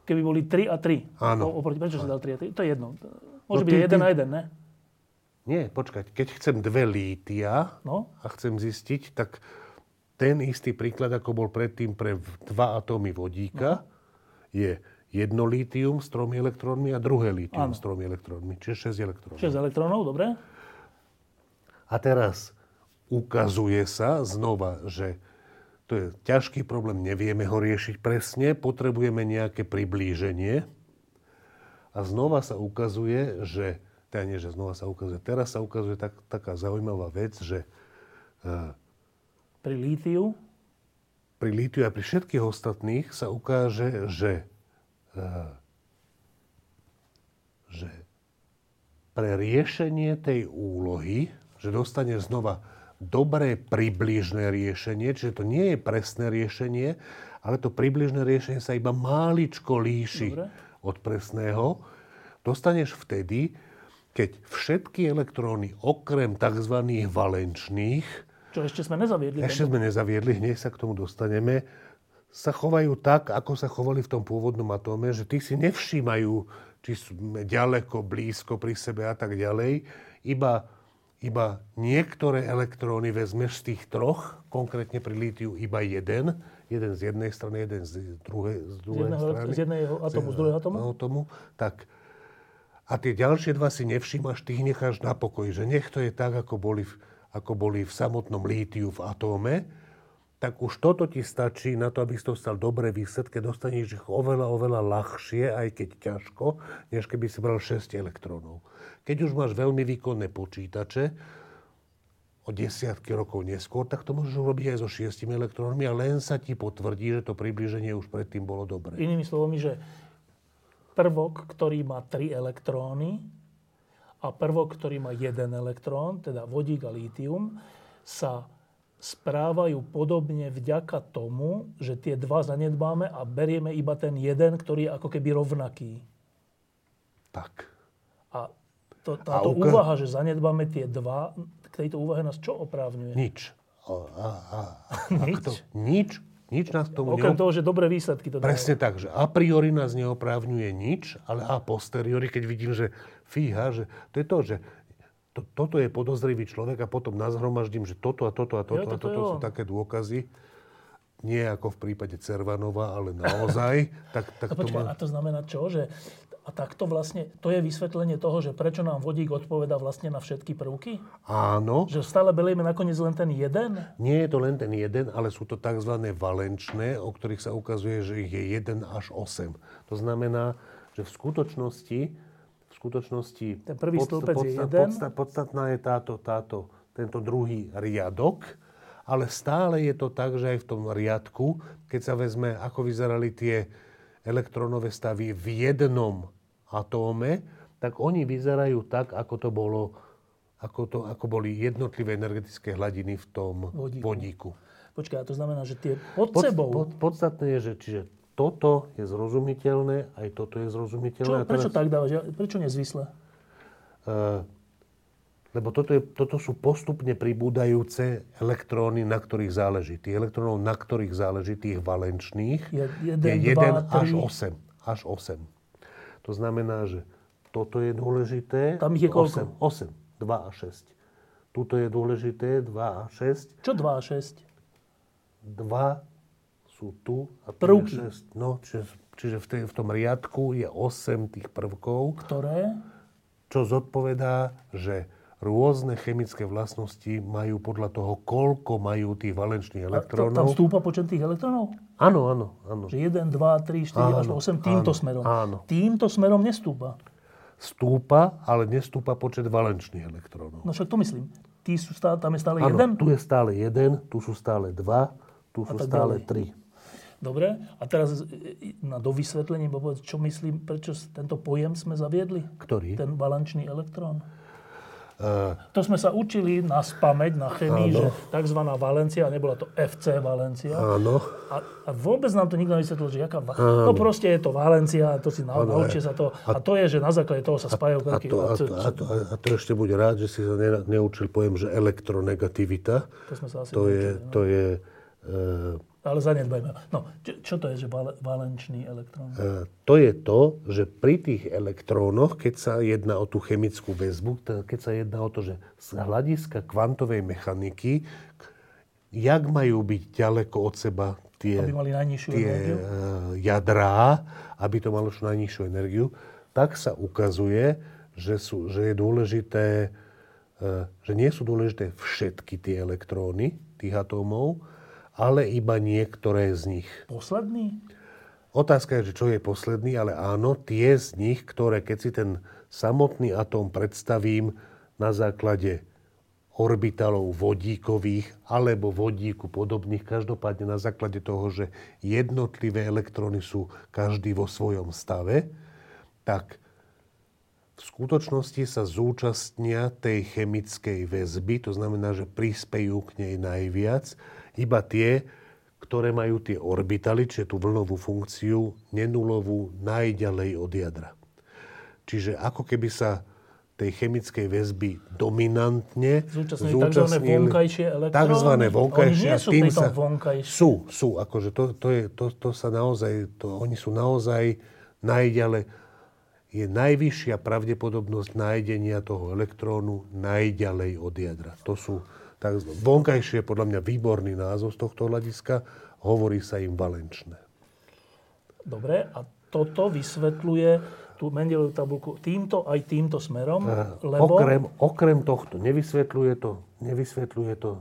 A: Keby boli 3 a 3.
B: Áno.
A: Oproti, prečo sa dal 3 a 3? To je jedno. Môže
B: No
A: byť
B: ty-
A: jeden
B: ty-
A: na jeden, ne?
B: Nie, počkať, keď chcem dve lítia
A: No.
B: a chcem zistiť, tak ten istý príklad, ako bol predtým pre dva atómy vodíka, je jedno lítium s tromi elektrónmi a druhé lítium
A: Áno.
B: s tromi elektrónmi, čiže 6 elektrónov.
A: 6 elektrónov, dobre?
B: A teraz ukazuje sa znova, že to je ťažký problém, nevieme ho riešiť presne, potrebujeme nejaké priblíženie. A znova sa ukazuje, že, teda nie, že znova sa ukazuje, teraz sa ukazuje tak, taká zaujímavá vec, že e,
A: Pri lítiu.
B: pri lítiu a pri všetkých ostatných sa ukáže, že, e, že pre riešenie tej úlohy, že dostaneš znova dobré približné riešenie, čiže to nie je presné riešenie, ale to približné riešenie sa iba máličko líši
A: Dobre.
B: od presného, dostaneš vtedy, keď všetky elektróny okrem tzv. valenčných
A: Čo ešte sme nezaviedli.
B: ešte sme nezaviedli, hneď sa k tomu dostaneme, sa chovajú tak, ako sa chovali v tom pôvodnom atóme, že tí si nevšímajú, či sme ďaleko, blízko pri sebe a tak ďalej. Iba, iba niektoré elektróny vezmeš z tých troch, konkrétne pri lítiu iba jeden, jeden z jednej strany, jeden z druhej, z
A: Z
B: druhej
A: jedného,
B: strany.
A: z jedného atomu, z druhého atomu?
B: atomu. Tak, a tie ďalšie dva si nevšímaš, ty ich necháš na pokoji, že nech to je tak, ako boli, v, ako boli v samotnom lítiu v atóme, tak už toto ti stačí na to, aby si dostal dobré výsledky. Dostaneš ich oveľa, oveľa ľahšie, aj keď ťažko, než keby si bral 6 elektrónov. Keď už máš veľmi výkonné počítače, o desiatky rokov neskôr, tak to môžeš urobiť aj so šiestimi elektrónmi a len sa ti potvrdí, že to približenie už predtým bolo dobré.
A: Inými slovami, že prvok, ktorý má 3 elektróny a prvok, ktorý má jeden elektrón, teda vodík a lítium, sa správajú podobne vďaka tomu, že tie dva zanedbáme a berieme iba ten jeden, ktorý je ako keby rovnaký.
B: Tak.
A: To, táto
B: uka-
A: úvaha, že zanedbáme tie dva, k tejto úvahe nás čo oprávňuje?
B: Nič. A, a, a, [LAUGHS]
A: Nič?
B: To, nič. Nič nás tomu
A: Okrem
B: neop...
A: toho, že dobré výsledky to.
B: Presne tak, že a priori nás neoprávňuje nič, ale a posteriori, keď vidím, že fíha, že to je to, že to, toto je podozrivý človek a potom nazhromaždím, že toto a toto a toto
A: Jo,
B: a
A: toto
B: toto
A: jo.
B: sú také dôkazy. Nie ako v prípade Cervanova, ale naozaj. [LAUGHS] tak, tak
A: A
B: to
A: počkaj,
B: má...
A: a to znamená čo? Že, a takto vlastne, to je vysvetlenie toho, že prečo nám vodík odpoveda vlastne na všetky prvky?
B: Áno,
A: Že stále berieme nakoniec len ten jeden?
B: Nie je to len ten jeden, ale sú to tzv. valenčné, o ktorých sa ukazuje, že ich je 1 až 8. To znamená, že v skutočnosti, v skutočnosti
A: Ten prvý stĺpec je jeden.
B: podstatná je táto, táto, tento druhý riadok, ale stále je to tak, že aj v tom riadku, keď sa vezme, ako vyzerali tie elektrónové stavy v jednom atóme, tak oni vyzerajú tak, ako to bolo ako, to, ako boli jednotlivé energetické hladiny v tom
A: Vodíku.
B: vodíku.
A: Počkaj, a to znamená, že tie pod,
B: Pod,
A: sebou...
B: pod, podstatné je, že čiže toto je zrozumiteľné, aj toto je
A: čo,
B: zrozumiteľné. a
A: prečo
B: teraz-
A: tak dávaš? Ja- Prečo nezvisle?
B: Eh, lebo toto, je, toto sú postupne pribúdajúce elektróny, na ktorých záleží. Tých elektrónov, na ktorých záleží, tých valenčných,
A: Je jeden,
B: je 1
A: dva,
B: až
A: tri.
B: 8. Až 8. To znamená, že toto je dôležité.
A: Tam ich je koľko?
B: 8. 8. 2 a 6. Tuto je dôležité 2 a 6.
A: Čo 2 a 6?
B: 2 sú tu a
A: Prvky.
B: je 6. No, čiže, čiže v, tej, v tom riadku je 8 tých prvkov,
A: Ktoré?
B: čo zodpovedá, že rôzne chemické vlastnosti majú podľa toho, koľko majú tých valenčných
A: A to, tam
B: elektrónov.
A: stúpa počet tých elektrónov?
B: Áno, áno, áno.
A: Že 1, 2, 3, 4 až
B: Áno,
A: 8 týmto
B: áno,
A: smerom.
B: áno.
A: Týmto smerom nestúpa.
B: Stúpa, ale nestúpa počet valenčných elektrónov.
A: No však to myslím. Tí sú stále, tam je stále
B: Áno,
A: jeden?
B: tu je stále jeden, tu sú stále dva, tu sú stále
A: ďalej.
B: tri.
A: Dobre. A teraz e, na dovysvetlenie, čo myslím, prečo tento pojem sme zaviedli?
B: Ktorý?
A: Ten valenčný elektrón.
B: Uh,
A: To sme sa učili na spameť, na chemii,
B: Áno.
A: že tzv. Valencia, nebola to FC Valencia.
B: áno.
A: A, a vôbec nám to nikto nevysvetlil, že jaká... Va- no proste je to Valencia, to si na, naučte sa to. A, to je, že na základe toho sa spájajú
B: A
A: veľký...
B: to, a, to, a, to, a to ešte buď rád, že si sa ne, neučil pojem, že elektronegativita.
A: To sme sa asi
B: To je,
A: naučili, no.
B: to je, uh,
A: Ale zanedbajme. No, čo, čo to je, že vale, valenčný elektrón?
B: uh, to je to, že pri tých elektrónoch, keď sa jedná o tú chemickú väzbu, keď sa jedná o to, že z hľadiska kvantovej mechaniky, jak majú byť ďaleko od seba tie,
A: Aby mali najnižšiu
B: tie
A: energiu?
B: eh, jadrá, aby to malo čo najnižšiu energiu, tak sa ukazuje, že, sú, že je dôležité, eh, že nie sú dôležité všetky tie elektróny tých atómov, ale iba niektoré z nich.
A: Posledný?
B: Otázka je, že čo je posledný, ale áno, tie z nich, ktoré keď si ten samotný atóm predstavím na základe orbitálov vodíkových alebo vodíku podobných, každopádne na základe toho, že jednotlivé elektróny sú každý vo svojom stave, tak v skutočnosti sa zúčastnia tej chemickej väzby, to znamená, že prispejú k nej najviac, iba tie, ktoré majú tie orbitaly, čiže tú vlnovú funkciu, nenulovú, najďalej od jadra. Čiže ako keby sa tej chemickej väzby dominantne
A: Zúčastnili takzvané vonkajšie elektróny?
B: Takzvané vonkajšie.
A: Oni nie sú
B: tým sa-
A: vonkajšie.
B: Sú, sú. Akože to, to, je, to, to sa naozaj, to, oni sú naozaj najďalej, je najvyššia pravdepodobnosť nájdenia toho elektrónu najďalej od jadra. To sú tak, vonkajšie, podľa mňa výborný názov z tohto hľadiska, hovorí sa im valenčné.
A: Dobre, a toto vysvetľuje tú Mendelovú tabulku týmto aj týmto smerom, lebo...
B: Okrem, okrem tohto, nevysvetľuje to, nevysvetľuje to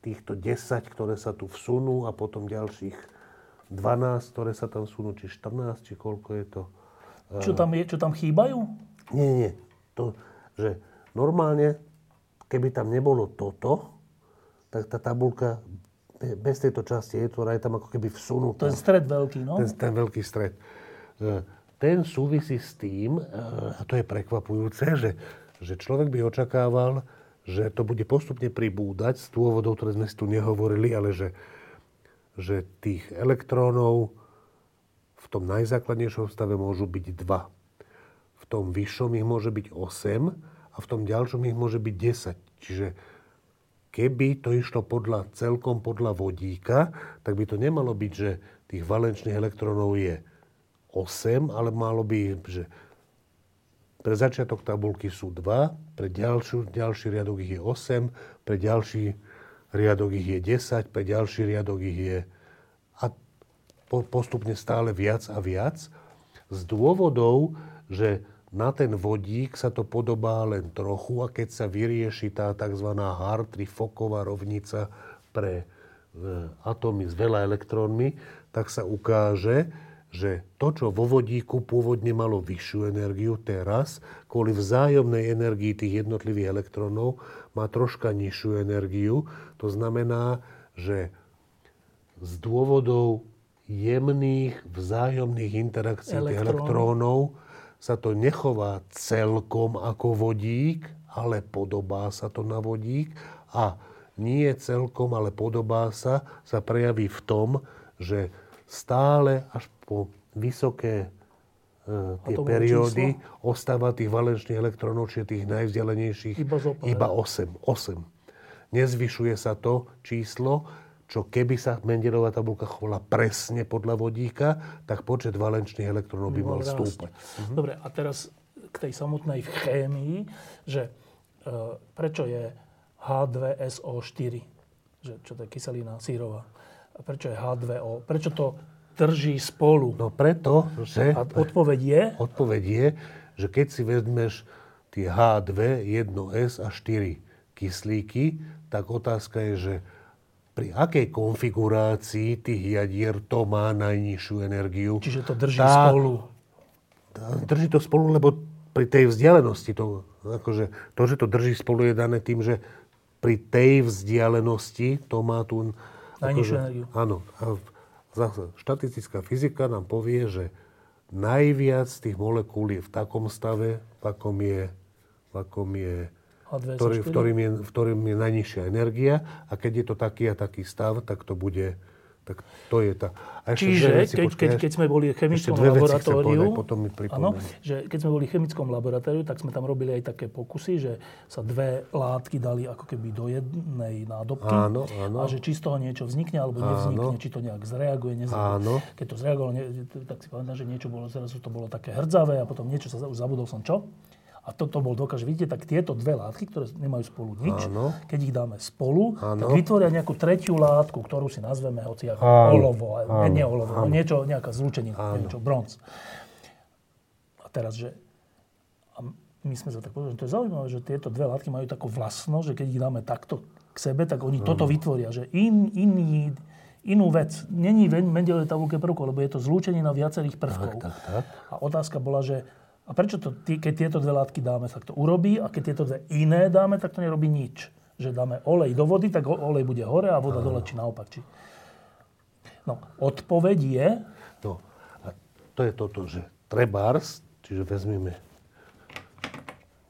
B: týchto 10, ktoré sa tu vsunú a potom ďalších 12, ktoré sa tam vsunú, či 14, či koľko je to.
A: Čo tam, je, čo tam chýbajú?
B: Nie, nie. To, že normálne, keby tam nebolo toto, tak tá tabulka be- bez tejto časti je, ktorá je tam ako keby vsunutá.
A: Je stred veľký, no?
B: ten, ten veľký stred. E, Ten súvisí s tým, e, a to je prekvapujúce, že, že človek by očakával, že to bude postupne pribúdať z dôvodov, ktoré sme si tu nehovorili, ale že, že tých elektrónov v tom najzákladnejšom stave môžu byť dva. V tom vyššom ich môže byť 8 v tom ďalšom ich môže byť 10. Čiže keby to išlo podľa, celkom podľa vodíka, tak by to nemalo byť, že tých valenčných elektrónov je 8, ale malo by, že pre začiatok tabulky sú 2, pre ďalšiu, ďalší riadok ich je 8, pre ďalší riadok ich je 10, pre ďalší riadok ich je a po, postupne stále viac a viac z dôvodov, že na ten vodík sa to podobá len trochu a keď sa vyrieši tá tzv. Hartree-Focková rovnica pre e, atómy s veľa elektrónmi, tak sa ukáže, že to, čo vo vodíku pôvodne malo vyššiu energiu, teraz kvôli vzájomnej energii tých jednotlivých elektrónov má troška nižšiu energiu. To znamená, že z dôvodov jemných vzájomných interakcií tých
A: Elektrónov.
B: Sa to nechová celkom ako vodík, ale podobá sa to na vodík a nie celkom, ale podobá sa, sa prejaví v tom, že stále až po vysoké e, tie periódy ostáva tých valenčných elektrónov, čiže tých najvzdialenejších,
A: Iba
B: iba 8. 8. Nezvyšuje sa to číslo, čo keby sa Mendelová tabulka chovala presne podľa vodíka, tak počet valenčných elektrónov by mal stúpať.
A: Dobre, a teraz k tej samotnej chémii, že e, prečo je H2SO4, že, čo to je kyselina sírová. A prečo je H2O? Prečo to drží spolu?
B: No preto, že...
A: A odpoveď je?
B: Odpoveď je, že keď si vezmeš tie H2, 1S a 4 kyslíky, tak otázka je, že pri akej konfigurácii tých jadier to má najnižšiu energiu.
A: Čiže to drží tá, spolu.
B: Tá, drží to spolu, lebo pri tej vzdialenosti, to, akože, to, že to drží spolu je dané tým, že pri tej vzdialenosti to má tu...
A: Najnižšiu akože, energiu.
B: Áno. A zase štatistická fyzika nám povie, že najviac tých molekúl je v takom stave, v akom je, v akom je ktorý, v, ktorým je, v ktorým je najnižšia energia a keď je to taký a taký stav, tak to bude tak to je tá.
A: A Čiže veci, keď, keď, keď sme boli v chemickom laboratóriu, povedať, potom mi áno, že keď sme boli v chemickom laboratóriu, tak sme tam robili aj také pokusy, že sa dve látky dali ako keby do jednej nádobky
B: áno, áno.
A: a že či z toho niečo vznikne alebo nevznikne, áno. či to nejak zreaguje, nezreaguje. Keď to zreagovalo, tak si pamätám, že niečo bolo, zrazu to bolo také hrdzavě a potom niečo sa, už zabudol som čo. A toto bol dokaz. Vidíte, tak tieto dve látky, ktoré nemajú spolu nič, Áno. keď ich dáme spolu, Áno. tak vytvoria nejakú tretiu látku, ktorú si nazveme hoci ako Áno. olovo, Áno. nie olovo, Áno. niečo, nejaká zlúčenina, niečo, bronz. A teraz, že a my sme sa tak povedali, že to je zaujímavé, že tieto dve látky majú takú vlastnosť, že keď ich dáme takto k sebe, tak oni Áno. toto vytvoria, že in, iný, inú vec. Není v Mendelovej tabulke prvkov, lebo je to zlúčenina viacerých prvkov.
B: Tak, tak, tak.
A: A otázka bola, že a prečo to, keď tieto dve látky dáme, tak to urobí a keď tieto dve iné dáme, tak to nerobí nič. Že dáme olej do vody, tak olej bude hore a voda dole, či naopak. Či... No, odpoveď je...
B: No, a to je toto, že trebárs, čiže vezmeme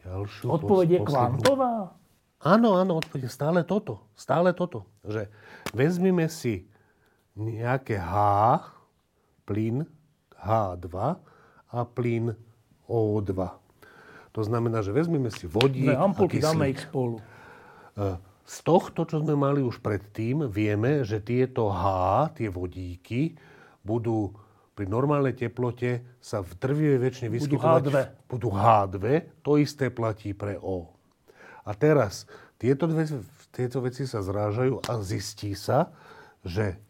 B: ďalšiu...
A: Odpoveď je kvantová?
B: Áno, áno, odpoveď je stále toto. Stále toto. Že vezmeme si nejaké H, plyn H2 a plyn O2. To znamená, že vezmeme si vodík
A: Dve ampulky, a dáme ich spolu.
B: E, z tohto, čo sme mali už predtým, vieme, že tieto H, tie vodíky, budú pri normálnej teplote sa v drvivej väčšine vyskytovať...
A: Budú H2.
B: Budú H2. To isté platí pre O. A teraz tieto, dve, tieto veci sa zrážajú a zistí sa, že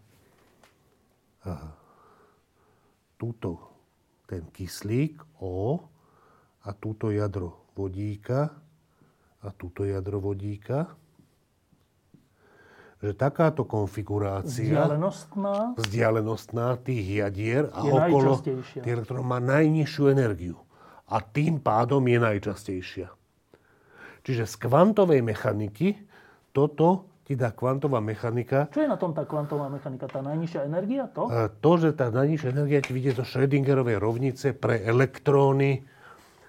B: túto, ten kyslík O a túto jadro vodíka a túto jadro vodíka. Že takáto konfigurácia...
A: Vzdialenostná.
B: Vzdialenostná tých jadier a
A: je
B: okolo tých elektrónov má najnižšiu energiu. A tým pádom je najčastejšia. Čiže z kvantovej mechaniky toto ti dá kvantová mechanika.
A: Čo je na tom tá kvantová mechanika? Tá najnižšia energia? To?
B: To, že tá najnižšia energia ti vidie zo Schrödingerovej rovnice pre elektróny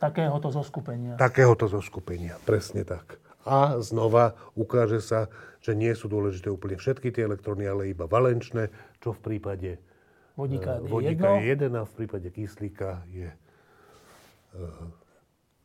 A: Takéhoto zoskupenia.
B: Takéhoto zoskupenia, presne tak. A znova ukáže sa, že nie sú dôležité úplne všetky tie elektróny, ale iba valenčné, čo v prípade
A: vodíka,
B: je, vodíka je jeden a v prípade kyslíka je uh,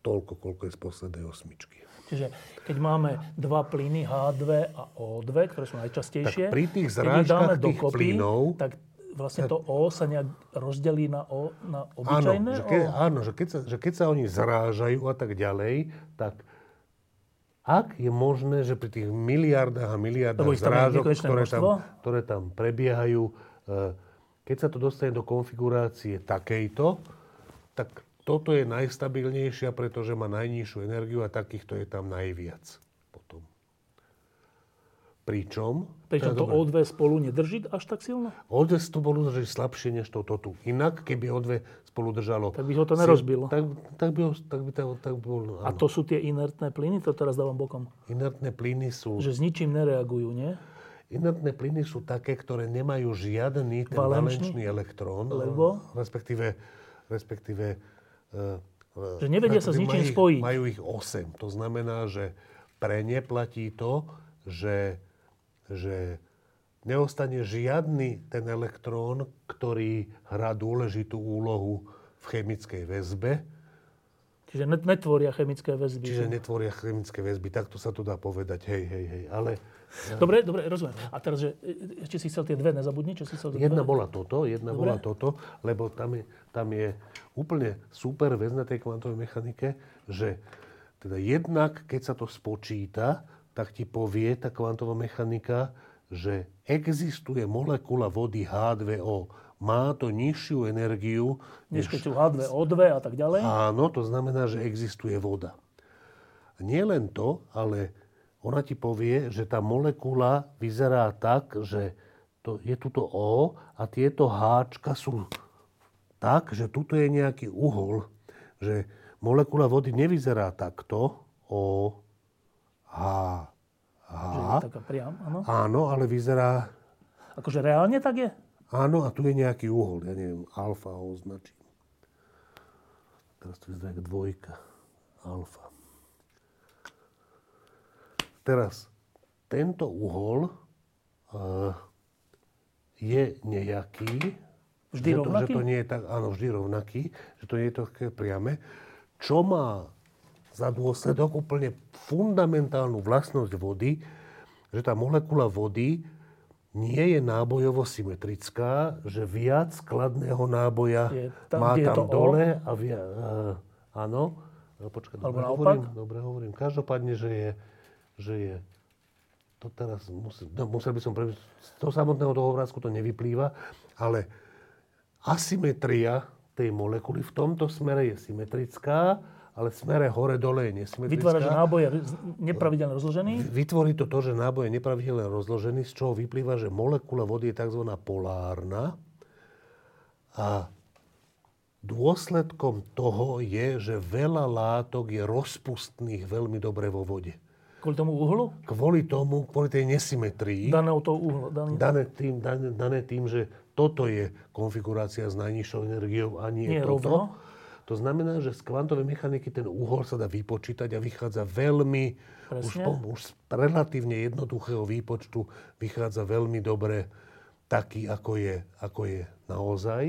B: toľko, koľko je z poslednej osmičky.
A: Čiže keď máme dva plyny H2 a O2, ktoré sú najčastejšie,
B: tak pri tých zrážkach tých dokopy, plynov,
A: tak vlastne to O sa nejak rozdelí na, o, na obyčajné
B: áno, že ke, o? Áno, že keď, sa, že keď sa oni zrážajú a tak ďalej, tak ak je možné, že pri tých miliardách a miliardách zrážok, ktoré tam, ktoré tam prebiehajú, e, keď sa to dostane do konfigurácie takejto, tak toto je najstabilnejšia, pretože má najnižšiu energiu a takýchto je tam najviac. Pričom...
A: Pričom to O2 spolu nedrží až tak silno?
B: O2 spolu drží slabšie než toto tu. Inak, keby O2 spolu držalo...
A: Tak by ho to nerozbilo.
B: Tak, tak, by, ho, tak by to tak by bol...
A: Áno. A to sú tie inertné plyny? To teraz dávam bokom.
B: Inertné plyny sú...
A: Že s ničím nereagujú, nie?
B: Inertné plyny sú také, ktoré nemajú žiadny ten valenčný, valenčný elektrón.
A: Lebo?
B: Respektíve... respektíve
A: že nevedia sa s ničím spojiť.
B: Majú ich 8. To znamená, že pre ne platí to, že že neostane žiadny ten elektrón, ktorý hrá dôležitú úlohu v chemickej väzbe.
A: Čiže netvoria chemické väzby.
B: Čiže netvoria chemické väzby, takto sa to dá povedať, hej, hej, hej. Ale...
A: Dobre, dobre, rozumiem. A teraz, že ešte si chcel tie dve nezabudni, čo si chcel
B: Jedna dve? bola toto, jedna dobre. bola toto, lebo tam je, tam je úplne super vec na tej kvantovej mechanike, že teda jednak, keď sa to spočíta, tak ti povie tá kvantová mechanika, že existuje molekula vody H2O. Má to nižšiu energiu.
A: Než keď sú H2O2 a tak ďalej?
B: Áno, to znamená, že existuje voda. Nie len to, ale ona ti povie, že tá molekula vyzerá tak, že to, je tuto O a tieto Háčka sú tak, že tuto je nejaký uhol. Že molekula vody nevyzerá takto. O, H, H.
A: Taká priam, áno.
B: Áno, ale vyzerá...
A: Akože reálne tak je?
B: Áno, a tu je nejaký uhol. Ja neviem, alfa ho označím. Teraz to vyzerá ako dvojka. Alfa. Teraz, tento uhol uh, je nejaký.
A: Vždy
B: že to,
A: rovnaký?
B: Že to nie je tak, áno, vždy rovnaký. Že to nie je také priame. Čo má za dôsledok úplne fundamentálnu vlastnosť vody, že tá molekula vody nie je nábojovo symetrická, že viac skladného náboja
A: Je tam,
B: má
A: je
B: tam
A: to O?
B: dole a via, uh, áno. No, počkaj, dobre hovorím, dobre hovorím. Každopádne, že je, že je to teraz musel, no, musel by som pre, z toho samotného toho obrázku to nevyplýva, ale asymetria tej molekuly v tomto smere je symetrická, ale v smere hore-dole je nesymetrická.
A: Vytvára, že náboj je nepravidelne rozložený?
B: Vytvorí to to, že náboj je nepravidelne rozložený, z čoho vyplýva, že molekula vody je tzv. polárna a dôsledkom toho je, že veľa látok je rozpustných veľmi dobre vo vode.
A: Kvôli tomu uhlu?
B: Kvôli tomu, kvôli tej nesymetrii,
A: Daného toho uhlu. Daný...
B: dané tým, dané, dané tým, že toto je konfigurácia s najnižšou energiou a nie,
A: Nie
B: toto.
A: rovno.
B: To znamená, že z kvantovej mechaniky ten úhol sa dá vypočítať a vychádza veľmi, už, po, už z relatívne jednoduchého výpočtu vychádza veľmi dobre taký, ako je, ako je naozaj.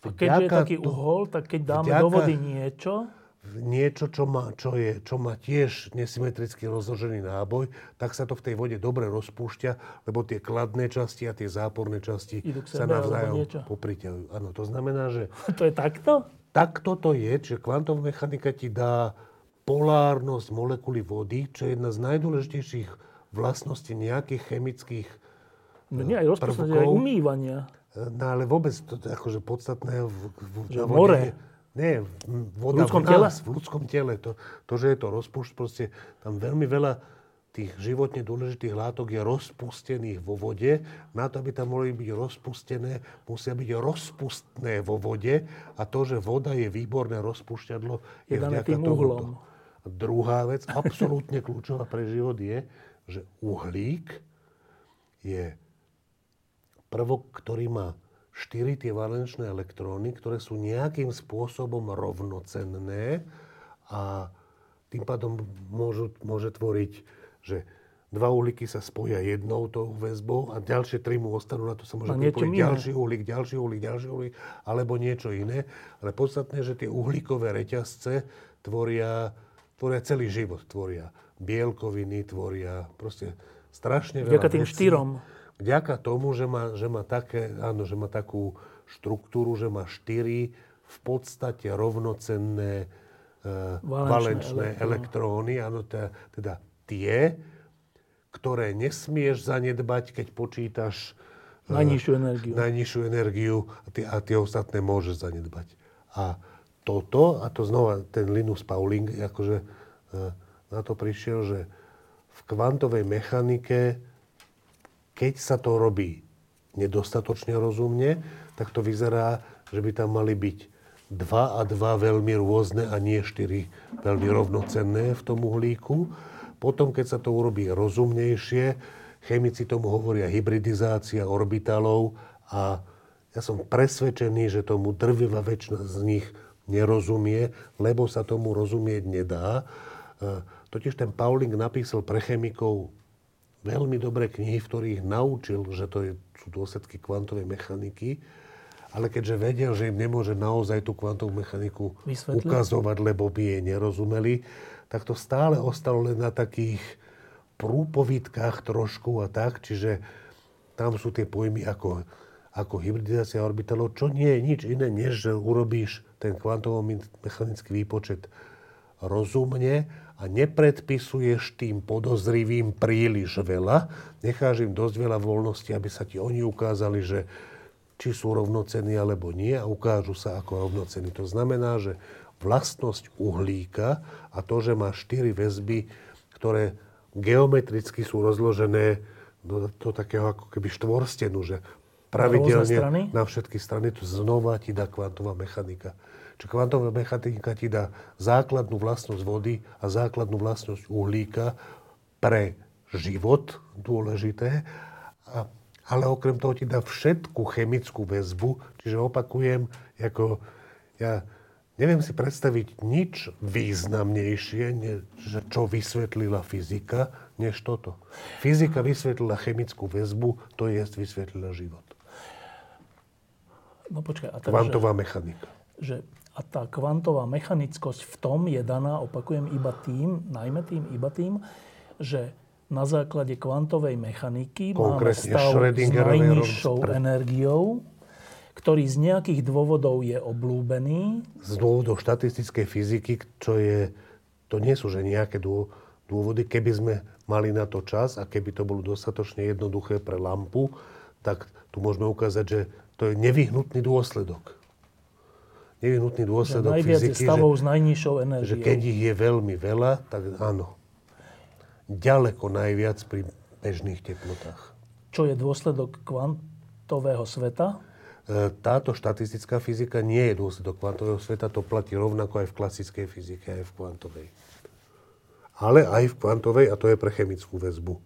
A: A keďže je
B: Vďaka
A: taký
B: to-
A: uhol, tak keď dáme
B: vďaka-
A: do vody niečo,
B: niečo, čo má, čo, je, čo má tiež nesymetricky rozložený náboj, tak sa to v tej vode dobre rozpúšťa, lebo tie kladné časti a tie záporné časti sa navzájom
A: niečo.
B: popriťahujú. Áno, to znamená, že [LAUGHS]
A: to je takto?
B: tak toto je, že kvantová mechanika ti dá polárnosť molekuly vody, čo je jedna z najdôležitejších vlastností nejakých chemických
A: No nie, aj
B: prvkov.
A: aj umývania.
B: No ale vôbec to akože podstatné v, v,
A: Že more.
B: je- Nie, v- voda
A: V ľudskom
B: v
A: tele?
B: v ľudskom tele. To, to, že je to rozpúšť, proste tam veľmi veľa tých životne dôležitých látok je rozpustených vo vode. Na to, aby tam mohli byť rozpustené, musia byť rozpustné vo vode. A to, že voda je výborné rozpúšťadlo, je,
A: Je
B: vďaka tomuto. A druhá vec, absolútne [LAUGHS] kľúčová pre život je, že uhlík je prvok, ktorý má štyri tie valenčné elektróny, ktoré sú nejakým spôsobom rovnocenné a tým pádom môžu, môže tvoriť, že dva uhlíky sa spoja jednou tou väzbou a ďalšie tri mu ostanú, na to sa môže
A: niečo
B: pripojiť ďalší uhlík, ďalší uhlík, ďalší uhlík, alebo niečo iné. Ale podstatné, že tie uhlíkové reťazce tvoria, tvoria celý život. Tvoria bielkoviny, tvoria proste strašne veľa
A: Vďaka tým
B: vecí.
A: štyrom.
B: Vďaka tomu, že má, že má, také, áno, že má takú štruktúru, že má štyri v podstate rovnocenné e,
A: Valenčné
B: valenčné
A: elektróny.
B: Áno, teda, teda tie, ktoré nesmieš zanedbať, keď počítaš e,
A: Najnižšiu energiu.
B: najnižšiu energiu a tie, a tie ostatné môžeš zanedbať. A toto, a to znova ten Linus Pauling, akože e, na to prišiel, že v kvantovej mechanike, keď sa to robí nedostatočne rozumne, tak to vyzerá, že by tam mali byť dva a dva veľmi rôzne a nie štyri veľmi rovnocenné v tom uhlíku. Potom, keď sa to urobí rozumnejšie, chemici tomu hovoria hybridizácia orbitálov a ja som presvedčený, že tomu drvivá väčšina z nich nerozumie, lebo sa tomu rozumieť nedá. E, Totiž ten Pauling napísal pre chemikov veľmi dobré knihy, v ktorých naučil, že to je, sú dôsledky kvantovej mechaniky, ale keďže vedel, že im nemôže naozaj tú kvantovú mechaniku
A: Vysvetliť.
B: ukazovať, lebo by jej nerozumeli, tak to stále ostalo len na takých prúpovitkách trošku a tak, čiže tam sú tie pojmy ako, ako hybridizácia orbitálov, čo nie je nič iné, než že urobíš ten kvantovo-mechanický výpočet rozumne a nepredpisuješ tým podozrivým príliš veľa, necháš im dosť veľa voľnosti, aby sa ti oni ukázali, že či sú rovnocení alebo nie a ukážu sa ako rovnocení. To znamená, že vlastnosť uhlíka a to, že má štyri väzby, ktoré geometricky sú rozložené do, do takého ako keby štvorstenu, že pravidelne na všetky strany, to znova ti dá kvantová mechanika. Čiže kvantová mechanika ti dá základnú vlastnosť vody a základnú vlastnosť uhlíka pre život dôležité, a, ale okrem toho ti dá všetku chemickú väzbu, čiže opakujem, ako ja neviem si predstaviť nič významnejšie, ne, čo vysvetlila fyzika, než toto. Fyzika vysvetlila chemickú väzbu, to je vysvetlila život.
A: No počkaj, a
B: teraz, Kvantová že, mechanika.
A: Že a tá kvantová mechanickosť v tom je daná, opakujem, iba tým, najmä tým, iba tým, že na základe kvantovej mechaniky máme stav s najnižšou pre... energiou, ktorý z nejakých dôvodov je oblúbený.
B: Z dôvodov štatistickej fyziky, čo je, to nie sú že nejaké dôvody. Keby sme mali na to čas a keby to bolo dostatočne jednoduché pre lampu, tak tu môžeme ukázať, že to je nevyhnutný dôsledok nevyhnutný dôsledok že fyziky,
A: stavov že, s najnižšou energiou.
B: Že keď ich je veľmi veľa, tak áno. Ďaleko najviac pri bežných teplotách.
A: Čo je dôsledok kvantového sveta?
B: E, táto štatistická fyzika nie je dôsledok kvantového sveta, to platí rovnako aj v klasickej fyzike, aj v kvantovej. Ale aj v kvantovej, a to je pre chemickú väzbu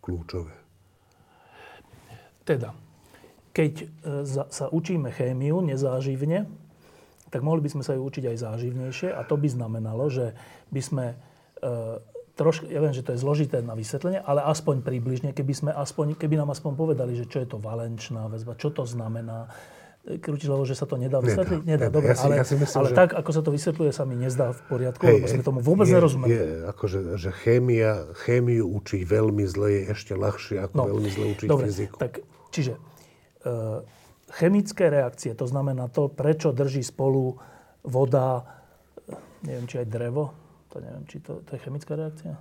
B: kľúčové.
A: Teda, keď e, sa učíme chémiu nezáživne, tak mohli by sme sa ju učiť aj záživnejšie a to by znamenalo, že by sme e, trošku, ja viem, že to je zložité na vysvetlenie, ale aspoň približne, keby, sme aspoň, keby nám aspoň povedali, že čo je to valenčná väzba, čo to znamená, Krutilovo, že sa to nedá vysvetliť? Nedá, nedá. dobre, ja si, ale, ja si myslím, ale že... tak, ako sa to vysvetľuje, sa mi nezdá v poriadku, hej, lebo sme tomu vôbec
B: je,
A: nerozumeli.
B: Je, akože, že chémia, chémiu učí veľmi zle, je ešte ľahšie, ako no, veľmi zle učiť dobre, fyziku.
A: Tak, čiže uh, chemické reakcie, to znamená to, prečo drží spolu voda, neviem, či aj drevo, to neviem, či to, to je chemická reakcia?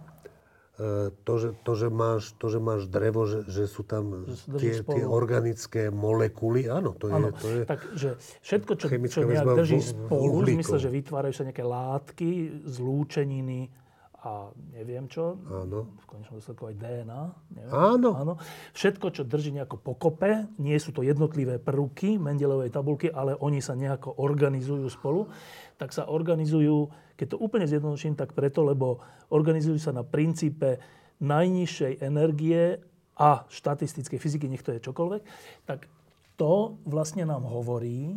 B: E, to, že, to, že, máš, to, že máš drevo, že, že sú tam že tie, tie organické molekuly, áno, to je... Áno,
A: to je takže všetko, čo, čo nejak drží spolu, v zmysle, že vytvárajú sa nejaké látky, zlúčeniny, a neviem čo, Áno. v konečnom dôsledku aj DNA. Neviem,
B: Áno.
A: Áno. Všetko, čo drží nejako pokope, nie sú to jednotlivé prvky Mendelovej tabulky, ale oni sa nejako organizujú spolu, tak sa organizujú, keď to úplne zjednoduším, tak preto, lebo organizujú sa na princípe najnižšej energie a štatistickej fyziky, nech to je čokoľvek, tak to vlastne nám hovorí,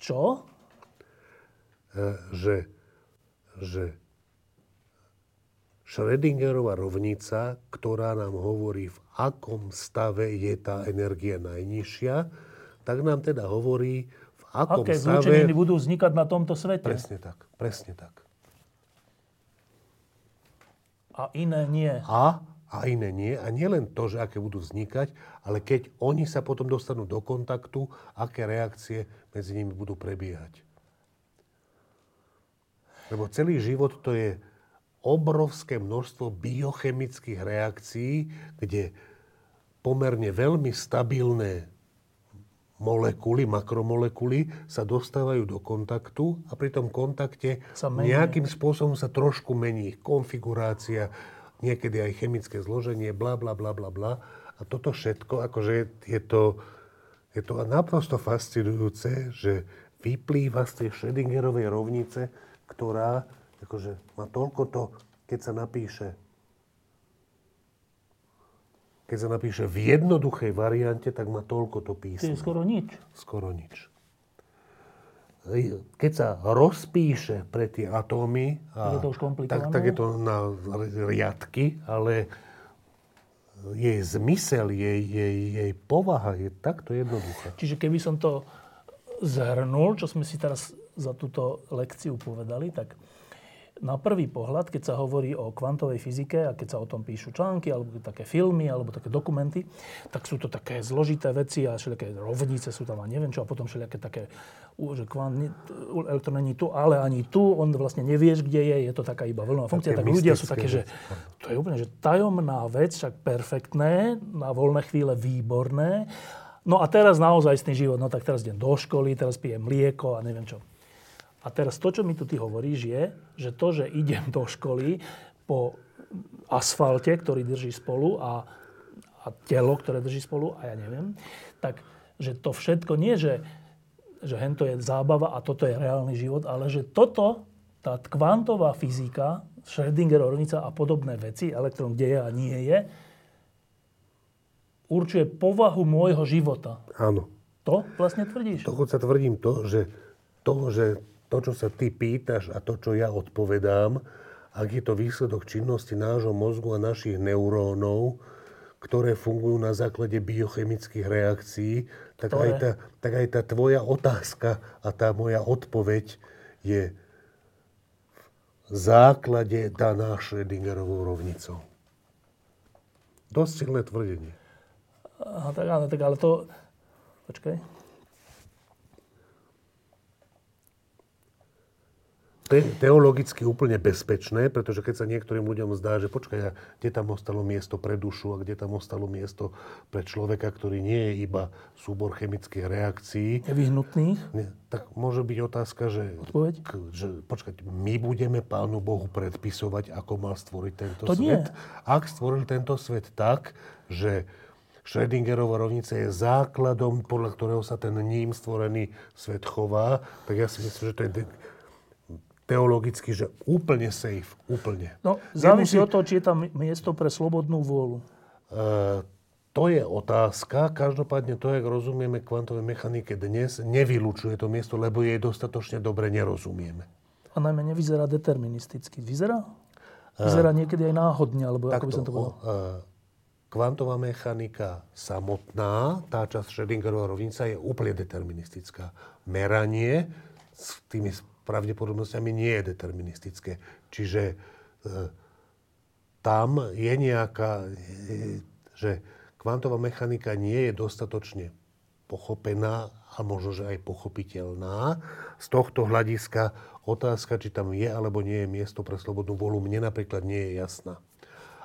A: čo?
B: E, že, že Schrödingerová rovnica, ktorá nám hovorí, v akom stave je tá energia najnižšia, tak nám teda hovorí, v akom
A: Aké
B: stave...
A: zlúčeniny budú vznikať na tomto svete.
B: Presne tak, presne tak.
A: A iné nie.
B: A, a iné nie. A nie len to, že aké budú vznikať, ale keď oni sa potom dostanú do kontaktu, aké reakcie medzi nimi budú prebiehať. Lebo celý život to je obrovské množstvo biochemických reakcií, kde pomerne veľmi stabilné molekuly, makromolekuly sa dostávajú do kontaktu a pri tom kontakte nejakým spôsobom sa trošku mení konfigurácia, niekedy aj chemické zloženie, bla, bla, bla, bla, bla. A toto všetko, akože je to, je to naprosto fascinujúce, že vyplýva z tej Schrödingerovej rovnice, ktorá akože má toľko to, keď sa napíše keď sa napíše v jednoduchej variante, tak má toľko to písmo.
A: To je skoro nič.
B: Skoro nič. Keď sa rozpíše pre tie atómy,
A: a, je to už
B: tak, tak je to na riadky, ale jej zmysel, jej, jej, jej povaha je takto jednoduchá.
A: Čiže keby som to zhrnul, čo sme si teraz za túto lekciu povedali, tak na prvý pohľad, keď sa hovorí o kvantovej fyzike a keď sa o tom píšu články, alebo také filmy, alebo také dokumenty, tak sú to také zložité veci a všelijaké rovnice sú tam a neviem čo, a potom všelijaké také, že kvant, elektron není tu, ale ani tu, on vlastne nevieš, kde je, je to taká iba vlnová funkcia. Tak ľudia sú také, že to je úplne že tajomná vec, však perfektné, na voľné chvíle výborné. No a teraz naozaj život, no tak teraz idem do školy, teraz pijem mlieko a neviem čo. A teraz to, čo mi tu ty hovoríš, je, že to, že idem do školy po asfalte, ktorý drží spolu a, a telo, ktoré drží spolu a ja neviem, tak že to všetko nie, že, že hento je zábava a toto je reálny život, ale že toto, tá kvantová fyzika, Schrödinger rovnica a podobné veci, elektrón kde je a nie je, určuje povahu môjho života.
B: Áno.
A: To vlastne tvrdíš?
B: Dokonca tvrdím to, že to, že to, čo sa ty pýtaš a to, čo ja odpovedám, ak je to výsledok činnosti nášho mozgu a našich neurónov, ktoré fungujú na základe biochemických reakcií, tak aj, tá, tak aj tá tvoja otázka a tá moja odpoveď je v základe daná Schrödingerovou rovnicou. Dosť silné tvrdenie.
A: Aha, tak áno, tak ale to... Počkaj.
B: Teologicky úplne bezpečné, pretože keď sa niektorým ľuďom zdá, že počkaj, kde tam ostalo miesto pre dušu a kde tam ostalo miesto pre človeka, ktorý nie je iba súbor chemických reakcií.
A: Nevyhnutných?
B: Tak môže byť otázka, že,
A: Odpoveď?
B: K, že počkať, my budeme Pánu Bohu predpisovať, ako mal stvoriť tento
A: to
B: svet.
A: Nie.
B: Ak stvoril tento svet tak, že Schrödingerova rovnica je základom, podľa ktorého sa ten ním stvorený svet chová, tak ja si myslím, že to je teologicky, že úplne safe, úplne.
A: No, závisí Nemusí... od toho, či je tam miesto pre slobodnú vôľu.
B: Uh, to je otázka. Každopádne to, jak rozumieme kvantovej mechanike dnes, nevylučuje to miesto, lebo jej dostatočne dobre nerozumieme.
A: A najmä nevyzerá deterministicky. Vyzerá? Vyzerá uh, niekedy aj náhodne, alebo ako by som to povedal. Uh,
B: kvantová mechanika samotná, tá časť Schrödingerová rovnica je úplne deterministická. Meranie s tými pravdepodobnosťami nie je deterministické. Čiže e, tam je nejaká, e, že kvantová mechanika nie je dostatočne pochopená a možno, že aj pochopiteľná. Z tohto hľadiska otázka, či tam je alebo nie je miesto pre slobodnú volu, mne napríklad nie je jasná.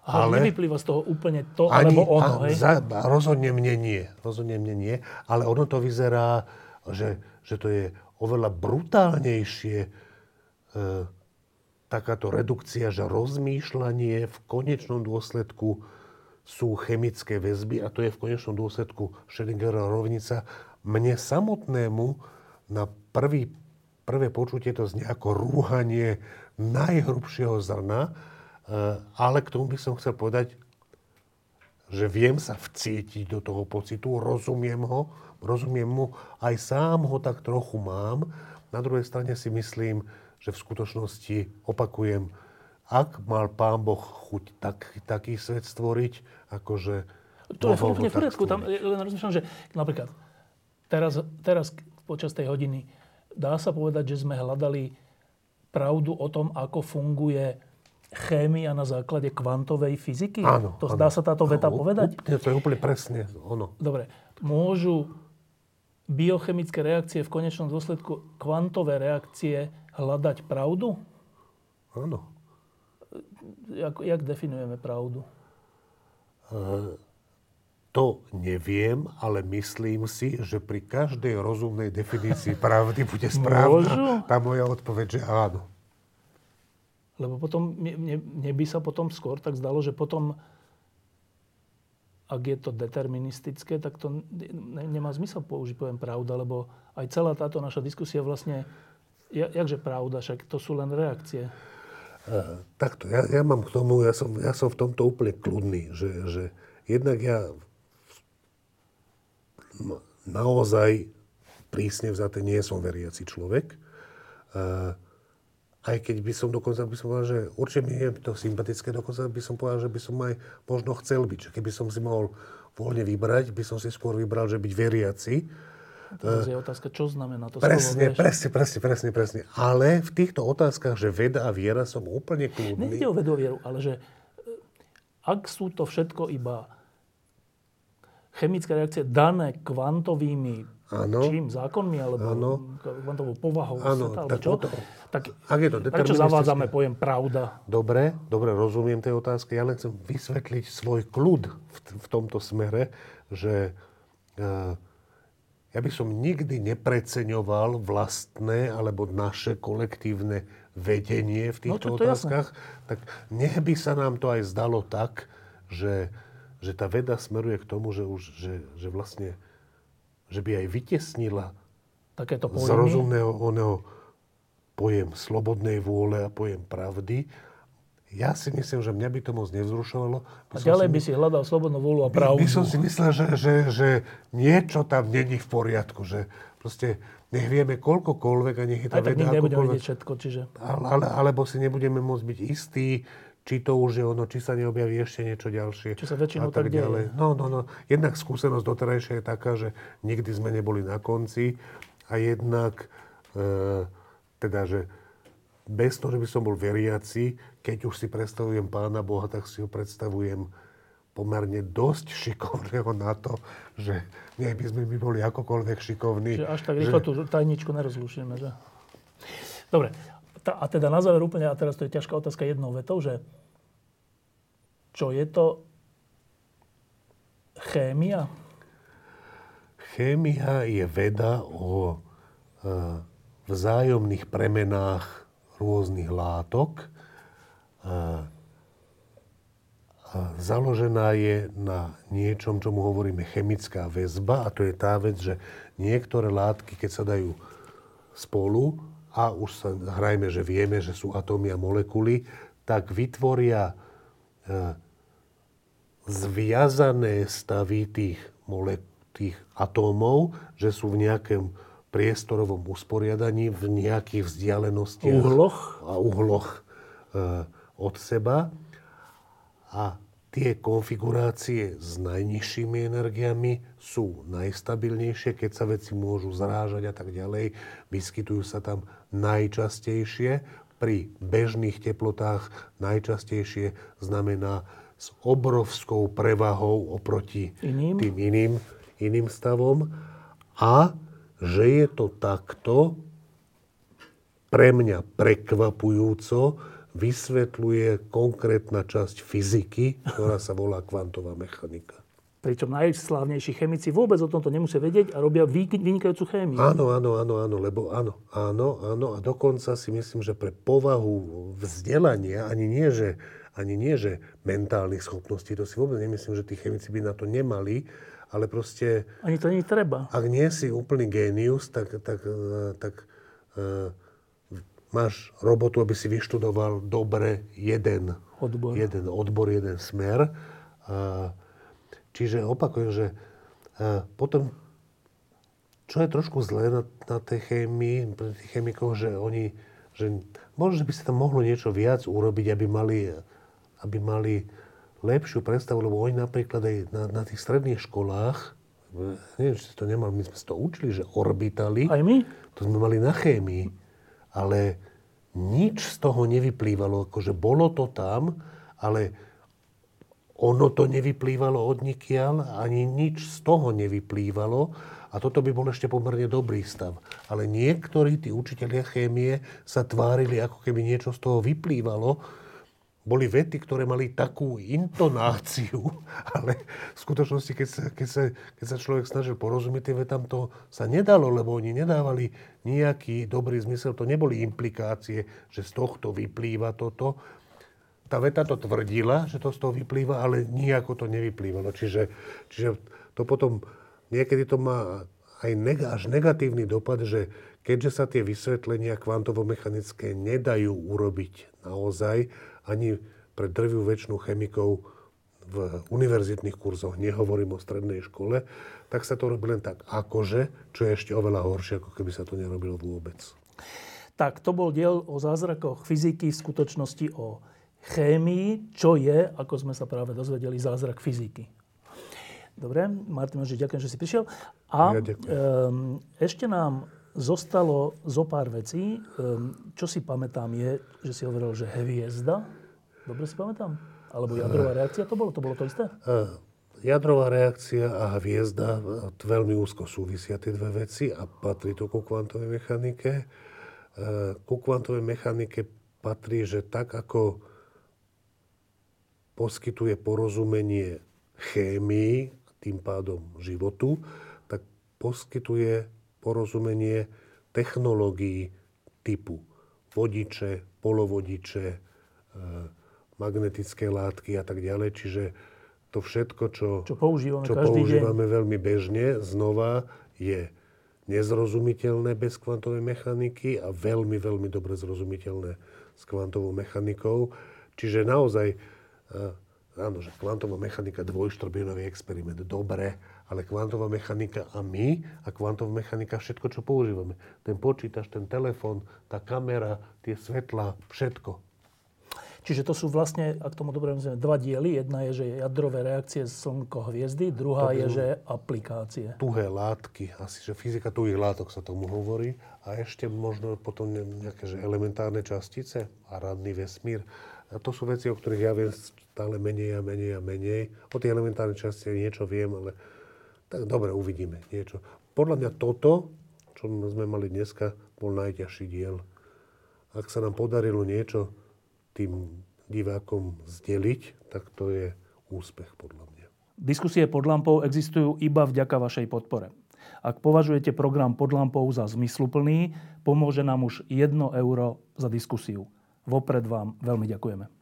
A: Ale, ale nevyplýva z toho úplne to, ani, alebo ono, hej? Za,
B: rozhodne mne nie. Rozhodne mne nie. Ale ono to vyzerá, že, že to je oveľa brutálnejšie e, takáto redukcia, že rozmýšľanie v konečnom dôsledku sú chemické väzby a to je v konečnom dôsledku Schrödingerová rovnica. Mne samotnému na prvý, prvé počutie to znie ako rúhanie najhrubšieho zrna, e, ale k tomu by som chcel povedať, že viem sa vcítiť do toho pocitu, rozumiem ho, rozumiem mu, aj sám ho tak trochu mám. Na druhej strane si myslím, že v skutočnosti, opakujem, ak mal pán Boh chuť tak, taký svet stvoriť, akože...
A: To je úplne v poriadku. Tam len rozmýšľam, že napríklad teraz, teraz počas tej hodiny dá sa povedať, že sme hľadali pravdu o tom, ako funguje chémia na základe kvantovej fyziky?
B: Áno.
A: To áno. dá sa táto veta áno, povedať?
B: Úplne, to je úplne presne ono.
A: Dobre. Môžu biochemické reakcie v konečnom dôsledku kvantové reakcie hľadať pravdu?
B: Áno.
A: Jak, jak definujeme pravdu?
B: Uh, to neviem, ale myslím si, že pri každej rozumnej definícii pravdy bude [LAUGHS] správna tá moja odpoveď, že áno.
A: Lebo potom, mne, mne by sa potom skôr tak zdalo, že potom ak je to deterministické, tak to ne, nemá zmysel použiť pojem pravda, lebo aj celá táto naša diskusia vlastne, ja, jakže pravda, však to sú len reakcie.
B: Uh, takto, ja, ja mám k tomu, ja som, ja som v tomto úplne kľudný, že, že jednak ja naozaj prísne vzaté nie som veriaci človek. Uh, aj keď by som dokonca by som povedal, že určite mi je to sympatické, dokonca by som povedal, že by som aj možno chcel byť. Že keby som si mohol voľne vybrať, by som si skôr vybral, že byť veriaci.
A: Teraz je otázka, čo znamená to
B: presne,
A: slovo,
B: presne, presne, presne, presne. Ale v týchto otázkach, že veda a viera som úplne kľudný.
A: Nejde o vedu a vieru, ale že e, ak sú to všetko iba chemické reakcie dané kvantovými
B: Áno.
A: čím, zákonmi, alebo
B: Áno.
A: kvantovou povahou
B: Áno,
A: sveta, alebo
B: tak
A: čo,
B: to-
A: tak
B: Ak je to
A: prečo zavádzame pojem pravda?
B: Dobre, dobre, rozumiem tej otázke. Ja len chcem vysvetliť svoj kľud v, v tomto smere, že uh, ja by som nikdy nepreceňoval vlastné alebo naše kolektívne vedenie v týchto
A: No, je jasné.
B: otázkach. Tak nech by sa nám to aj zdalo tak, že, že tá veda smeruje k tomu, že, už, že, že vlastne že by aj vytesnila
A: Takéto
B: z
A: pojmy.
B: rozumného oného pojem slobodnej vôle a pojem pravdy. Ja si myslím, že mňa by to moc nevzrušovalo.
A: A ďalej by si hľadal slobodnú vôľu a pravdu.
B: by, by som si myslel, že, že, že niečo tam není v poriadku. Že proste nech vieme koľkokoľvek a nech je tá veda akokoľvek.
A: všetko, čiže...
B: Ale, ale, alebo si nebudeme môcť byť istí, či to už je ono, či sa neobjaví ešte niečo ďalšie.
A: Čo sa väčšinou
B: tak
A: tak deje.
B: No, no, no. Jednak skúsenosť doterajšia je taká, že nikdy sme neboli na konci a jednak e, teda, že bez toho, že by som bol veriaci, keď už si predstavujem Pána Boha, tak si ho predstavujem pomerne dosť šikovného na to, že nech by sme my boli akokoľvek šikovní.
A: Čiže až tak rýchlo tú tajničku nerozlušíme, že? Dobre. A teda na záver úplne, a teraz to je ťažká otázka jednou vetou, že čo je to chémia?
B: Chémia je veda o e, vzájomných premenách rôznych látok. E, a založená je na niečom, čomu hovoríme chemická väzba. A to je tá vec, že niektoré látky, keď sa dajú spolu, a už sa hrajme, že vieme, že sú atómy a molekuly, tak vytvoria e, zviazané stavy tých, mole, tých atómov, že sú v nejakom priestorovom usporiadaní, v nejakých vzdialenostiach.
A: Uhloch?
B: A uhloch e, od seba. A tie konfigurácie s najnižšími energiami sú najstabilnejšie, keď sa veci môžu zrážať a tak ďalej. Vyskytujú sa tam najčastejšie. Pri bežných teplotách najčastejšie znamená s obrovskou prevahou oproti
A: Iným?
B: tým iným, iným stavom. A že je to takto, pre mňa prekvapujúco vysvetľuje konkrétna časť fyziky, ktorá sa volá kvantová mechanika.
A: Pričom najslávnejší chemici vôbec o tomto nemusia vedieť a robia vy- vynikajúcu chémiu.
B: Áno, áno, áno, áno, lebo áno, áno, áno a dokonca si myslím, že pre povahu vzdelania, ani nie, že, ani nie, že mentálnych schopností, to si vôbec nemyslím, že tí chemici by na to nemali, ale proste
A: Ani to nie treba.
B: ak nie si úplný génius, tak, tak, eh, tak uh, máš robotu, aby si vyštudoval dobre jeden
A: Odbor.
B: jeden, odbor, jeden smer. Uh, čiže opakujem, že uh, potom, čo je trošku zlé na, na tej chémii, pre tých chemikov, že oni, že možno, že by sa tam mohlo niečo viac urobiť, aby mali, aby mali lepšiu predstavu, lebo oni napríklad aj na, na tých stredných školách, neviem, či ste to nemali, my sme si to učili, že orbitaly,
A: Aj my?
B: to sme mali na chémii, ale nič z toho nevyplývalo. Akože bolo to tam, ale ono to nevyplývalo od nikiaľ, ani nič z toho nevyplývalo. A toto by bol ešte pomerne dobrý stav. Ale niektorí tí učitelia chémie sa tvárili, ako keby niečo z toho vyplývalo. Boli vety, ktoré mali takú intonáciu, [LAUGHS] ale v skutočnosti, keď sa, keď sa, keď sa človek snažil porozumieť tým vetám, to sa nedalo, lebo oni nedávali nejaký dobrý zmysel. To neboli implikácie, že z tohto vyplýva toto. Tá veta to tvrdila, že to z toho vyplýva, ale nijako to nevyplývalo. Čiže, čiže to potom niekedy to má aj neg- až negatívny dopad, že keďže sa tie vysvetlenia kvantovo-mechanické nedajú urobiť naozaj, ani pre drvivú väčšinu chemikov v univerzitných kurzoch, nehovorím o strednej škole, tak sa to robí len tak akože, čo je ešte oveľa horšie, ako keby sa to nerobilo vôbec.
A: Tak, to bol diel o zázrakoch fyziky, v skutočnosti o chémii, čo je, ako sme sa práve dozvedeli, zázrak fyziky. Dobre, Martin ďakujem, že si prišiel. A ja um, ešte nám zostalo zo pár vecí. Um, čo si pamätám je, že si hovoril, že hviezda. Dobre si pamätám? Alebo jadrová reakcia to bolo? To bolo to isté? Uh,
B: jadrová reakcia a hviezda veľmi úzko súvisia tie dve veci a patrí to ku kvantovej mechanike. Ku kvantovej mechanike patrí, že tak ako poskytuje porozumenie chémii tým pádom životu, tak poskytuje porozumenie technológií typu vodiče, polovodiče, e, magnetické látky a tak ďalej. Čiže to všetko, čo,
A: čo používame,
B: čo používame veľmi bežne, znova je nezrozumiteľné bez kvantovej mechaniky a veľmi, veľmi dobre zrozumiteľné s kvantovou mechanikou. Čiže naozaj e, Áno, že kvantová mechanika, dvojštrbinový experiment, dobre, ale kvantová mechanika a my a kvantová mechanika všetko, čo používame. Ten počítač, ten telefón, tá kamera, tie svetla, všetko.
A: Čiže to sú vlastne, ak tomu dobre rozumiem, dva diely. Jedna je, že jadrové reakcie slnko hviezdy, druhá je, že aplikácie.
B: Tuhé látky, asi, že fyzika tuhých látok sa tomu hovorí. A ešte možno potom nejaké že elementárne častice a radný vesmír. A to sú veci, o ktorých ja viem stále menej a menej a menej. O tej elementárnej časti niečo viem, ale tak dobre, uvidíme niečo. Podľa mňa toto, čo sme mali dneska, bol najťažší diel. Ak sa nám podarilo niečo tým divákom zdeliť, tak to je úspech podľa mňa.
A: Diskusie pod lampou existujú iba vďaka vašej podpore. Ak považujete program pod lampou za zmysluplný, pomôže nám už 1 euro za diskusiu. Vopred vám veľmi ďakujeme.